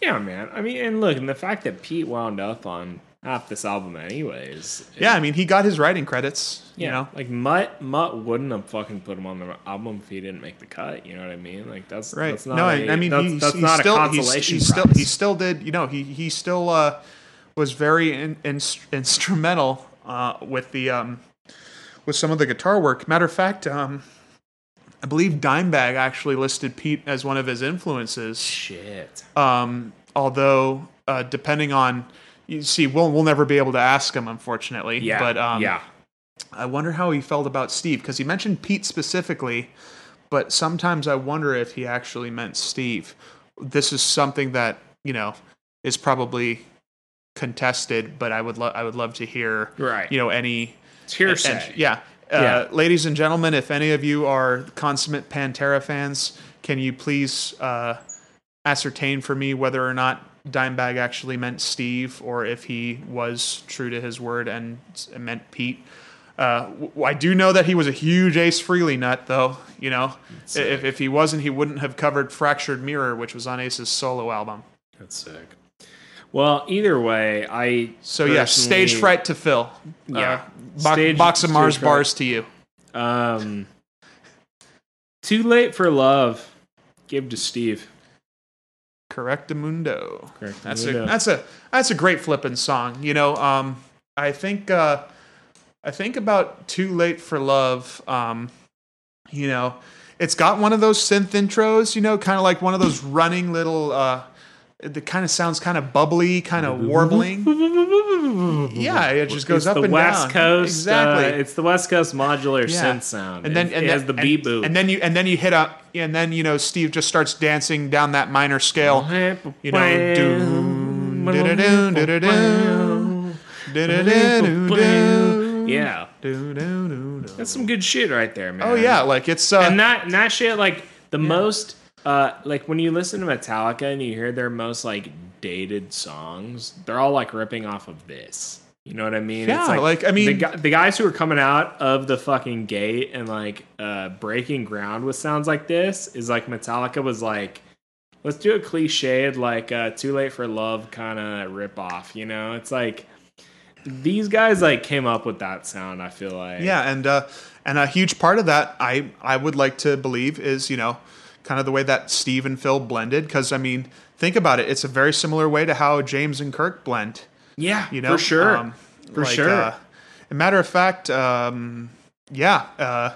Yeah, man. I mean, and look, and the fact that Pete wound up on half this album, anyways. Yeah, I mean he got his writing credits. Yeah. You know, Like, Mutt, Mutt wouldn't have fucking put him on the album if he didn't make the cut. You know what I mean? Like, that's, right? that's not no, a, I, mean that's, he, that's he not still a he's, consolation he still he still did. You know, he he still uh, was very in, in, instrumental uh, with the um, with some of the guitar work. Matter of fact, um, I believe Dimebag actually listed Pete as one of his influences. Shit. Um, although, uh, depending on, you see, we'll we'll never be able to ask him, unfortunately. Yeah. But um, yeah. I wonder how he felt about Steve because he mentioned Pete specifically, but sometimes I wonder if he actually meant Steve. This is something that you know is probably contested, but I would lo- I would love to hear Right. you know any It's hearsay. and- yeah. Uh, Yeah. Ladies and gentlemen, if any of you are consummate Pantera fans, can you please uh, ascertain for me whether or not Dimebag actually meant Steve or if he was true to his word and meant Pete? Uh, w- I do know that he was a huge Ace Frehley nut, though. You know, if, if he wasn't, he wouldn't have covered "Fractured Mirror," which was on Ace's solo album. That's sick. Well, either way, I So yeah, stage fright to Phil. Yeah. Uh, bo- Stage- box of Mars fright. bars to you. Um, too late for love. Give to Steve. Correctamundo. That's a that's a that's a great flipping song. You know, um, I think uh, I think about "Too Late for Love." Um, you know, it's got one of those synth intros. You know, kind of like one of those running little. Uh, it kind of sounds kind of bubbly, kind of warbling. Yeah, it just goes it's up the and West down. Coast. Exactly. uh, it's the West Coast modular Yeah. synth sound. and then it, and it then, has the beat boop. and then you and then you hit up and then you know Steve just starts dancing down that minor scale. You know, doom, yeah, that's some good shit right there, man. Oh yeah, like it's uh, and that and that shit like the most uh like when you listen to Metallica and you hear their most like dated songs, they're all like ripping off of this. You know what I mean? Yeah, like, I mean- the, the guys who are coming out of the fucking gate and like uh breaking ground with sounds like this is like Metallica was like let's do a cliched like uh too late for love kind of rip off, you know? It's like these guys like came up with that sound, I feel like. yeah, and uh, and a huge part of that I I would like to believe is you know kind of the way that Steve and Phil blended because I mean think about it, it's a very similar way to how James and Kirk blend. Yeah, you know for sure. Um, For like, sure. uh, a matter of fact um, yeah uh,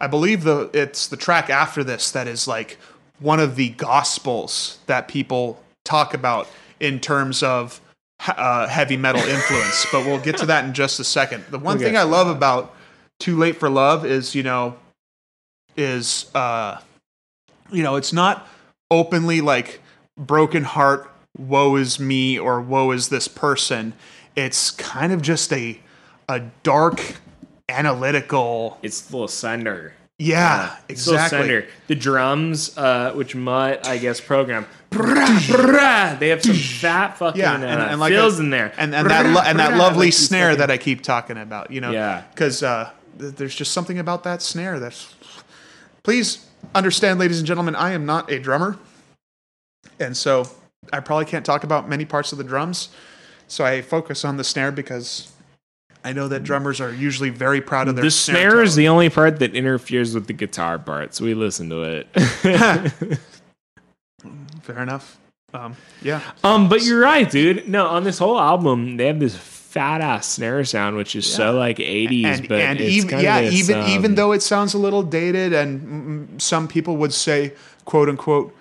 i believe the it's the track after this that is like one of the gospels that people talk about in terms of uh, heavy metal influence but we'll get to that in just a second the one We'll thing i love that. about too late for love is you know is uh you know it's not openly like broken heart woe is me or woe is this person it's kind of just a a dark analytical it's a little sender. yeah little exactly. The drums, uh, which Mutt, I guess, program. they have some fat fucking yeah uh, and, and like fills a- in there. and, and that lo- and that lovely like snare that i keep talking about you know Yeah. because uh th- there's just something about that snare that's please understand ladies and gentlemen i am not a drummer. And so i probably can't talk about many parts of the drums. So i focus on the snare because i know that drummers are usually very proud of their The snare, snare is the only part that interferes with the guitar part, so we listen to it. fair enough. Um yeah. Um, but you're right, dude. No, on this whole album, they have this fat ass snare sound, which is so like 80s, and, but and it's even kind yeah this, even um, even though it sounds a little dated and some people would say quote unquote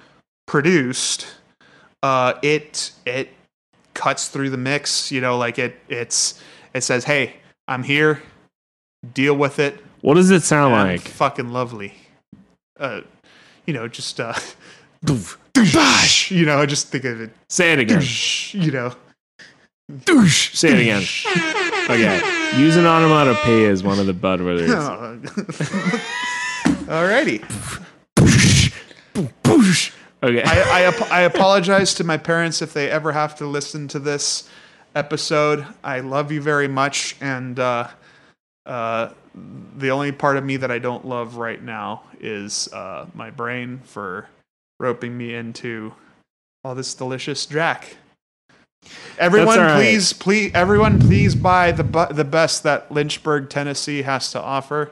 produced uh it it cuts through the mix you know like it it's it says hey i'm here deal with it. What does it sound like? fucking lovely. Uh you know just uh you know just think of it. Say it again. you know Douche. Say it again. Okay. Use an onomatopoeia is one of the bud words. alrighty Okay. I, I, ap- I apologize to my parents if they ever have to listen to this episode. I love you very much, and uh, uh, the only part of me that I don't love right now is uh, my brain for roping me into all this delicious Jack. Everyone, right. please, please, everyone, please buy the bu- the best that Lynchburg, Tennessee has to offer,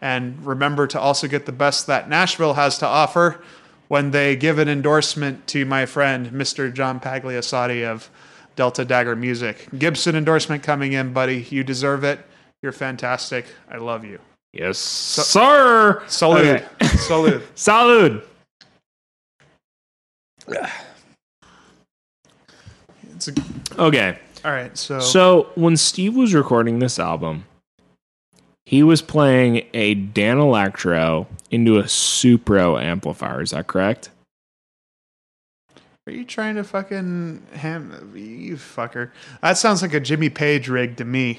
and remember to also get the best that Nashville has to offer when they give an endorsement to my friend Mr. John Pagliasotti of Delta Dagger Music. Gibson endorsement coming in, buddy. You deserve it. You're fantastic. I love you. yes, sir. Salute. Okay. Salute. Salud. It's a, Okay. all right. So, So when Steve was recording this album, he was playing a Danelectro into a Supro amplifier. Is that correct? are you trying to fucking ham? You fucker. That sounds like a Jimmy Page rig to me.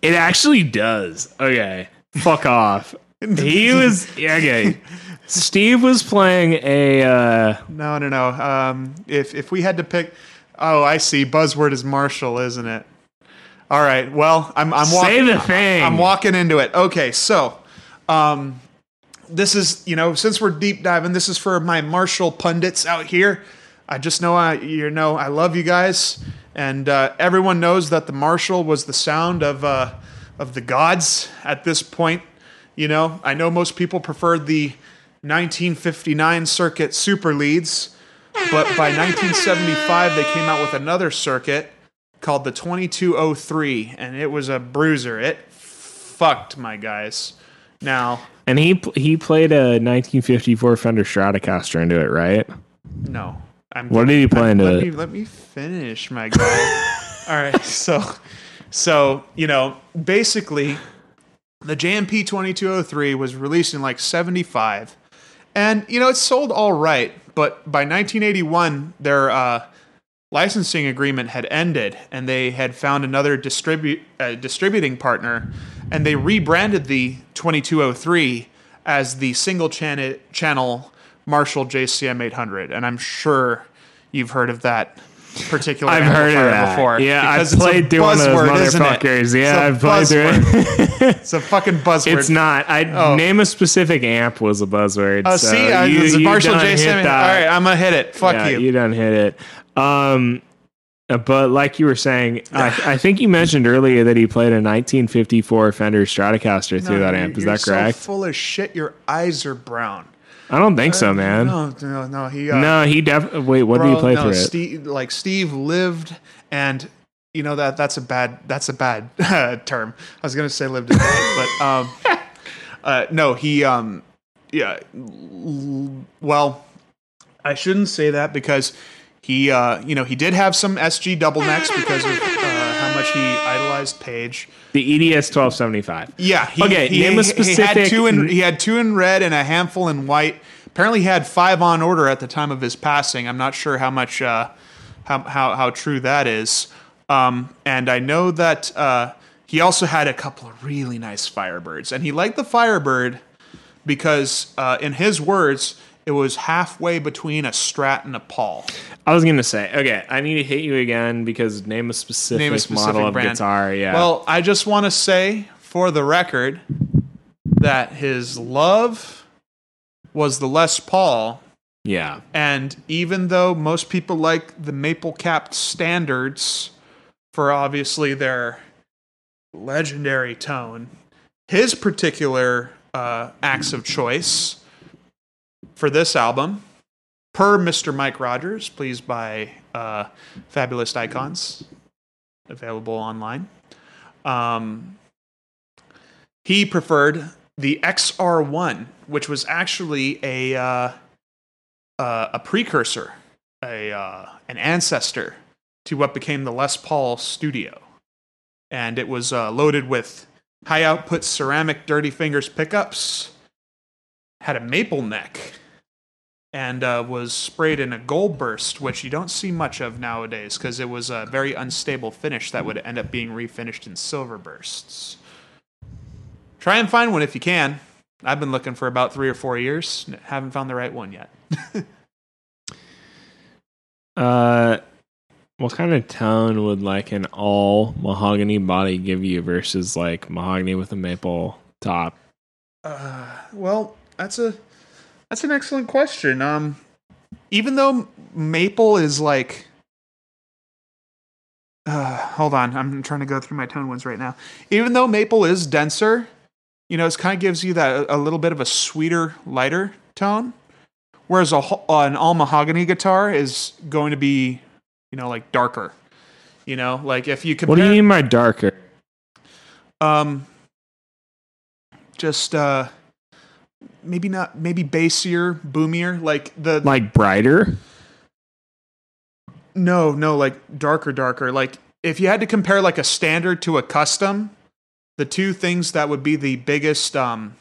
It actually does. Okay. Fuck off. He was okay. Steve was playing a uh No, no, no. Um, if if we had to pick, oh, I see. Buzzword is Marshall, isn't it? All right. Well, I'm I'm Say walking. the thing. I'm walking into it. Okay, so um, this is you know since we're deep diving, this is for my Marshall pundits out here. I just know I you know I love you guys, and uh, everyone knows that the Marshall was the sound of uh, of the gods at this point. You know, I know most people preferred the 1959 circuit super leads, but by 1975 they came out with another circuit called the 2203, and it was a bruiser. It fucked my guys. Now, And he he played a 1954 Fender Stratocaster into it, right? no. I'm What did he play into let it? Me, let me finish, my guy. All right, so, so you know, basically, the JMP 2203 was released in like 75, and you know it sold all right, but by 1981, their uh, licensing agreement had ended, and they had found another distribute uh, distributing partner, and they rebranded the 2203 as the single channel Marshall JCM 800, and I'm sure you've heard of that particular. I've heard of that. before. Yeah, because I've played through one of those buzzword, isn't it? motherfuckers. Yeah, It's a I've played through buzzword. it. It's a fucking buzzword. It's not. I Oh. name a specific amp was a buzzword. Uh, so see, you, it's a you Marshall JCM. hit that. right, I'm gonna hit it. Fuck yeah, you. You done hit it. Um, uh, but like you were saying, I, I think you mentioned earlier that he played a 1954 Fender Stratocaster through that amp. Is that correct? So full of shit. Your eyes are brown. I don't think so, man. No, no, no. He. Uh, No, he definitely. Wait, what bro, did he play no, it? Steve, like Steve lived, and you know that that's a bad that's a bad term. I was gonna say lived and died, but um, uh, no, he um, yeah, l- well, I shouldn't say that because he uh, you know he did have some SG double necks because of uh, he idolized Page. The EDS 1275. Yeah. He, Okay, he, name a he- He specific- had two in he had two in red and a handful in white. Apparently, he had five on order at the time of his passing. I'm not sure how much uh, how, how how true that is. Um, and I know that uh, he also had a couple of really nice Firebirds, and he liked the Firebird because, uh, in his words, it was halfway between a Strat and a Paul. I was gonna say, okay, I need to hit you again because name a specific, Name a specific model of guitar. Yeah. Well, I just want to say for the record that his love was the Les Paul. yeah. And even though most people like the maple capped standards for obviously their legendary tone, his particular uh, acts of choice for this album, per Mr. Mike Rogers, please buy uh, Fabulous Icons, available online. Um, he preferred the XR1, which was actually a uh, uh, a precursor, a uh, an ancestor to what became the Les Paul Studio, and it was uh, loaded with high output ceramic Dirty Fingers pickups, had a maple neck, and uh, was sprayed in a gold burst, which you don't see much of nowadays because it was a very unstable finish that would end up being refinished in silver bursts. Try and find one if you can. I've been looking for about three or four years. Haven't found the right one yet. Uh, what kind of tone would like an all mahogany body give you versus like mahogany with a maple top? Uh, well, that's a that's an excellent question. Um, even though maple is like, uh, hold on, I'm trying to go through my tone ones right now. Even though maple is denser, you know, it kind of gives you that a little bit of a sweeter, lighter tone. Whereas a an all mahogany guitar is going to be, you know, like darker. You know, like if you compare, What do you mean by darker? um, just uh, maybe not, maybe bassier, boomier, like the Like brighter? no, no, like darker, darker. Like if you had to compare like a standard to a custom, the two things that would be the biggest, um,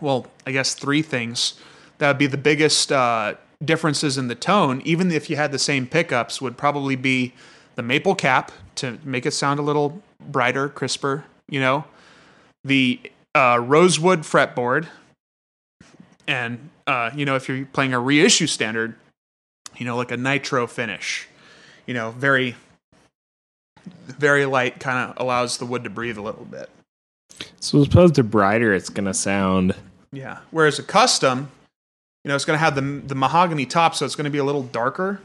well, I guess three things that would be the biggest uh, differences in the tone, even if you had the same pickups, would probably be the maple cap to make it sound a little brighter, crisper. You know, the uh, rosewood fretboard, and uh, you know if you're playing a reissue standard, you know like a nitro finish, you know very very light kind of allows the wood to breathe a little bit. So as opposed to brighter, it's gonna sound. Yeah. Whereas a custom, you know, it's going to have the the mahogany top, so it's going to be a little darker.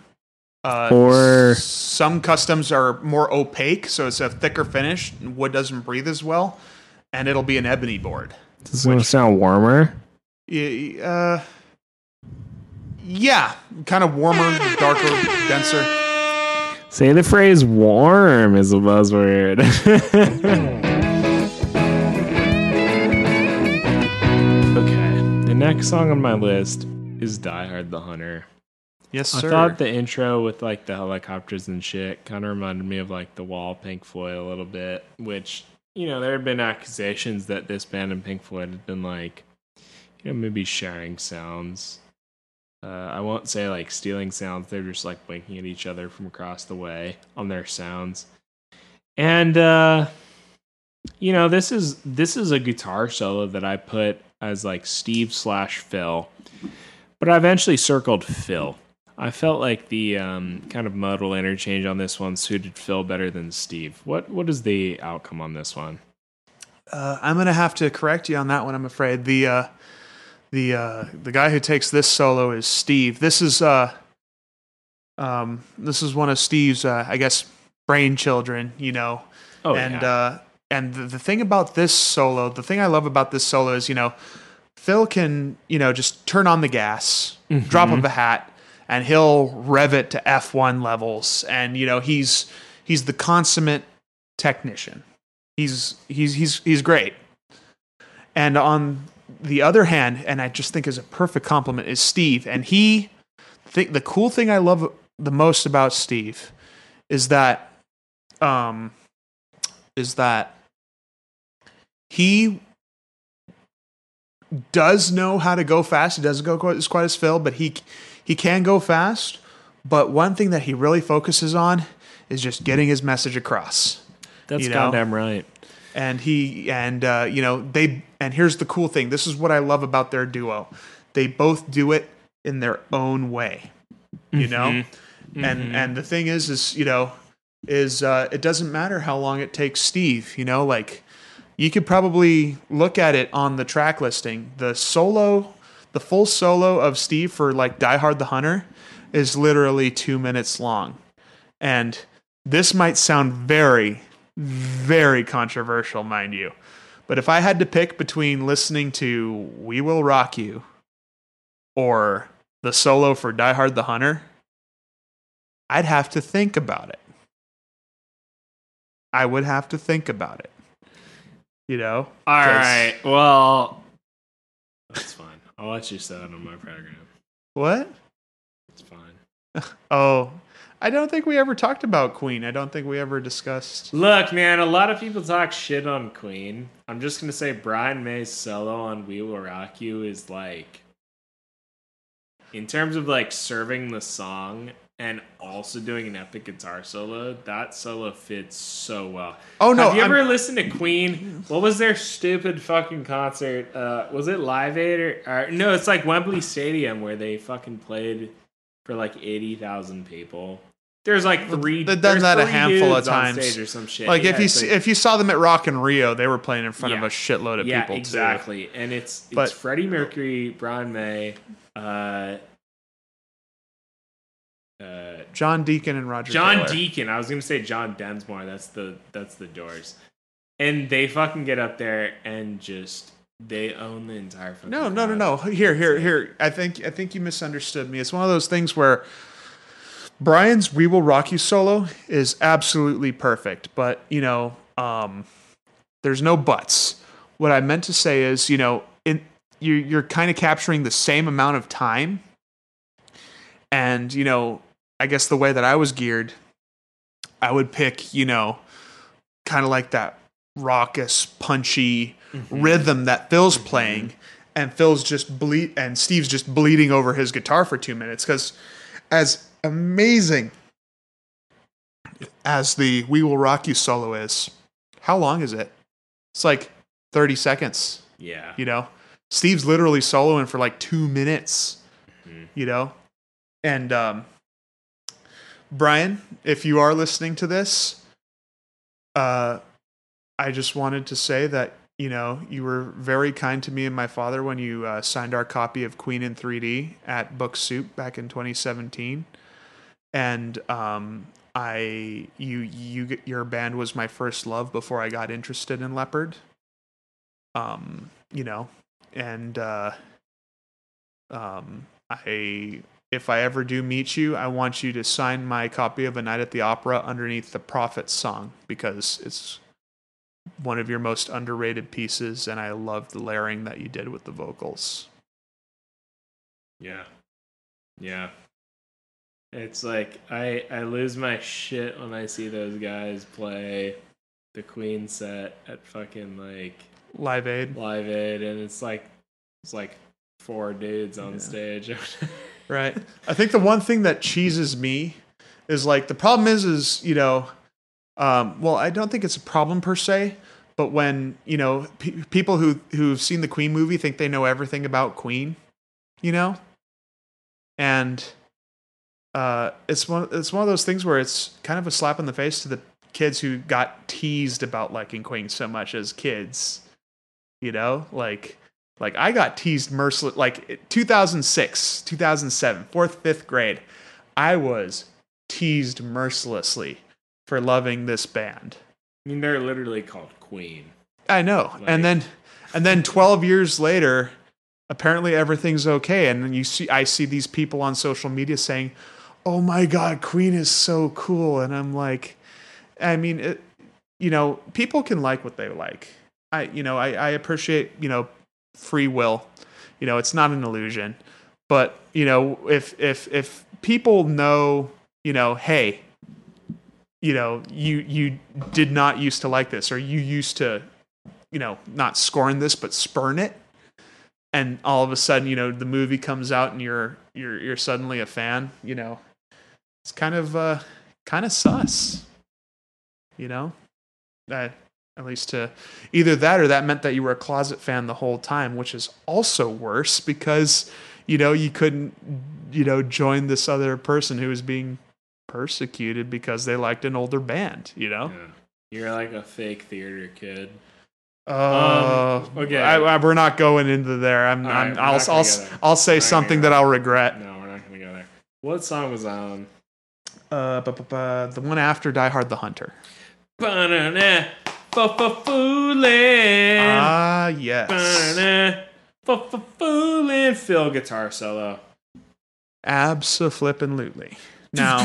Uh, Or- some customs are more opaque, so it's a thicker finish. and Wood doesn't breathe as well, and it'll be an ebony board. It's gonna sound warmer. Uh, yeah, kind of warmer, darker, denser. Say the phrase "warm" is a buzzword. okay, the next song on my list is "Die Hard the Hunter." Yes, sir. I thought the intro with like the helicopters and shit kind of reminded me of like the Wall Pink Floyd a little bit, which you know there had been accusations that this band and Pink Floyd had been like, you know, maybe sharing sounds. Uh, I won't say like stealing sounds; they're just like winking at each other from across the way on their sounds. And uh, you know, this is this is a guitar solo that I put as like Steve slash Phil, but I eventually circled Phil. I felt like the um, kind of modal interchange on this one suited Phil better than Steve. What what is the outcome on this one? Uh, I'm gonna have to correct you on that one. I'm afraid the uh, the uh, the guy who takes this solo is Steve. This is uh, um, this is one of Steve's, uh, I guess, brain children. You know, Oh and yeah. uh, and the, the thing about this solo, the thing I love about this solo is, you know, Phil can you know just turn on the gas, drop of a hat, and he'll rev it to F1 levels, and you know he's he's the consummate technician. He's he's he's he's great. And on the other hand, and I just think is a perfect compliment is Steve, and he think the cool thing I love the most about Steve is that um is that he does know how to go fast. He doesn't go quite as quite as Phil, but he he can go fast. But one thing that he really focuses on is just getting his message across That's you know, goddamn right. and he and uh, you know they and here's the cool thing. This is what i love about their duo. They both do it in their own way you know? And and the thing is is you know is uh, it doesn't matter how long it takes steve you know? Like you could probably look at it on the track listing. The solo the full solo of steve for like die hard the hunter is literally two minutes long. And this might sound very very controversial, mind you. But if I had to pick between listening to We Will Rock You or the solo for Die Hard the Hunter, I'd have to think about it. I would have to think about it. You know? All right. Well, that's fine. I'll let you set it on my program. What? It's fine. Oh, I don't think we ever talked about Queen. I don't think we ever discussed. Look, man, a lot of people talk shit on Queen. I'm just gonna say Brian May's solo on "We Will Rock You" is like, in terms of like serving the song and also doing an epic guitar solo. That solo fits so well. Oh, no, Have you I'm- ever listened to Queen? What was their stupid fucking concert? Uh, was it Live Aid or, or no? It's like Wembley Stadium where they fucking played for like eighty thousand people. There's like three. They've done that a handful of times. or some shit. Like Yeah, if you see, like- if you saw them at Rock in Rio, they were playing in front of a shitload of yeah, people exactly. And it's it's But- Freddie Mercury, Brian May, uh, uh. John Deacon and Roger. John Taylor. Deacon. I was gonna say John Densmore. That's the that's the Doors, and they fucking get up there and just they own the entire. Fucking No, no, no, no. Here, here, here. I think I think you misunderstood me. It's one of those things where Brian's "We Will Rock You" solo is absolutely perfect, but you know, um, there's no buts. What I meant to say is, you know, in you you're kind of capturing the same amount of time, and you know, I guess the way that I was geared, I would pick, you know, kind of like that raucous, punchy rhythm that Phil's playing, and Phil's just bleed, and Steve's just bleeding over his guitar for two minutes. Because as amazing as the "We Will Rock You" solo is, how long is it? It's like thirty seconds. Yeah, You know, Steve's literally soloing for like two minutes. You know, and um, Brian, if you are listening to this, uh, I just wanted to say that you know you were very kind to me and my father when you uh, signed our copy of Queen in 3D at Book Soup back in 2017, and um, I you you your band was my first love before I got interested in Leppard. Um, you know, and uh, um, I if I ever do meet you, I want you to sign my copy of A Night at the Opera underneath the Prophet song because it's one of your most underrated pieces, and I love the layering that you did with the vocals. Yeah. Yeah. It's like I I lose my shit when I see those guys play the Queen set at fucking like Live Aid. Live Aid and it's like it's like four dudes on Yeah. stage. Right. I think the one thing that cheeses me is like the problem is is you know, um, well I don't think it's a problem per se, but when you know pe- people who who've seen the Queen movie think they know everything about Queen, you know, and uh, it's one it's one of those things where it's kind of a slap in the face to the kids who got teased about liking Queen so much as kids, you know, like like I got teased merciless like 2006, 2007, fourth, fifth grade. I was teased mercilessly for loving this band. I mean they're literally called Queen. I know. Like- and then and then 12 years later, apparently everything's okay and then you see I see these people on social media saying, "Oh my god, Queen is so cool." And I'm like I mean, it, you know, people can like what they like. I you know, I I appreciate, you know, free will. You know, it's not an illusion. But, you know, if if if people know, you know, hey, you know, you you did not used to like this or you used to you know, not scorn this but spurn it. And all of a sudden, you know, the movie comes out and you're you're you're suddenly a fan, you know. It's kind of uh kind of sus. You know? That at least to either that or that meant that you were a closet fan the whole time, which is also worse because you know, you couldn't you know, join this other person who was being persecuted because they liked an older band, you know? Yeah. You're like a fake theater kid. Uh, Um, okay. I, I- we're not going into there. I'm, All I'm right, I'll, I'll. I'll say We're not gonna something that I'll regret. No, we're not gonna go there. What song was on? Uh, bu- bu- bu- the one after Die Hard the Hunter. Ba-na-na, fa-fa-foolin'. Ah, yes. Ba-na-na, fa-fa-foolin'. Phil guitar solo. Absolutely. Now,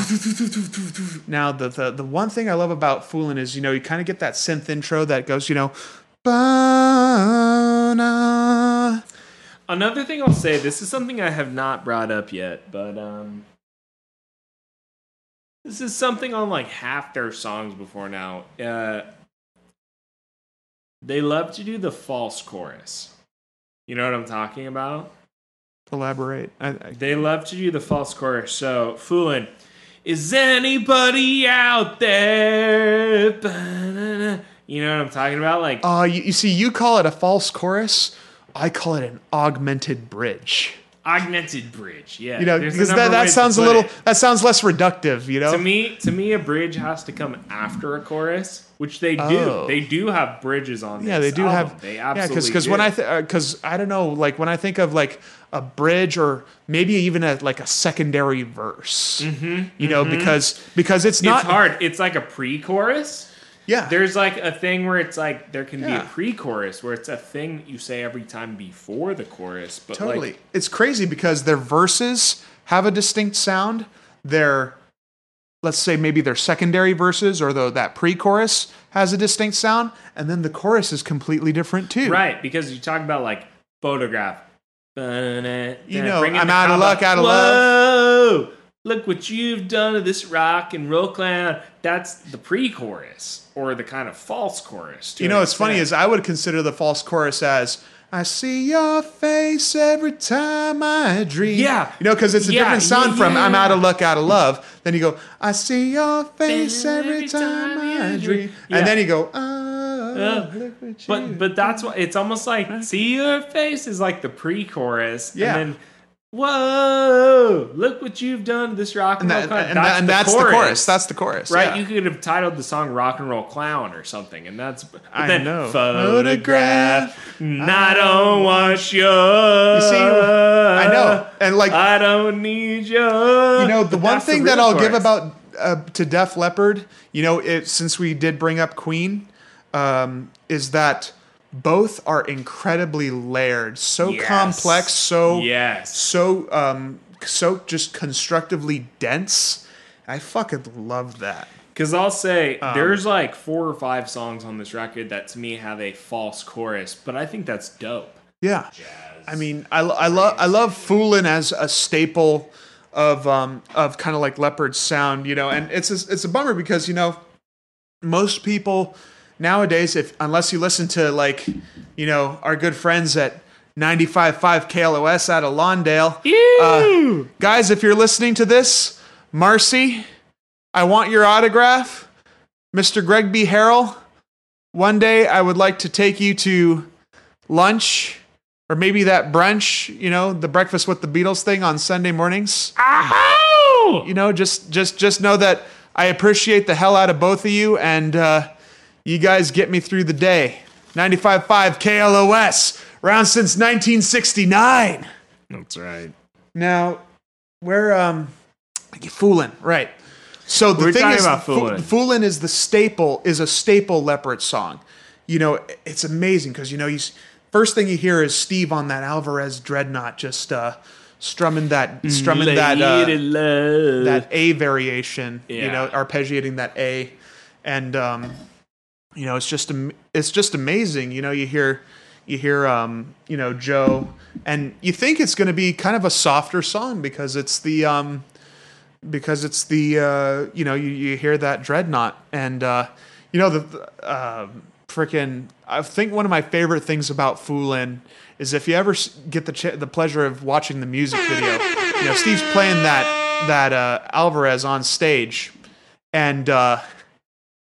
now the, the the one thing I love about Foolin' is you know you kind of get that synth intro that goes you know, ba-na. Another thing I'll say, this is something I have not brought up yet, but um this is something on like half their songs before now. Uh they love to do the false chorus. You know what I'm talking about? elaborate. I, I, They love to do the false chorus. So, Foolin', is anybody out there? Ba-na-na. You know what I'm talking about? Like, uh, you, you see, you call it a false chorus. I call it an augmented bridge. Augmented bridge. Yeah. You know, because that, that sounds a little it. that sounds less reductive. You know, To me, to me, a bridge has to come after a chorus, which they do. Oh. They do have bridges on. Yeah, they do album. have. They absolutely yeah, absolutely. because when. I because I don't know, like when I think of like a bridge or maybe even a like a secondary verse. Mm-hmm, you know, because because it's not it's hard. It's like a pre-chorus. Yeah, There's like a thing where it's like there can be a pre-chorus where it's a thing that you say every time before the chorus. But totally. like, it's crazy because their verses have a distinct sound. Their let's say maybe their secondary verses or the, that pre-chorus has a distinct sound, and then the chorus is completely different too. right? Because you talk about like photograph. You know, I'm out of luck, out of Whoa, look what you've done to this rock and roll clown. That's the pre-chorus or the kind of false chorus. You know what's funny is I would consider the false chorus as I see your face every time I dream. Yeah. You know, because it's a Yeah, different sound yeah, from I'm out of luck, out of love. Then you go, I see your face every time I dream. Yeah. And then you go, oh, Yeah. what you But but that's why it's almost like see your face is like the pre-chorus, Yeah. and then Whoa! Look what you've done to this rock and, And, roll that, clown. and, that- and that's the chorus. That's the chorus. right. yeah. You could have titled the song "Rock and Roll Clown" or something, and that's. I then, know. Photograph. I don't want you. You see, I know. And like I don't need you. you know the one thing that I'll give about uh, to Def Leppard, you know, it, since we did bring up Queen, um, is that both are incredibly layered, so Yes. complex, so Yes. so um, so just constructively dense. I fucking love that. Because I'll say Um, there's like four or five songs on this record that to me have a false chorus, but I think that's dope. Yeah. I mean, I, I love I love Foolin' as a staple of um of kind of like Leppard's sound, you know, and it's a, it's a bummer because you know most people nowadays, if unless you listen to like you know our good friends at 95.5 KLOS out of Lawndale, uh, guys, if you're listening to this, Marcy, I want your autograph, Mr. Greg B. Harrell. One day, I would like to take you to lunch or maybe that brunch, you know, the breakfast with the Beatles thing on Sunday mornings. You know, just just just know that I appreciate the hell out of both of you and uh, you guys get me through the day. 95.5 KLOS, around since 1969. That's right. Now, we're um fooling, right? So the We're thing is, about Fo- Foolin'. Foolin' is the staple, is a staple Leppard song. You know, it's amazing because you know, you first thing you hear is Steve on that Alvarez dreadnought just uh, strumming that, strumming that uh, that A variation. You know, arpeggiating that A, and um, you know, it's just it's just amazing. You know, you hear you hear um, you know Joe, and you think it's going to be kind of a softer song because it's the um, because it's the uh, you know you, you hear that dreadnought and uh, you know the uh, freaking I think one of my favorite things about Foolin is if you ever get the ch- the pleasure of watching the music video, you know Steve's playing that that uh, Alvarez on stage, and uh,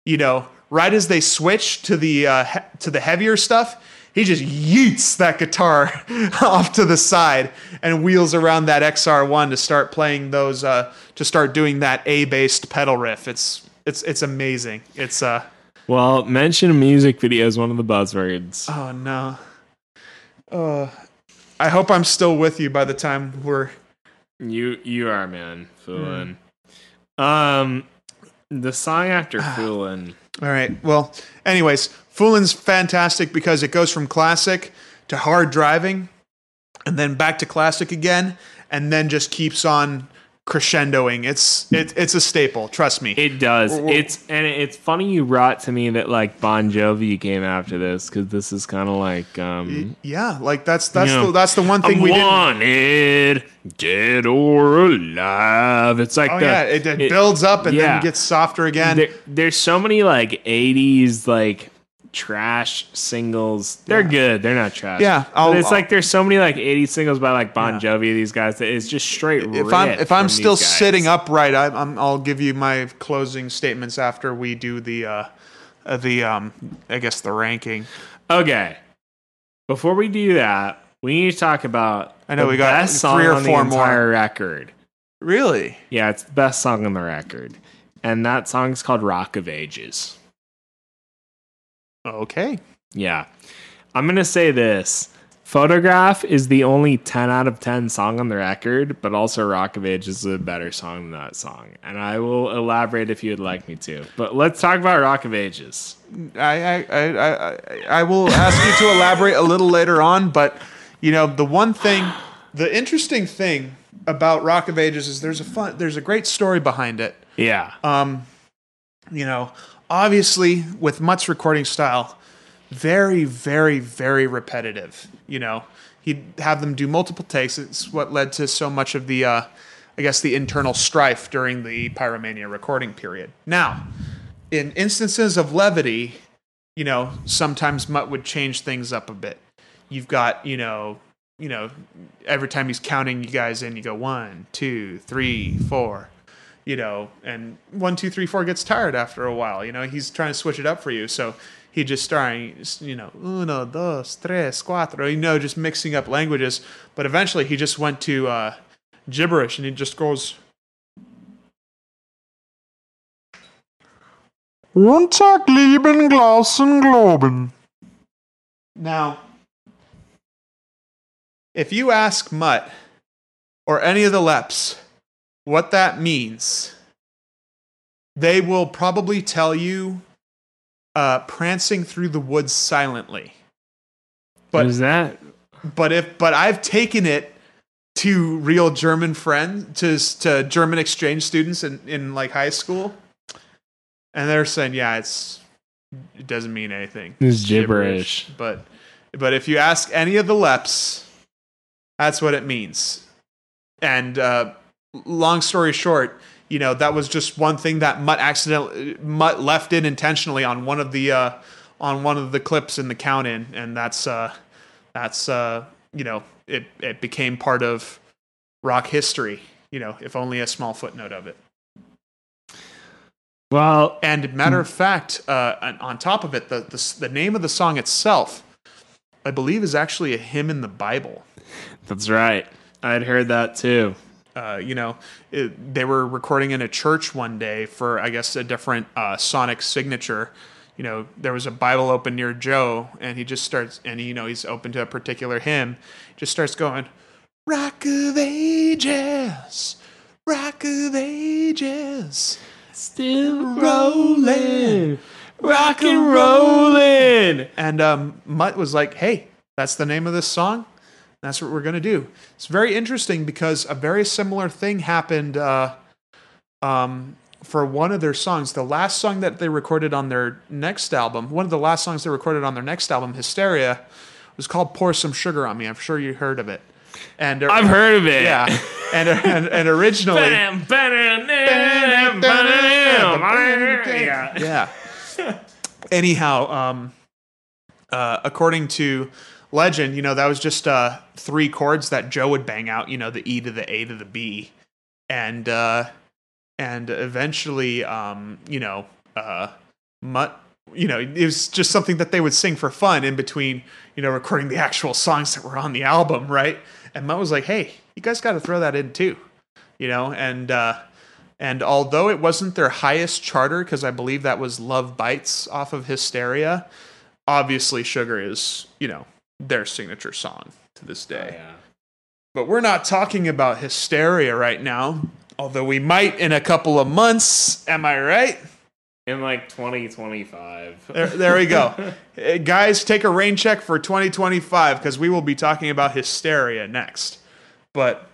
you know right as they switch to the uh, he- to the heavier stuff. He just yeets that guitar off to the side and wheels around that XR1 to start playing those, uh, to start doing that A-based pedal riff. It's it's it's amazing. It's uh well, mention music video is one of the buzzwords. oh no. Uh, I hope I'm still with you by the time we're You you are man, Foolin'. Hmm. Um, the song after Ah. Foolin'. All right. Well, anyways, Foolin's fantastic because it goes from classic to hard driving and then back to classic again and then just keeps on crescendoing. It's it, it's a staple, trust me. It does. Well- It's and it's funny you brought to me that like Bon Jovi came after this because this is kind of like um. yeah, like that's that's You know, the that's the one thing I'm we didn't wanted, dead or alive. It's like Oh the, yeah, it, it, it- builds up and yeah. then gets softer again. there, there's so many like 80s like trash singles. They're good. They're not trash. Yeah, but I'll- it's like there's so many like 80s singles by like Bon Yeah. Jovi. These guys that is just straight. if I'm if I'm still sitting upright, I, I'm, I'll give you my closing statements after we do the uh, uh, the um I guess the ranking. Okay. Before we do that, we need to talk about. I know the we got best song three or on four the more. record. Really? Yeah, it's the best song on the record, and that song's called "Rock of Ages." Okay. Yeah. I'm going to say this. Photograph is the only 10 out of 10 song on the record, but also Rock of Ages is a better song than that song. And I will elaborate if you'd like me to. But let's talk about Rock of Ages. I, I, I, I, I will ask you to elaborate a little later on, but you know the one thing, the interesting thing about Rock of Ages is there's a fun, there's a great story behind it. Yeah. Um, you know, obviously with Mutt's recording style, very, very, very repetitive. You know, he'd have them do multiple takes. It's what led to so much of the, uh, I guess, the internal strife during the Pyromania recording period. Now, in instances of levity, you know, sometimes Mutt would change things up a bit. You've got, you know, you know, every time he's counting you guys in, you go one, two, three, four, you know, and one, two, three, four gets tired after a while. You know, he's trying to switch it up for you. So he just starting, you know, uno, dos, tres, cuatro, you know, just mixing up languages. But eventually he just went to uh, gibberish and he just goes, lieben Globen. Now, if you ask Mutt or any of the Leps what that means, they will probably tell you uh, prancing through the woods silently. What But is that? but if but I've taken it to real German friends to to German exchange students in, in like high school, and they're saying, yeah, it's it doesn't mean anything. It's gibberish. But but if you ask any of the Leps, that's what it means. And uh, long story short, you know that was just one thing that Mutt accidentally Mutt left in intentionally on one of the uh, on one of the clips in the count in, and that's uh, that's uh, you know it it became part of rock history. You know, if only a small footnote of it. Well, And matter of fact, uh, on- on top of it, the, the the name of the song itself, I believe, is actually a hymn in the Bible. that's right. I'd heard that too. Uh, you know, it, they were recording in a church one day for, I guess, a different uh, sonic signature. You know, there was a Bible open near Joe, and he just starts, and you know, he's open to a particular hymn. Just starts going, "Rock of Ages, Rock of Ages." Still rolling, rock and rolling. And um, Mutt was like, "Hey, that's the name of this song. That's what we're gonna do." It's very interesting because a very similar thing happened uh, um, for one of their songs. The last song that they recorded on their next album, one of the last songs they recorded on their next album, Hysteria, was called "Pour Some Sugar on Me." I'm sure you heard of it. And I've heard of it. yeah, and and, and originally. Yeah. Anyhow, um, uh, according to legend, you know that was just uh, three chords that Joe would bang out. You know, the E to the A to the B, and uh, and eventually, um, you know, uh, Mutt. You know, it was just something that they would sing for fun in between, you know, recording the actual songs that were on the album, right? And Mutt was like, "Hey, you guys got to throw that in too," you know, and uh, and although it wasn't their highest charter, because I believe that was Love Bites off of Hysteria, obviously Sugar is, you know, their signature song to this day. Yeah. But we're not talking about Hysteria right now, although we might in a couple of months. Am I right? In like 2025. There, there we go. Guys, take a rain check for 2025 because we will be talking about Hysteria next. But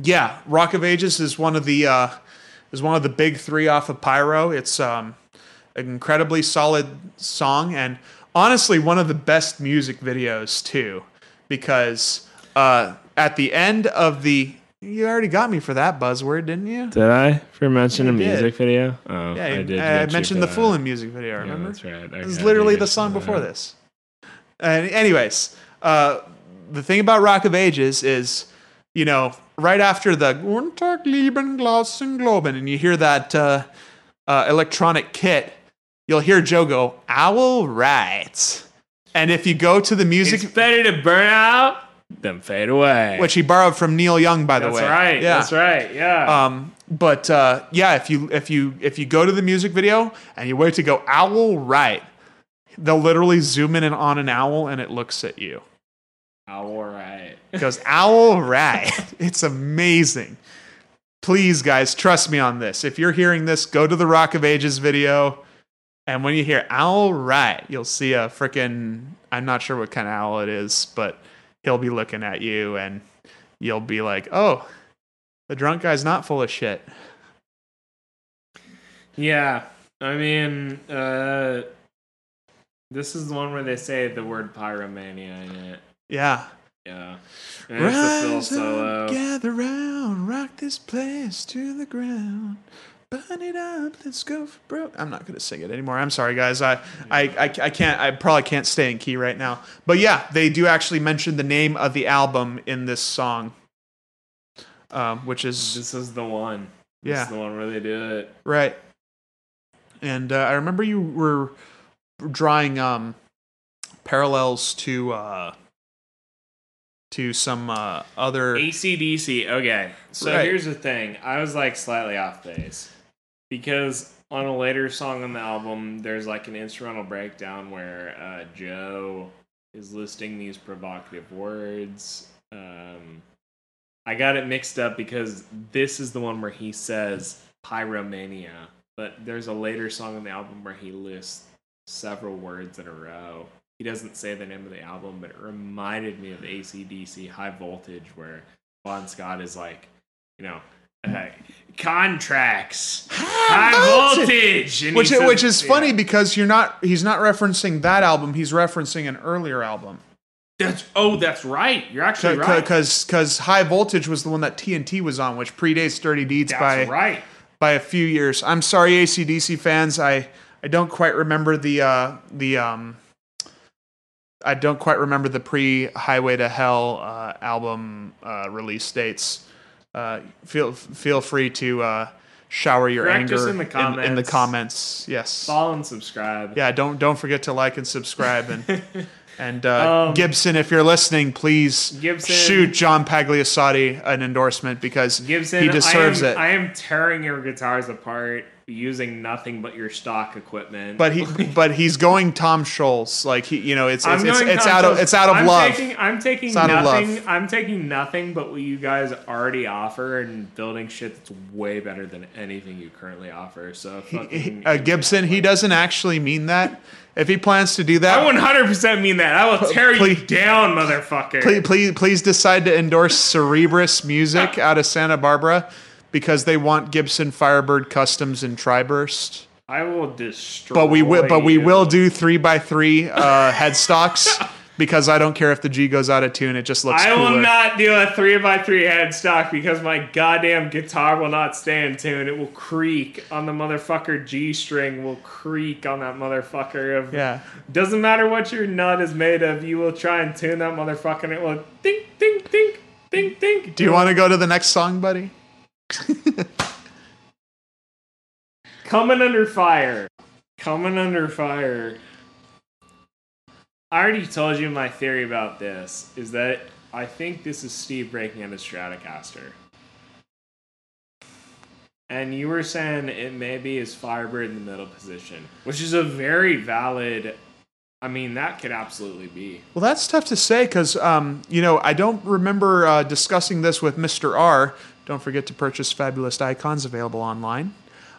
yeah, Rock of Ages is one of the uh, is one of the big three off of Pyro. It's um, an incredibly solid song and honestly one of the best music videos too, because uh, at the end of the you already got me for that buzzword, didn't you? Did I for mention a You did. music video? Oh, Yeah, I did. I, you mentioned the that. Foolin' music video. Yeah, Remember? that's right. It was literally the song before this. And anyways, uh, the thing about Rock of Ages is, you know, right after the "Guten Tag, lieben Glasen Globen," and you hear that uh, uh, electronic kit, you'll hear Joe go, "Owl right." And if you go to the music, It's better to burn out than fade away. which he borrowed from Neil Young, by the that's way, That's right. Yeah. That's right. Yeah. Um, but uh, yeah, if you if you if you go to the music video and you wait to go owl right, they'll literally zoom in and on an owl and it looks at you. All right. It goes owl right. It's amazing. Please, guys, trust me on this. If you're hearing this, go to the Rock of Ages video, and when you hear owl right, you'll see a freaking I'm not sure what kind of owl it is, but he'll be looking at you, and you'll be like, oh. The drunk guy's not full of shit. Yeah. I mean, uh, this is the one where they say the word pyromania in it. Yeah. Yeah. And it's the Rise solo. up, gather round, rock this place to the ground. Burn it up, let's go for broke. I'm not gonna sing it anymore. I'm sorry, guys. I, I, I, I can't. I probably can't stay in key right now. But yeah, they do actually mention the name of the album in this song, um, which is This is the one. This Yeah. is the one where they do it. Right. And uh, I remember you were drawing um, parallels to uh, to some uh, other. ACDC. Okay. So Right. here's the thing. I was like slightly off base because on a later song on the album, there's like an instrumental breakdown where uh, Joe is listing these provocative words. Um, I got it mixed up because this is the one where he says pyromania, but there's a later song on the album where he lists several words in a row. He doesn't say the name of the album, but it reminded me of ACDC High Voltage, where Bon Scott is like, you know, uh, contracts, high voltage, and he which says- which is yeah. funny because you're not he's not referencing that album he's referencing an earlier album That's oh, that's right. You're actually right. because because high voltage was the one that TNT was on which predates Dirty Deeds That's by right. by a few years I'm sorry ACDC fans I I don't quite remember the uh the um I don't quite remember the pre Highway to Hell uh, album uh, release dates uh, feel feel free to uh, shower your Correct anger us in the in, in the comments. comments. Yes. Follow and subscribe. yeah don't don't forget to like and subscribe and and uh, Um, gibson if you're listening please Gibson- shoot john pagliasotti an endorsement because Gibson, he deserves I am, it. I am tearing your guitars apart using nothing but your stock equipment. but he but he's going tom Scholz. like he you know it's it's, it's, it's out of it's out of I'm love Taking, I'm taking It's out of nothing. I'm taking nothing but what you guys already offer and building shit that's way better than anything you currently offer. So fucking, uh, gibson he doesn't actually mean that if he plans to do that I 100% mean that. I will tear Please- you down, motherfucker. please, please, please decide to endorse Cerebrus Music out of Santa Barbara because they want Gibson Firebird Customs and Triburst. I will destroy. But we will, but we you. will do three by three uh, headstocks because I don't care if the G goes out of tune. It just looks like I cooler. will not do a three by three headstock because my goddamn guitar will not stay in tune. It will creak on the motherfucker G string. Will creak on that motherfucker. Of Yeah. doesn't matter what your nut is made of. You will try and tune that motherfucker, and it will ding ding ding ding ding. Do you want to go to the next song, buddy? Coming under fire? Coming under fire. I already told you my theory about this is that I think this is Steve breaking out a Stratocaster. And you were saying it may be his Firebird in the middle position, which is a very valid. I mean, that could absolutely be. Well, that's tough to say because, um, you know, I don't remember uh, discussing this with Mr. R. Don't forget to purchase Fabulous Icons available online.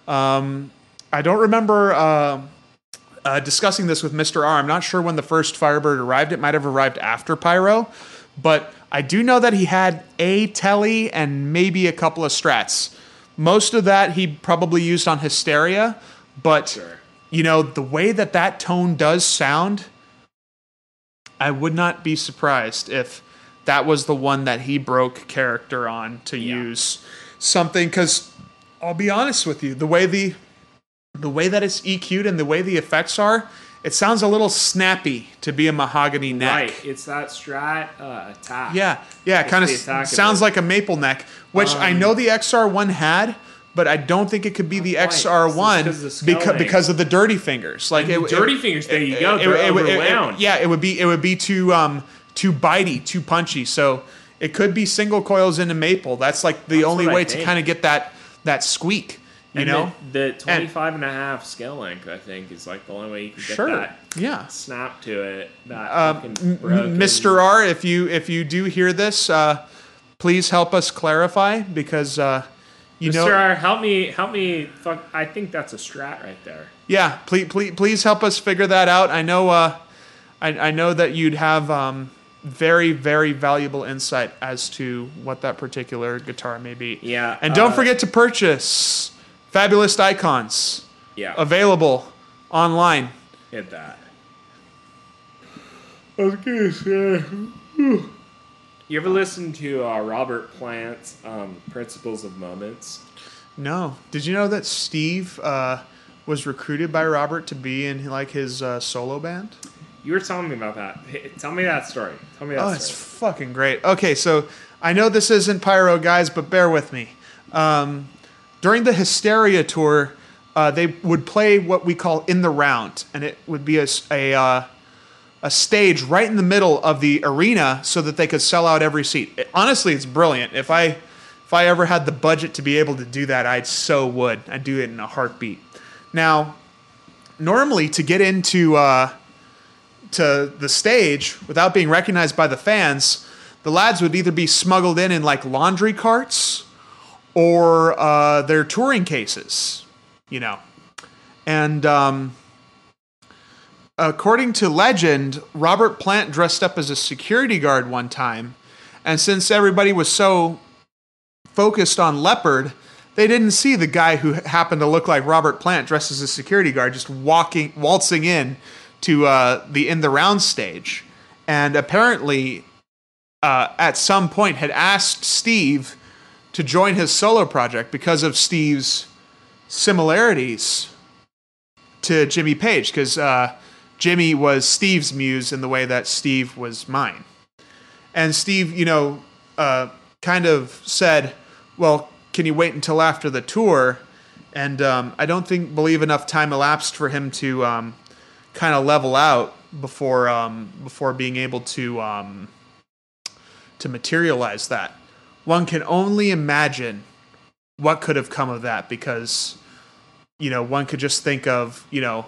Um, I don't remember uh, uh, discussing this with Mr. R. I'm not sure when the first Firebird arrived. It might have arrived after Pyro, but I do know that he had a Telly and maybe a couple of Strats. Most of that he probably used on Hysteria, but Sure. you know the way that that tone does sound I would not be surprised if that was the one that he broke character on to Yeah. use something because I'll be honest with you, the way the the way that it's EQ'd and the way the effects are, it sounds a little snappy to be a mahogany neck. Right. It's that Strat uh, attack. Yeah, yeah, it kind of the attack of sounds like a maple neck, which I Um, know the XR1 had, but I don't think it could be the Right. XR1 It's 'cause of the because because of the dirty fingers. Like it, dirty it- fingers, there you go. it- it- yeah, it would be it would be too um too bitey, too punchy. So it could be single coils into maple. That's like the That's only way to kind of get that that squeak. You And know? the, the 25 and a half scale length, I think, is like the only way you can get Sure. that Yeah. snap to it. That fucking M- broken- Mr. R, if you if you do hear this, uh, please help us clarify because uh, you know Mr. know R, help me, help me. Fuck, I think that's a strat right there. Yeah, please, please, please help us figure that out. I know, uh, I, I know that you'd have um, very, very valuable insight as to what that particular guitar may be. Yeah, and don't uh, forget to purchase Fabulous Icons Yeah, available online. hit that. I was gonna say. You ever listen to uh, Robert Plant's um, Principles of Moments? No, did you know that Steve uh, was recruited by Robert to be in like his uh, solo band? You were telling me about that. Hey, Tell me that story. Tell me that Oh, it's fucking great. Okay, so I know this isn't Pyro, guys, but bear with me. Um, during the Hysteria tour, uh, they would play what we call in the round, and it would be a a, uh, a stage right in the middle of the arena so that they could sell out every seat. It- honestly, it's brilliant. If I if I ever had the budget to be able to do that, I'd so would. I'd do it in a heartbeat. Now, normally to get into uh, to the stage without being recognized by the fans, the lads would either be smuggled in in like laundry carts or uh, their touring cases, you know. And um, according to legend, Robert Plant dressed up as a security guard one time, and since everybody was so focused on Leppard, they didn't see the guy who happened to look like Robert Plant dressed as a security guard just walking, waltzing in to uh, the in the round stage, and apparently, uh, at some point, had asked Steve to join his solo project because of Steve's similarities to Jimmy Page, because uh, Jimmy was Steve's muse in the way that Steve was mine. And Steve, you know, uh, kind of said, "Well, can you wait until after the tour?" And um, I don't think believe enough time elapsed for him to um, kind of level out before um, before being able to um, to materialize that. One can only imagine what could have come of that because you know one could just think of you know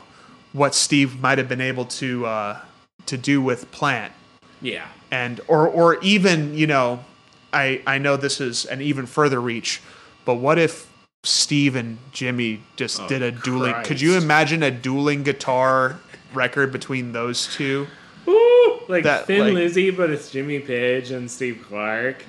what Steve might have been able to uh, to do with Plant Yeah. and or or even you know I I know this is an even further reach, but what if Steve and Jimmy just did a dueling? Could you imagine a dueling guitar record between those two? Woo! Like That, Thin like- Lizzy, but it's Jimmy Page and Steve Clark.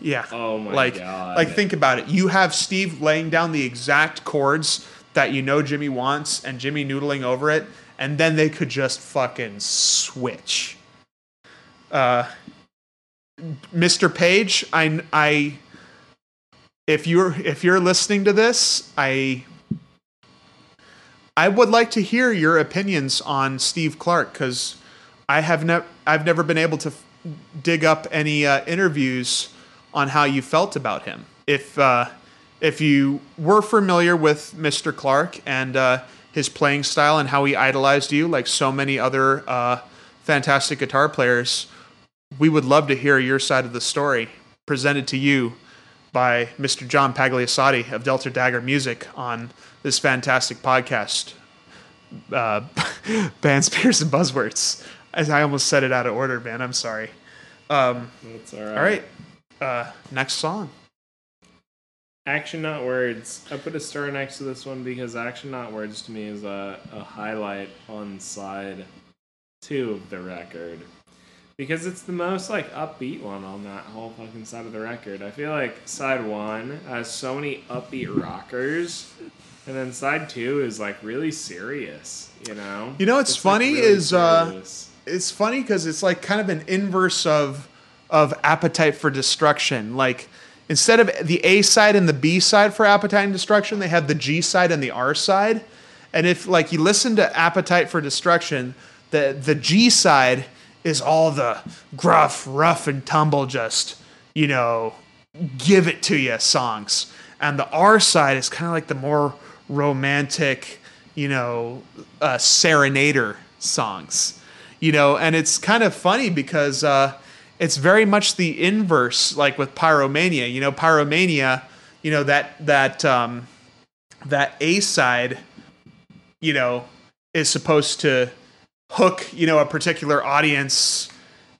Yeah. Oh my like, God. Like think about it. You have Steve laying down the exact chords that you know Jimmy wants, and Jimmy noodling over it, and then they could just fucking switch. Uh, Mr. Page, I, I, if you're if you're listening to this, I, I would like to hear your opinions on Steve Clark because I have never I've never been able to f- dig up any uh, interviews on how you felt about him. If uh, if you were familiar with Mr. Clark and uh, his playing style and how he idolized you, like so many other uh, fantastic guitar players, we would love to hear your side of the story presented to you by Mr. John Pagliasotti of Delta Dagger Music on this fantastic podcast, uh, Bands, Beers, and Buzzwords. As I almost said it out of order, man. I'm sorry. Um, That's all right. all right. Uh, next song. Action Not Words. I put a star next to this one because Action Not Words to me is a, a highlight on side two of the record. Because it's the most like upbeat one on that whole fucking side of the record. I feel like side one has so many upbeat rockers, and then side two is like really serious. You know. You know what's It's, like, funny really is, uh. It's funny because it's like kind of an inverse of of Appetite for Destruction. Like instead of the A side and the B side for Appetite and Destruction, they have the G side and the R side. And if like you listen to Appetite for Destruction, the the G side is all the gruff, rough and tumble, just you know, give it to you songs. And the R side is kind of like the more romantic, you know, uh, serenader songs. You know, and it's kind of funny because uh, it's very much the inverse, like with Pyromania. You know, Pyromania, you know that that um, that A side, you know, is supposed to hook, you know, a particular audience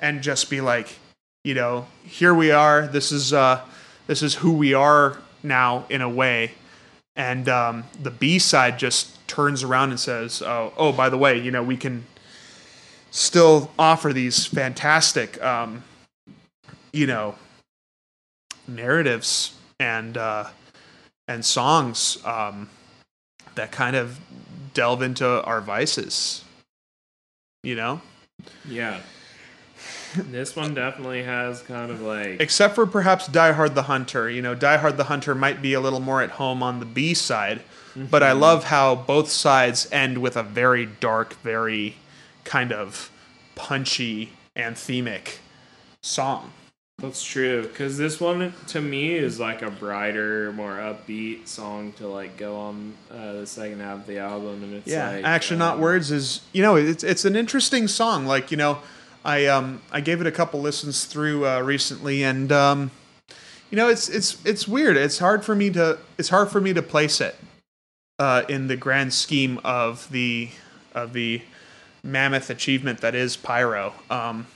and just be like, you know, here we are. This is uh, this is who we are now in a way. And um, the B side just turns around and says, "Oh, oh, by the way, you know, we can still offer these fantastic, um, you know, narratives and uh, and songs um, that kind of delve into our vices." You know, Yeah. This one definitely has kind of like except for perhaps Die Hard the Hunter. You know, Die Hard the Hunter might be a little more at home on the B side, but I mhm. love how both sides end with a very dark, very kind of punchy, anthemic song. That's true because this one to me is like a brighter, more upbeat song to like go on uh, the second half of the album, and it's Yeah, like, action, um, not words is you know it's it's an interesting song. Like you know, I um I gave it a couple listens through uh, recently, and um, you know it's it's it's weird. It's hard for me to it's hard for me to place it uh, in the grand scheme of the of the mammoth achievement that is Pyro. Um,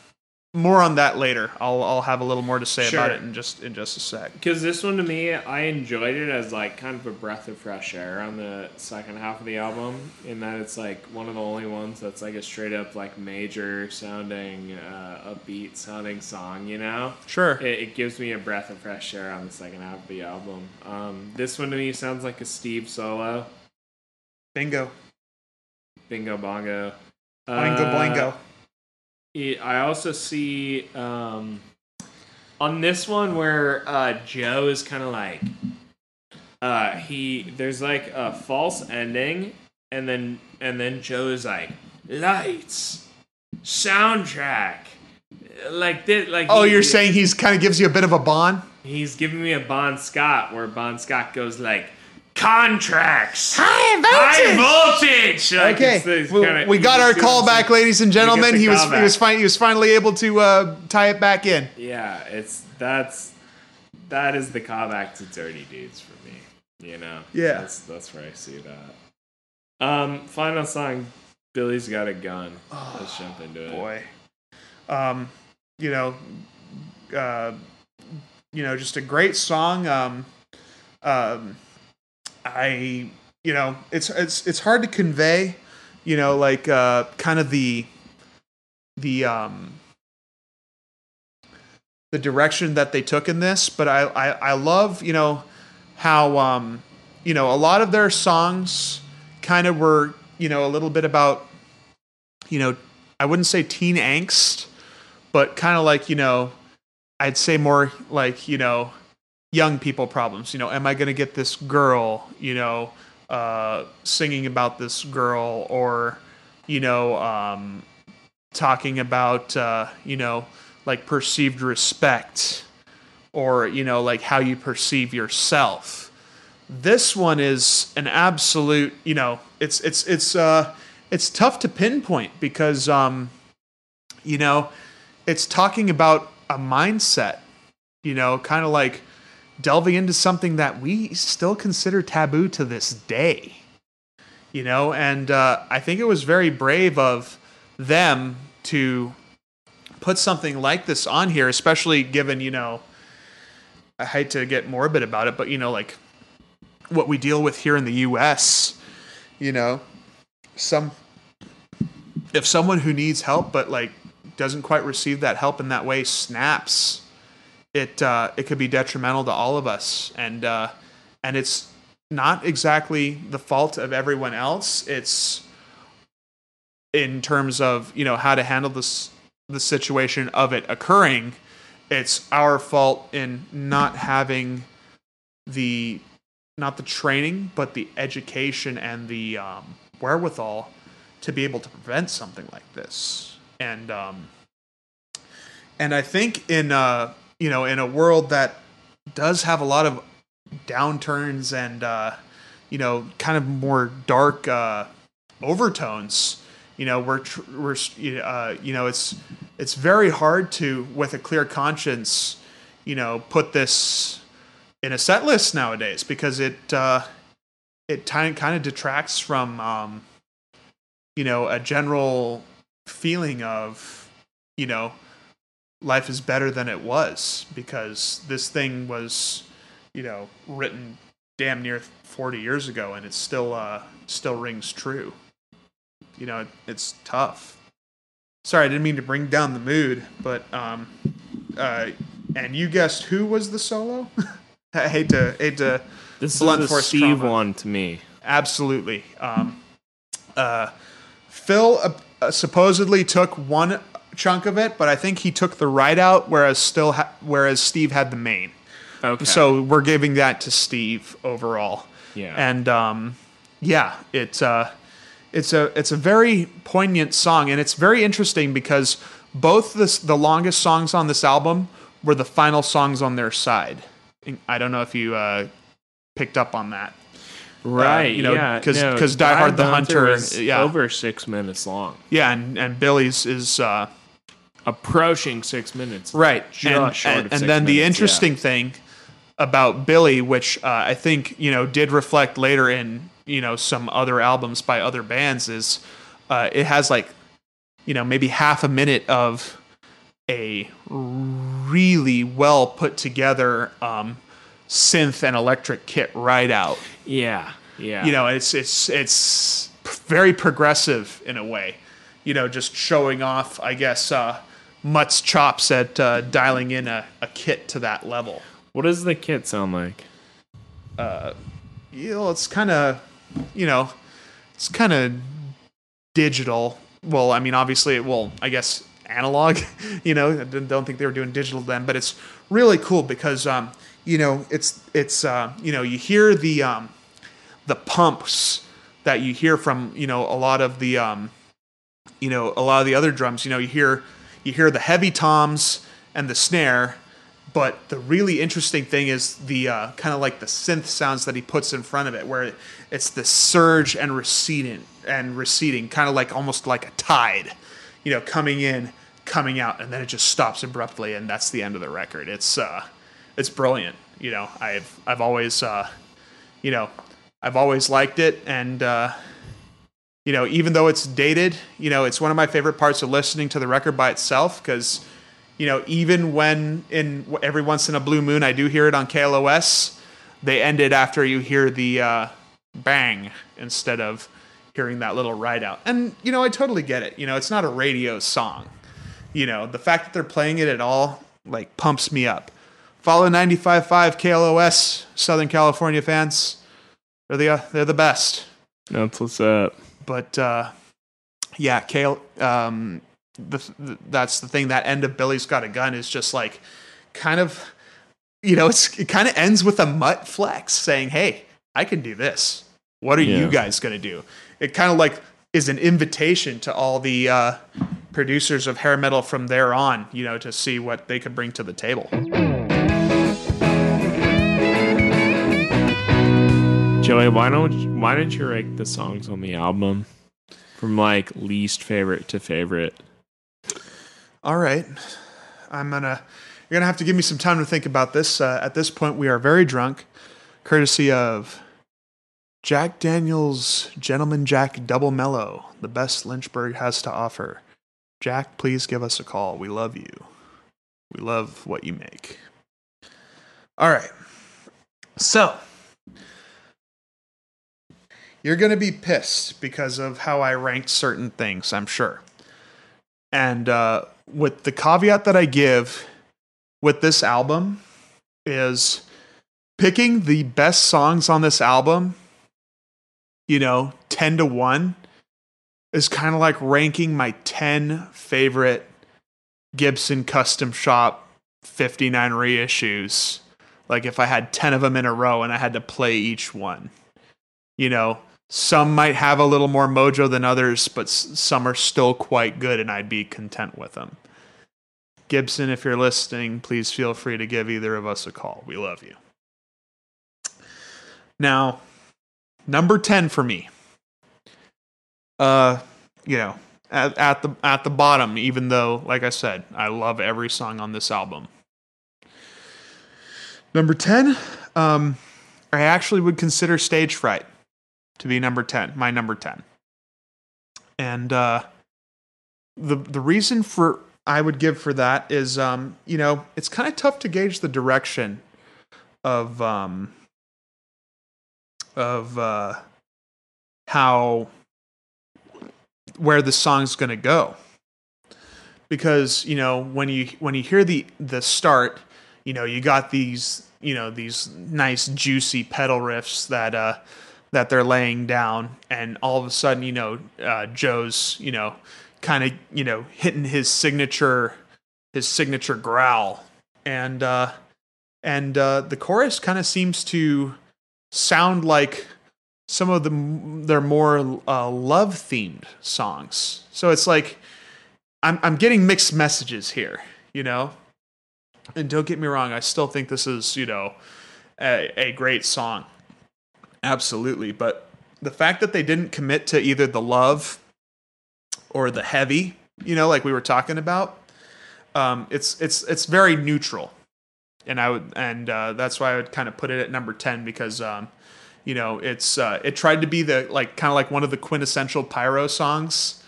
more on that later. I'll I'll have a little more to say about it in just in just a sec. Because this one to me, I enjoyed it as like kind of a breath of fresh air on the second half of the album, in that it's like one of the only ones that's like a straight up like major sounding, uh, upbeat sounding song. You know, Sure. it, it gives me a breath of fresh air on the second half of the album. Um, this one to me sounds like a Steve solo. Bingo. Bingo bongo. Uh, boingo. Yeah, I also see um, on this one where uh, Joe is kind of like uh, he there's like a false ending, and then and then Joe is like lights, soundtrack, like this. Like Oh, he- you're saying he's kind of gives you a bit of a bond. he's giving me a Bon Scott where Bon Scott goes like contracts, High voltage. high voltage. Like, Okay, it's- it's we, kinda- we got our see what I'm callback, saying? ladies and gentlemen. the He was he was fin- he was finally able to uh, tie it back in. Yeah, it's that's that is the callback to Dirty Dudes for me. You know. Yeah. That's that's where I see that. Um, final song, Billy's got a gun. Let's jump into it. Boy, um, you know, uh, you know, just a great song. Um, um, I, you know, it's it's it's hard to convey, you know, like uh, kind of the the um the direction that they took in this, but I I, I love you know how um you know a lot of their songs kind of were you know a little bit about you know I wouldn't say teen angst, but kind of like you know I'd say more like you know young people problems. You know, am I going to get this girl? You know, uh, singing about this girl, or you know, um, talking about uh, you know like perceived respect, or you know like how you perceive yourself. This one is an absolute. You know, it's it's it's uh it's tough to pinpoint because um you know it's talking about a mindset you know kind of like delving into something that we still consider taboo to this day you know? And uh, i think it was very brave of them to put something like this on here especially given you know i hate to get morbid about it but you know like what we deal with here in the us you know? Some if someone who needs help but like doesn't quite receive that help in that way snaps it uh, it could be detrimental to all of us. And uh, and it's not exactly the fault of everyone else. It's in terms of you know how to handle this the situation of it occurring it's our fault in not having the not the training but the education and the um, wherewithal to be able to prevent something like this. And um, and I think in uh you know in a world that does have a lot of downturns and uh, you know kind of more dark uh, overtones you know we're tr- we're uh, you know it's it's very hard to with a clear conscience you know put this in a set list nowadays because it uh, it kind kind of detracts from um, you know a general feeling of you know life is better than it was because this thing was you know written damn near 40 years ago and it still uh still rings true you know it, it's tough sorry i didn't mean to bring down the mood but um uh and you guessed who was the solo i hate to hate to This Blunt is a force Steve trauma. one to me. Absolutely. Um, uh, Phil uh, uh, supposedly took one chunk of it, but I think he took the right out, whereas still ha- whereas Steve had the main. Okay. So we're giving that to Steve overall. Yeah. And um, yeah, it's uh, it's a it's a very poignant song, and it's very interesting because both the the longest songs on this album were the final songs on their side. I don't know if you uh, picked up on that. Right. you know, yeah. 'cause- no, Die Hard the Hunter, was yeah. over six minutes long, Yeah, and, and Billy's is uh, approaching six minutes. right. And and, and then the minutes, interesting thing about Billy, which uh, I think you know did reflect later in you know some other albums by other bands, is uh, it has like you know maybe half a minute of a really well put together um, synth and electric kit right out. Yeah. Yeah. you know it's it's it's very progressive in a way you know just showing off i guess uh mutt's chops at uh, dialing in a, a kit to that level. What does the kit sound like? you know it's kind of you know it's kind of digital. Well i mean obviously it will i guess analog you know i don't don't think they were doing digital then but it's really cool because um you know it's it's uh you know you hear the um the pumps that you hear from you know a lot of the um you know a lot of the other drums. You know you hear you hear the heavy toms and the snare but the really interesting thing is the uh, kind of like the synth sounds that he puts in front of it where it's the surge and receding and receding kind of like almost like a tide you know coming in coming out and then it just stops abruptly and that's the end of the record. It's uh it's brilliant you know. I've i've always uh you know i've always liked it and uh you know, even though it's dated, you know, it's one of my favorite parts of listening to the record by itself because, you know, even when in every once in a blue moon I do hear it on KLOS, they end it after you hear the uh, bang instead of hearing that little ride out. And, you know, I totally get it. You know, it's not a radio song. You know, the fact that they're playing it at all, like, pumps me up. Follow 95.5 KLOS, Southern California fans. They're the, uh, they're the best That's what's up. But uh, yeah, Kale. Um, the, the, that's the thing. That end of Billy's got a gun is just like kind of, you know, it's it kind of ends with a mutt flex saying, "Hey, I can do this. What are Yeah. you guys gonna do?" It kind of like is an invitation to all the uh, producers of hair metal from there on, you know, to see what they could bring to the table. Joey, why don't why didn't you rank the songs on the album from like least favorite to favorite? All right. I'm gonna. You're gonna have to give me some time to think about this. Uh, at this point, we are very drunk, courtesy of Jack Daniels Gentleman Jack Double Mellow, the best Lynchburg has to offer. Jack, please give us a call. We love you. We love what you make. All right. So, you're going to be pissed because of how I ranked certain things, I'm sure. And uh, with the caveat that I give with this album is picking the best songs on this album, you know, 10 to 1 is kind of like ranking my 10 favorite Gibson custom shop 59 reissues. Like if I had 10 of them in a row and I had to play each one. You know, some might have a little more mojo than others, but some are still quite good and I'd be content with them. Gibson, if you're listening, please feel free to give either of us a call. We love you. Now, number 10 for me. Uh, you know, at, at the at the bottom even though like I said, I love every song on this album. Number 10, um I actually would consider Stage Fright to be number 10, my number 10. And uh the the reason for I would give for that is um you know, it's kind of tough to gauge the direction of um of uh how where the song's going to go because you know when you when you hear the the start you know you got these you know these nice juicy pedal riffs that uh that they're laying down and all of a sudden you know uh Joe's you know kind of you know hitting his signature his signature growl and uh and uh the chorus kind of seems to sound like some of the their more uh, love themed songs. So it's like I'm I'm getting mixed messages here, you know. And don't get me wrong, I still think this is, you know, a, a great song. Absolutely. But the fact that they didn't commit to either the love or the heavy, you know, like we were talking about, um, it's it's it's very neutral. And I would and uh, that's why I would kind of put it at number ten because um, you know, it's uh, it tried to be the like kind of like one of the quintessential pyro songs,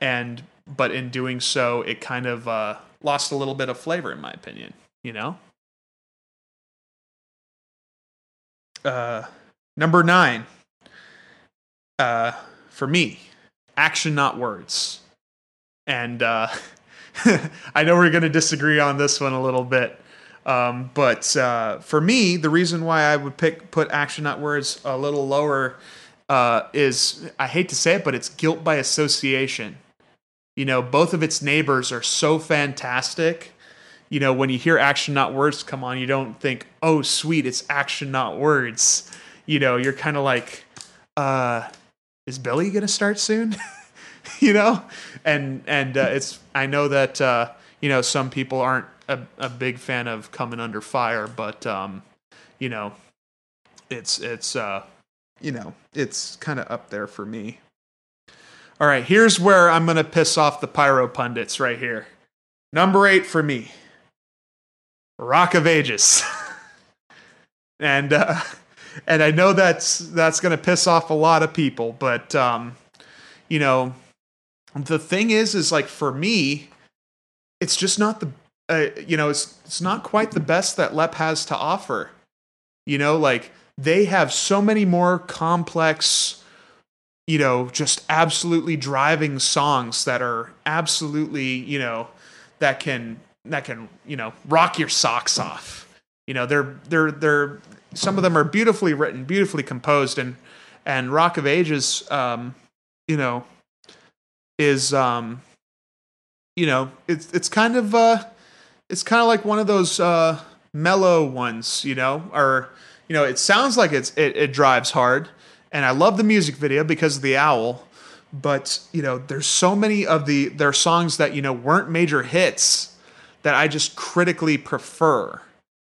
and but in doing so, it kind of uh, lost a little bit of flavor, in my opinion. You know. Uh, number nine. Uh, for me, action, not words, and uh, I know we're going to disagree on this one a little bit. Um, but uh, for me, the reason why I would pick put action not words a little lower uh, is I hate to say it, but it's guilt by association. You know, both of its neighbors are so fantastic. You know, when you hear action not words come on, you don't think, "Oh, sweet, it's action not words." You know, you're kind of like, uh, "Is Billy gonna start soon?" you know, and and uh, it's I know that uh, you know some people aren't a, a big fan of coming under fire, but um, you know, it's it's uh, you know, it's kind of up there for me. All right, here's where I'm gonna piss off the pyro pundits right here. Number eight for me, Rock of Ages, and uh, and I know that's that's gonna piss off a lot of people, but um, you know, the thing is, is like for me, it's just not the uh, you know, it's it's not quite the best that Lep has to offer. You know, like they have so many more complex, you know, just absolutely driving songs that are absolutely, you know, that can that can, you know, rock your socks off. You know, they're they're they're some of them are beautifully written, beautifully composed and and Rock of Ages um, you know, is um you know, it's it's kind of uh it's kind of like one of those uh, mellow ones, you know, or you know, it sounds like it's it, it drives hard, and I love the music video because of the owl. But you know, there's so many of the their songs that you know weren't major hits that I just critically prefer.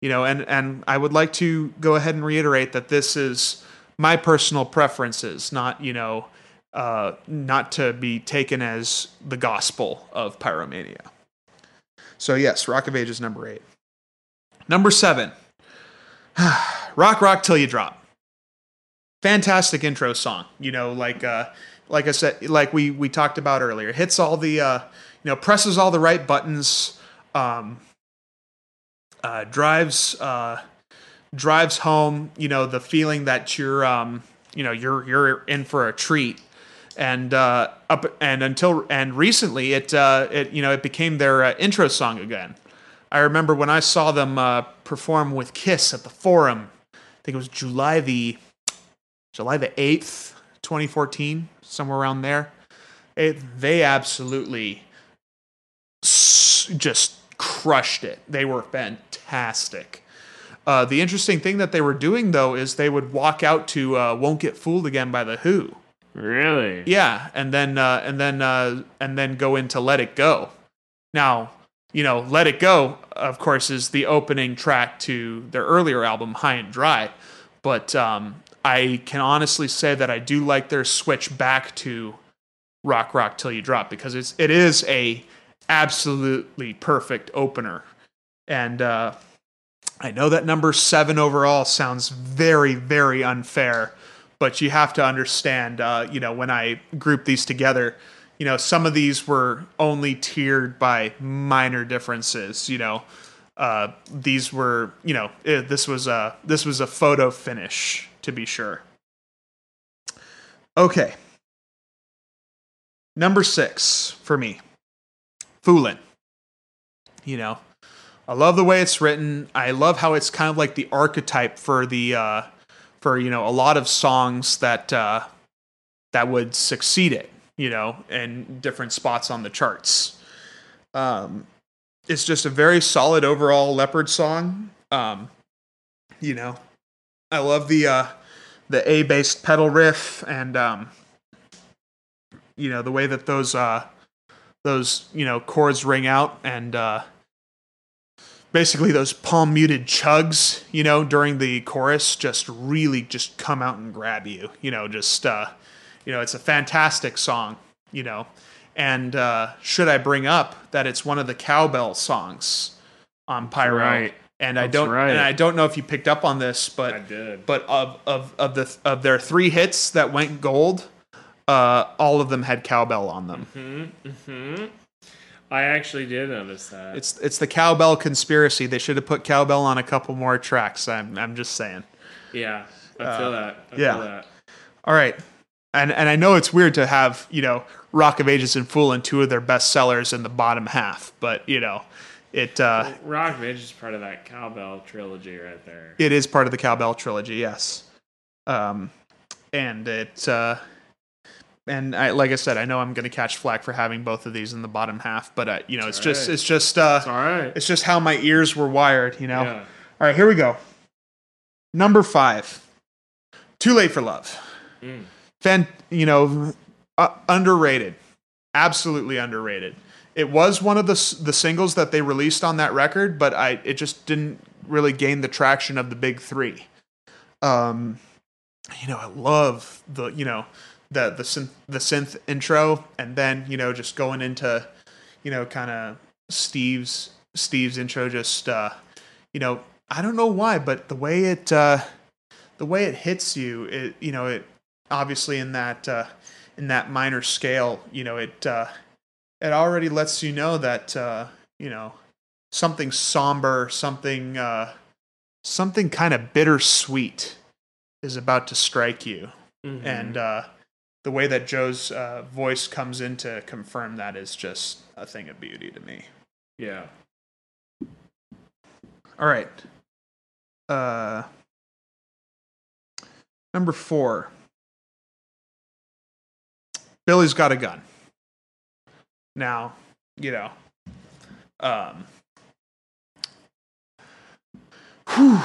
You know, and and I would like to go ahead and reiterate that this is my personal preferences, not you know, uh, not to be taken as the gospel of pyromania. So yes, Rock of Ages number eight. Number seven, Rock Rock Till You Drop. Fantastic intro song. You know, like uh, like I said, like we we talked about earlier, hits all the uh, you know presses all the right buttons, um, uh, drives uh, drives home. You know the feeling that you're um, you know you're you're in for a treat and uh, up and until and recently it uh, it you know it became their uh, intro song again. I remember when I saw them uh, perform with Kiss at the Forum. I think it was July the July the eighth, twenty fourteen, somewhere around there. It, they absolutely s- just crushed it. They were fantastic. Uh, the interesting thing that they were doing though is they would walk out to uh, "Won't Get Fooled Again" by the Who Really? yeah, and then uh, and then uh, and then go into Let It Go. Now, you know, Let It Go, of course, is the opening track to their earlier album, High and Dry. But um, I can honestly say that I do like their switch back to Rock Rock Till You Drop because it's it is a absolutely perfect opener, and uh, I know that number seven overall sounds very very unfair but you have to understand, uh, you know, when I group these together, you know, some of these were only tiered by minor differences. You know, uh, these were, you know, it, this was a this was a photo finish to be sure. Okay, number six for me, Foolin'. You know, I love the way it's written. I love how it's kind of like the archetype for the. Uh, for you know a lot of songs that uh, that would succeed it, you know, in different spots on the charts. Um, it's just a very solid overall Leppard song. Um, you know, I love the uh, the A based pedal riff and um, you know the way that those uh, those you know chords ring out and uh, basically those palm muted chugs, you know, during the chorus just really just come out and grab you. You know, just uh, you know, it's a fantastic song. You know, and uh, should I bring up that it's one of the cowbell songs on Pyro? right. And I That's don't, right. and I don't know if you picked up on this, but I did. but of of of the of their three hits that went gold, uh, all of them had cowbell on them. I actually did notice that. It's it's the cowbell conspiracy. They should have put cowbell on a couple more tracks. I'm I'm just saying. yeah, I feel that. I yeah. feel that. All right, and and I know it's weird to have you know Rock of Ages and Foolin' two of their best sellers in the bottom half, but you know it uh, Rock of Ages is part of that cowbell trilogy right there. it is part of the cowbell trilogy. Yes, um, and it. Uh, and I, like I said, I know I'm going to catch flack for having both of these in the bottom half, but uh, you know, it's just right. it's just uh, All right. it's just how my ears were wired, you know. Yeah. All right, here we go. Number five, "Too Late for Love." Mm. Fan, you know, uh, underrated, absolutely underrated. It was one of the the singles that they released on that record, but I it just didn't really gain the traction of the big three. Um, you know, I love the you know the the synth the synth intro, and then you know just going into you know kind of Steve's Steve's intro. Just uh, you know, I don't know why, but the way it uh, the way it hits you, it you know it obviously in that uh, in that minor scale, you know it uh, it already lets you know that uh, you know something somber, something uh, something kind of bittersweet is about to strike you, Mhm. and uh, the way that Joe's uh, voice comes in to confirm that is just a thing of beauty to me. yeah. All right. Uh, number four. Billy's got a gun. Now, you know, um, whew,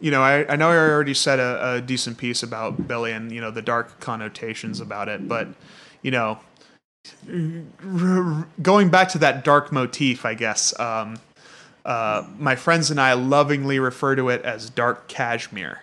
you know, I, I know I already said a, a decent piece about Billy and you know the dark connotations about it, but you know, going back to that dark motif, I guess. Um, uh, my friends and I lovingly refer to it as dark Kashmir.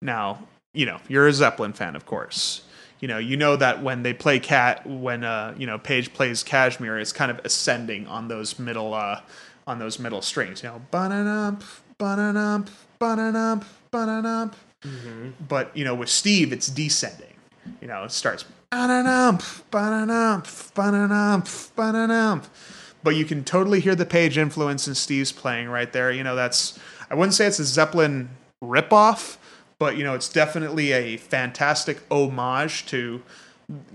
Now, you know, you're a Zeppelin fan, of course. You know, you know that when they play cat, when uh, you know Page plays Kashmir, it's kind of ascending on those middle, uh, on those middle strings. You know, ba-da-dump, ba-da-dump, ba-da-dump, ba-da-dump. But you know, with Steve, it's descending. You know, it starts ba-da-dump, ba-da-dump, ba-da-dump, ba-da-dump. But you can totally hear the Page influence in Steve's playing right there. You know, that's I wouldn't say it's a Zeppelin ripoff, but you know, it's definitely a fantastic homage to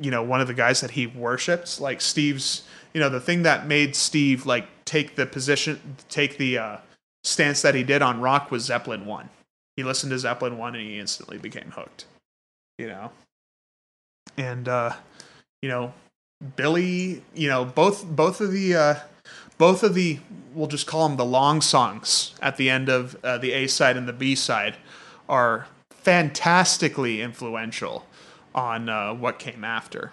you know one of the guys that he worshipped. Like Steve's, you know, the thing that made Steve like take the position, take the uh, stance that he did on rock was Zeppelin one. He listened to Zeppelin one and he instantly became hooked. You know, and uh, you know, Billy, you know, both both of the uh, both of the we'll just call them the long songs at the end of uh, the A side and the B side are fantastically influential on uh, what came after.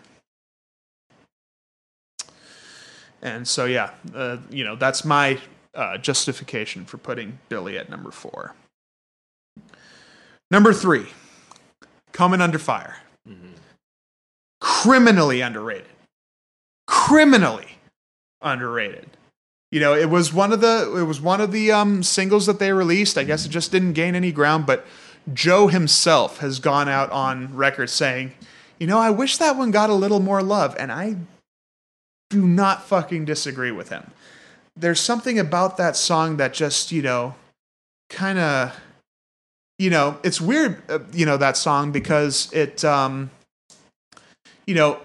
And so, yeah, uh, you know, that's my uh, justification for putting Billy at number four. Number three, Coming Under Fire. Criminally underrated. Criminally underrated. You know, it was one of the it was one of the um, singles that they released. I guess it just didn't gain any ground, but Joe himself has gone out on record saying, "You know, I wish that one got a little more love," and I do not fucking disagree with him. There's something about that song that just, you know, kind of you know, it's weird, uh, you know, that song because it um you know,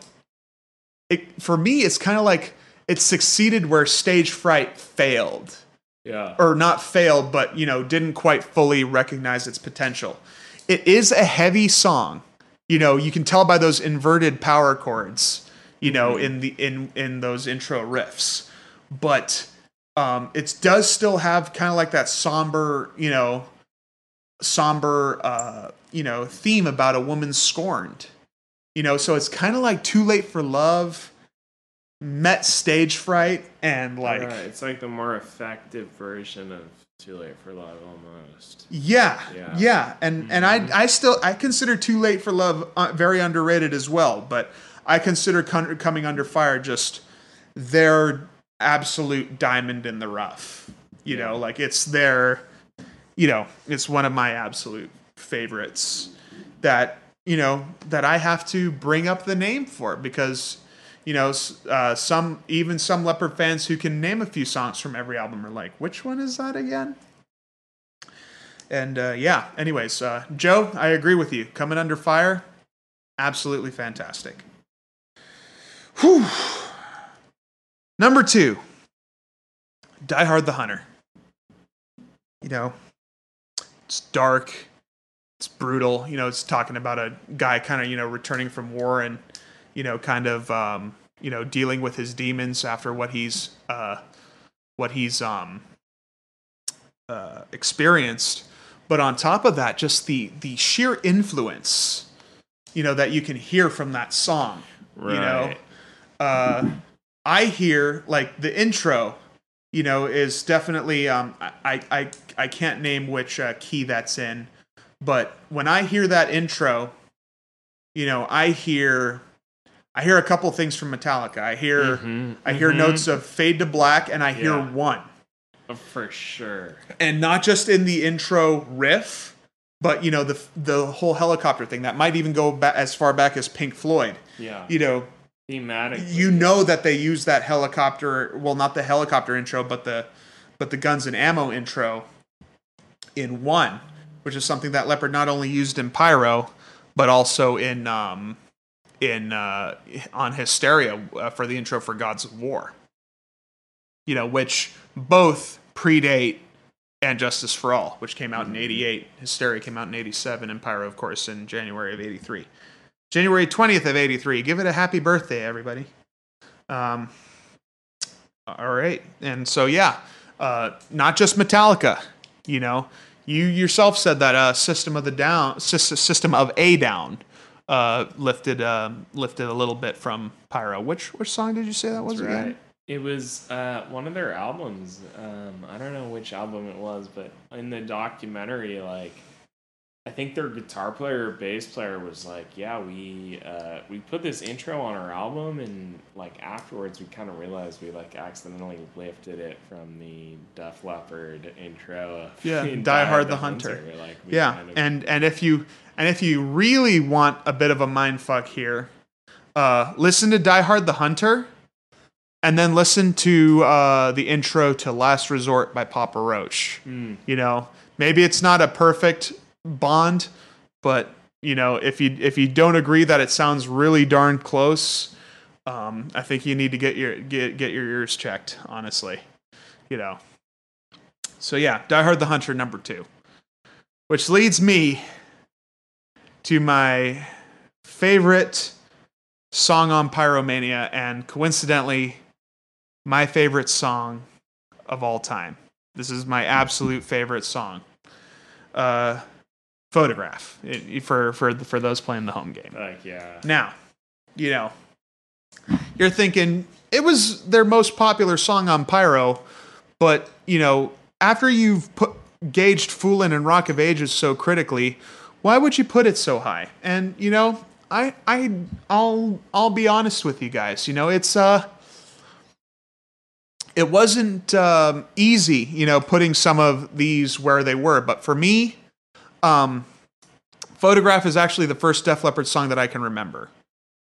it for me it's kind of like it succeeded where stage fright failed Yeah. or not failed, but you know, didn't quite fully recognize its potential. It is a heavy song. You know, you can tell by those inverted power chords, you know, in the in in those intro riffs. But um it does still have kind of like that somber, you know, somber uh, you know, theme about a woman scorned. You know, so it's kind of like too late for love met stage fright and like Right, it's like the more effective version of Too Late for Love almost. Yeah, Yeah. yeah, and and I I still I consider Too Late for Love uh, very underrated as well, but I consider Coming Under Fire just their absolute diamond in the rough. You know, like it's their, you know, it's one of my absolute favorites that you know that I have to bring up the name for because. You know, uh, some even some Leppard fans who can name a few songs from every album are like, "Which one is that again?" And uh, yeah, anyways, uh, Joe, I agree with you. Coming under fire, absolutely fantastic. Whew. Number two, Die Hard the Hunter. You know, it's dark, it's brutal. You know, it's talking about a guy kind of, you know, returning from war and, you know, kind of, um, you know, dealing with his demons after what he's, uh, what he's, um, uh, experienced but on top of that just the the sheer influence you know that you can hear from that song you know uh i hear like the intro you know is definitely um i i i can't name which uh, key that's in but when i hear that intro you know i hear i hear a couple things from metallica i hear Mhm, i hear mhm. notes of fade to black and i hear Yeah. one Oh, For sure. and not just in the intro riff, but you know the the whole helicopter thing that might even go back as far back as Pink Floyd. Yeah. You know, Thematic. you know that they use that helicopter. Well, not the helicopter intro, but the but the guns and ammo intro in one, which is something that Leppard not only used in Pyro, but also in um in uh, on Hysteria uh, for the intro for Gods of War. You know, which both predate and Justice for All, which came out in '88. Hysteria came out in '87, and Pyro, of course, in January of '83. January 20th of 83. Give it a happy birthday, everybody. Um, all right. And so, yeah, uh, not just Metallica, you know, you yourself said that uh, System of the Down, System of a Down, uh, lifted um lifted a little bit from Pyro. Which which song did you say that was again? Right. It was uh, one of their albums. Um, I don't know which album it was, but in the documentary, like, I think their guitar player or bass player was like, "Yeah, we uh, we put this intro on our album, and like afterwards, we kind of realized we like accidentally lifted it from the Def Leppard intro. Of Yeah, in Die Hard the Hunter. Like, Yeah, kind of- and and if you and if you really want a bit of a mind fuck here, uh, listen to Die Hard the Hunter, and then listen to uh, the intro to Last Resort by Papa Roach. Hmm. You know, maybe it's not a perfect bond, but you know, if you if you don't agree that it sounds really darn close, um, I think you need to get your get get your ears checked. Honestly, you know. So yeah, Die Hard the Hunter number two, which leads me to my favorite song on Pyromania, and coincidentally, my favorite song of all time. This is my absolute favorite song. Uh, photograph for for for those playing the home game. like yeah, Now, you know, you're thinking it was their most popular song on Pyro, but you know, after you've put gauged Foolin' and Rock of Ages so critically, why would you put it so high? And you know, I I I'll I'll be honest with you guys. You know, it's uh it wasn't um, easy, you know, putting some of these where they were, but for me, um, Photograph is actually the first Def Leppard song that I can remember.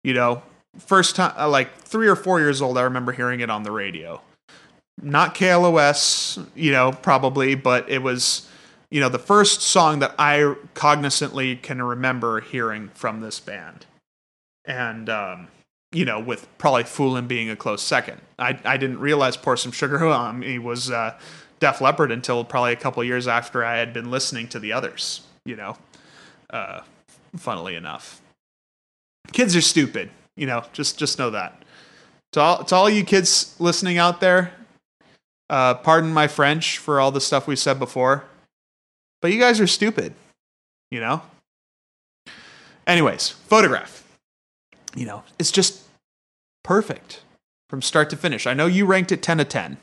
You know, first time, uh, like three or four years old, I remember hearing it on the radio. Not KLOS, you know, probably, but it was, you know, the first song that I cognizantly can remember hearing from this band. And, um, you know, with probably Foolin' being a close second. I, I didn't realize Pour Some Sugar on Me was uh, Def Leppard until probably a couple years after I had been listening to the others, you know uh, funnily enough. Kids are stupid, you know. Just just know that. To all to all you kids listening out there, uh, pardon my French for all the stuff we said before, but you guys are stupid, you know. Anyways, photograph. You know, it's just perfect. from start to finish. I know you ranked it 10 to 10.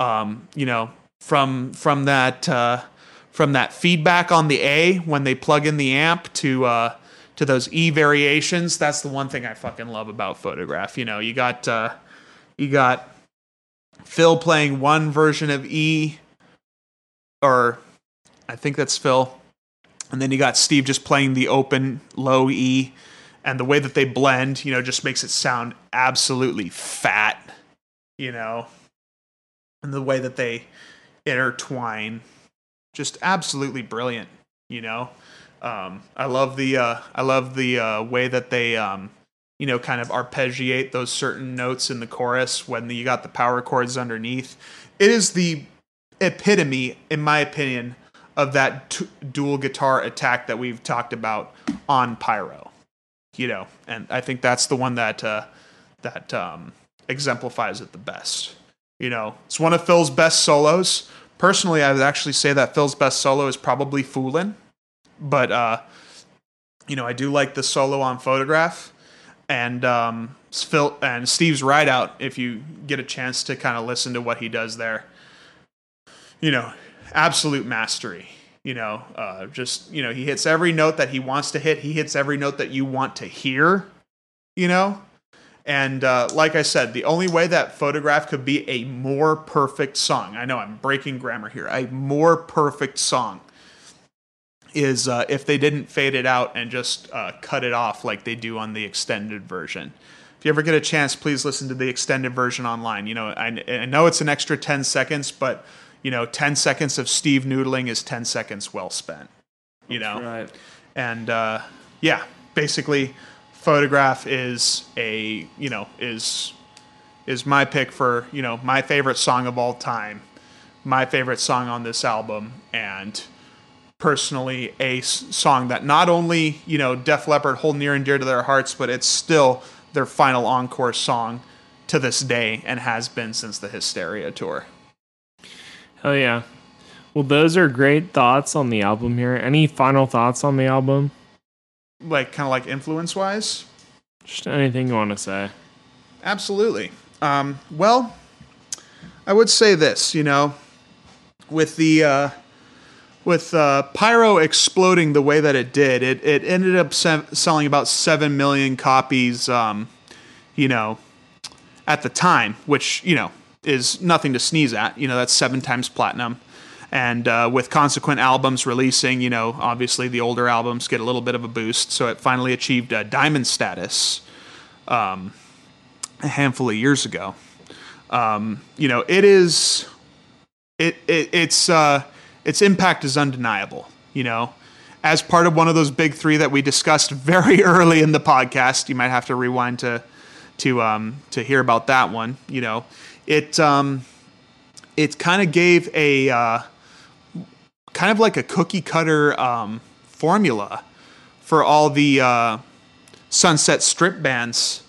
Um, you know, from from that uh, from that feedback on the A when they plug in the amp to uh, to those E variations. That's the one thing I fucking love about Photograph. You know, you got uh, you got Phil playing one version of E, or I think that's Phil, and then you got Steve just playing the open low E, and the way that they blend, you know, just makes it sound absolutely fat. You know, and the way that they intertwine. Just absolutely brilliant you know? Um, i love the uh, i love the uh, way that they um, you know kind of arpeggiate those certain notes in the chorus when you got the power chords underneath. It is the epitome in my opinion of that t- dual guitar attack that we've talked about on pyro you know? And i think that's the one that uh, that um, exemplifies it the best you know, it's one of Phil's best solos. Personally, I would actually say that Phil's best solo is probably Foolin'. But, uh, you know, I do like the solo on Photograph. And um, Phil and Steve's Ride Out, if you get a chance to kind of listen to what he does there. You know, absolute mastery. You know, uh, just, you know, he hits every note that he wants to hit. He hits every note that you want to hear, you know? And uh, like I said, the only way that photograph could be a more perfect song, I know I'm breaking grammar here, a more perfect song is uh, if they didn't fade it out and just uh, cut it off like they do on the extended version. If you ever get a chance, please listen to the extended version online. You know, I, I know it's an extra 10 seconds, but you know, 10 seconds of Steve noodling is 10 seconds well spent. You know, Right. and uh, yeah, basically, photograph is a you know is is my pick for you know my favorite song of all time, my favorite song on this album, and personally a song that not only you know Def Leppard hold near and dear to their hearts, but it's still their final encore song to this day and has been since the Hysteria tour. Hell yeah. Well, those are great thoughts on the album here. Any final thoughts on the album? Like kind of like influence wise. Just anything you want to say. Absolutely. Um, well, I would say this, you know, with the uh, with uh, Pyro exploding the way that it did, it it ended up se- selling about seven million copies. Um, you know, at the time, which you know is nothing to sneeze at. You know, that's seven times platinum. And uh, with consequent albums releasing, you know, obviously the older albums get a little bit of a boost. So it finally achieved uh, diamond status a handful of years ago. Um, you know, it is it, it it's uh, its impact is undeniable. You know, as part of one of those big three that we discussed very early in the podcast, you might have to rewind to to um, to hear about that one. You know, it um, it kind of gave a uh, kind of like a cookie cutter um, formula for all the uh, Sunset Strip bands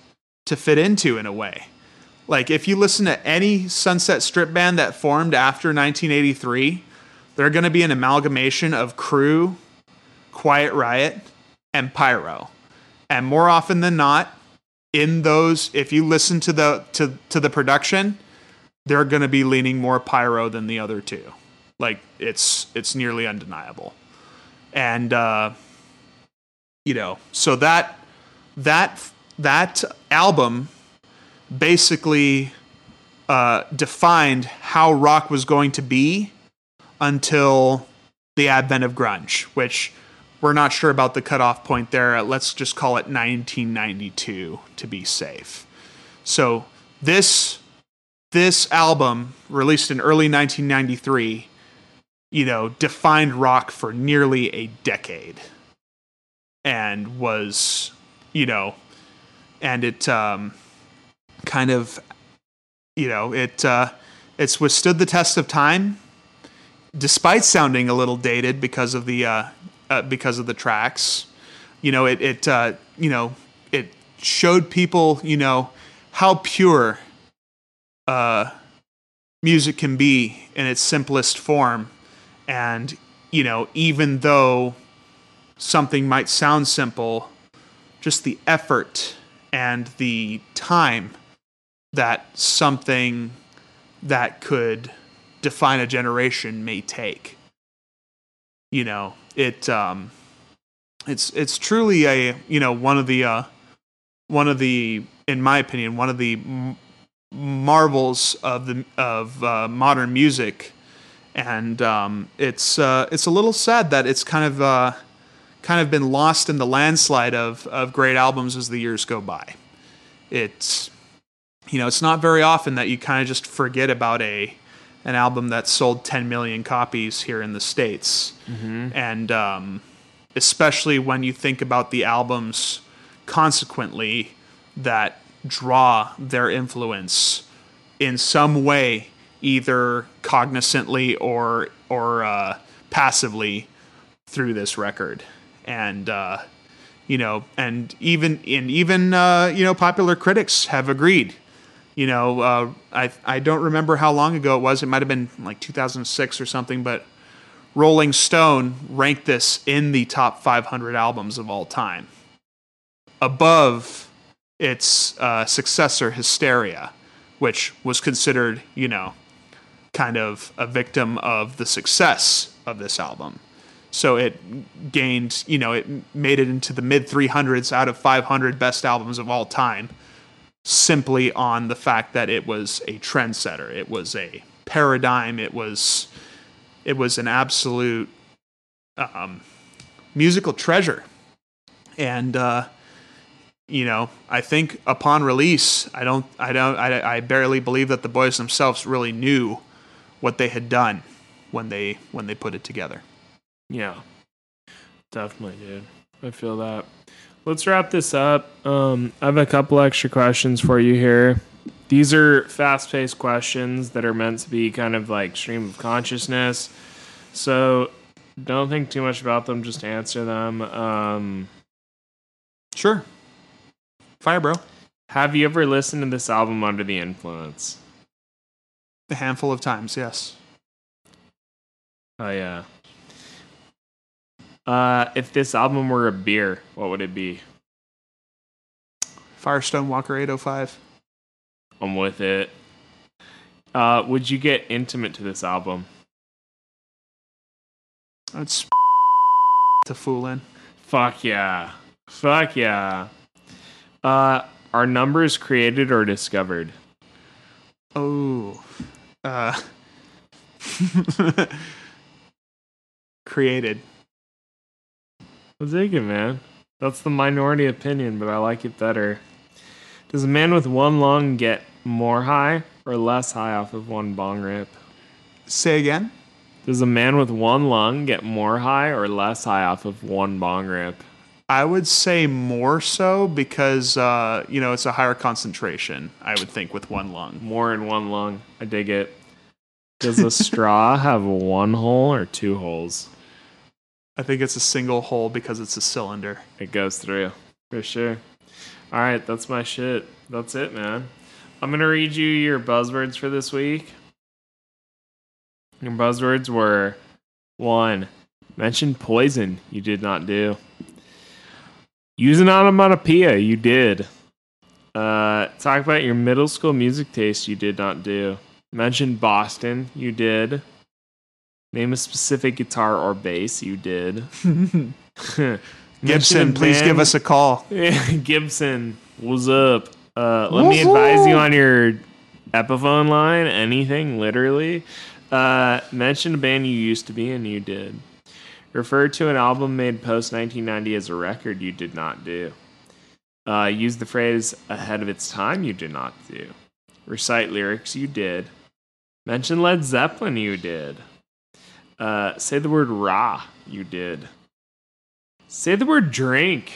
to fit into in a way. Like if you listen to any Sunset Strip band that formed after 1983, they're going to be an amalgamation of Crüe, Quiet Riot, and Pyro. And more often than not, in those, if you listen to the to to the production, they're going to be leaning more Pyro than the other two. Like it's it's nearly undeniable. And uh, you know, so that that that album basically uh, defined how rock was going to be until the advent of grunge, which we're not sure about the cutoff point there. Let's just call it 1992 to be safe. So this this album, released in early 1993, you know, defined rock for nearly a decade, and was, you know, and it um, kind of, you know, it uh, it's withstood the test of time, despite sounding a little dated because of the uh, uh, because of the tracks. You know, it it uh, you know it showed people you know how pure uh, music can be in its simplest form, and you know even though something might sound simple, just the effort and the time that something that could define a generation may take. You know, it um, it's it's truly a you know one of the uh, one of the in my opinion one of the m- marvels of the of uh, modern music, and um, it's uh, it's a little sad that it's kind of uh, kind of been lost in the landslide of of great albums as the years go by. It's you know it's not very often that you kind of just forget about a an album that sold 10 million copies here in the states, and um, especially when you think about the albums consequently that draw their influence in some way, either cognizantly or or uh, passively through this record, and uh, you know, and even and even uh, you know, popular critics have agreed. You know, uh, I I don't remember how long ago it was. It might have been like 2006 or something, but Rolling Stone ranked this in the top 500 albums of all time, above its uh, successor, Hysteria, which was considered, you know, kind of a victim of the success of this album. So it gained, you know, it made it into the mid 300s out of 500 best albums of all time simply on the fact that it was a trendsetter. It was a paradigm. It was it was an absolute um, musical treasure. And uh, you know, I think upon release, I don't, I don't, I, I barely believe that the boys themselves really knew what they had done when they when they put it together. Yeah, definitely, dude. I feel that. Let's wrap this up. Um, I have a couple extra questions for you here. These are fast paced questions that are meant to be kind of like stream of consciousness. So don't think too much about them, just answer them. Um, Sure, fire, bro. have you ever listened to this album under the influence? A handful of times, yes. Oh, yeah. Uh, if this album were a beer, what would it be? Firestone Walker 805. I'm with it. Uh, would you get intimate to this album? That's to Foolin'. Fuck yeah. Fuck yeah. Uh, are numbers created or discovered? Oh, uh, created. I'll take it, man. That's the minority opinion, but I like it better. Does a man with one lung get more high or less high off of one bong rip? Say again. Does a man with one lung get more high or less high off of one bong rip? I would say more so because uh, you know it's a higher concentration. I would think with one lung. More in one lung. I dig it. Does a straw have one hole or two holes? I think it's a single hole because it's a cylinder. It goes through for sure. All right, that's my shit. That's it, man. I'm gonna read you your buzzwords for this week. Your buzzwords were one, mention poison. You did not do. Use an onomatopoeia. You did. Uh, talk about your middle school music taste. You did not do. Mention Boston. You did. Name a specific guitar or bass. You did. Gibson, please give us a call. Gibson, what's up? Uh, let me advise you on your Epiphone line. Anything, literally. Uh, mention a band you used to be in. You did. Refer to an album made post 1990 as a record. You did not do. Uh, use the phrase ahead of its time. You did not do. Recite lyrics. You did. Mention Led Zeppelin. You did. Uh, say the word "raw." You did. Say the word "drink."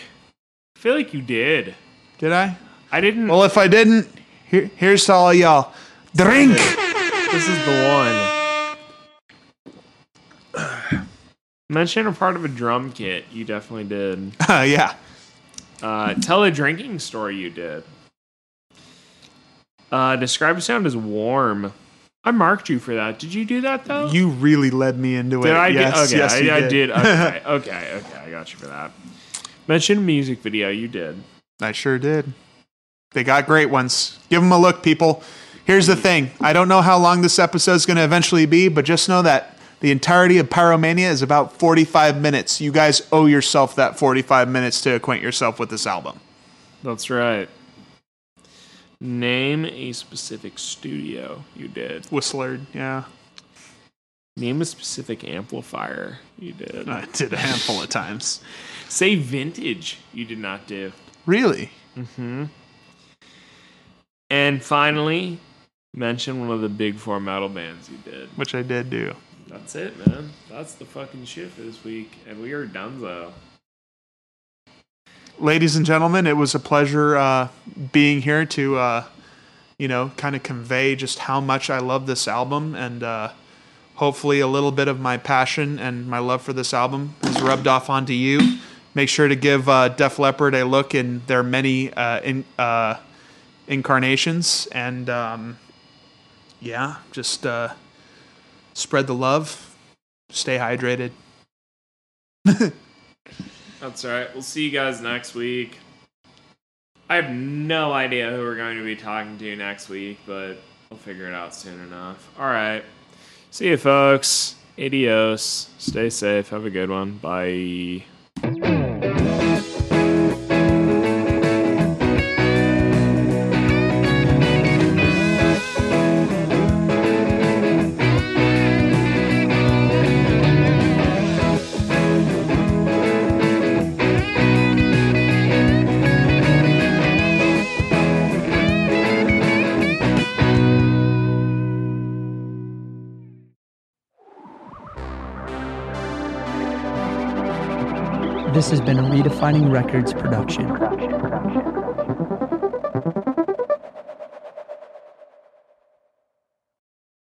I feel like you did. Did I? I didn't. Well, if I didn't, here, here's to all y'all. Drink. this is the one. Mention a part of a drum kit. You definitely did. Uh, yeah. Uh, tell a drinking story. You did. Uh, describe a sound as warm. I marked you for that. Did you do that though? You really led me into did it. I? yes, did? Okay, yes, I, I did. did. Okay, okay, okay. I got you for that. Mention a music video. You did. I sure did. They got great ones. Give them a look, people. Here's the thing I don't know how long this episode is going to eventually be, but just know that the entirety of Pyromania is about 45 minutes. You guys owe yourself that 45 minutes to acquaint yourself with this album. That's right. Name a specific studio you did. Whistler, yeah. Name a specific amplifier you did. I did a handful of times. Say vintage you did not do. Really? Mm-hmm. And finally, mention one of the big four metal bands you did. Which I did do. That's it, man. That's the fucking shit for this week. And we are done though. ladies and gentlemen, it was a pleasure uh, being here to, uh, you know, kind of convey just how much I love this album, and uh, hopefully a little bit of my passion and my love for this album has rubbed off onto you. Make sure to give uh, Def Leppard a look in their many uh, in, uh, incarnations, and um, yeah, just uh, spread the love, stay hydrated. That's all right. We'll see you guys next week. I have no idea who we're going to be talking to next week, but we'll figure it out soon enough. All right. See you, folks. Adios. Stay safe. Have a good one. Bye. This has been a Redefining Records production.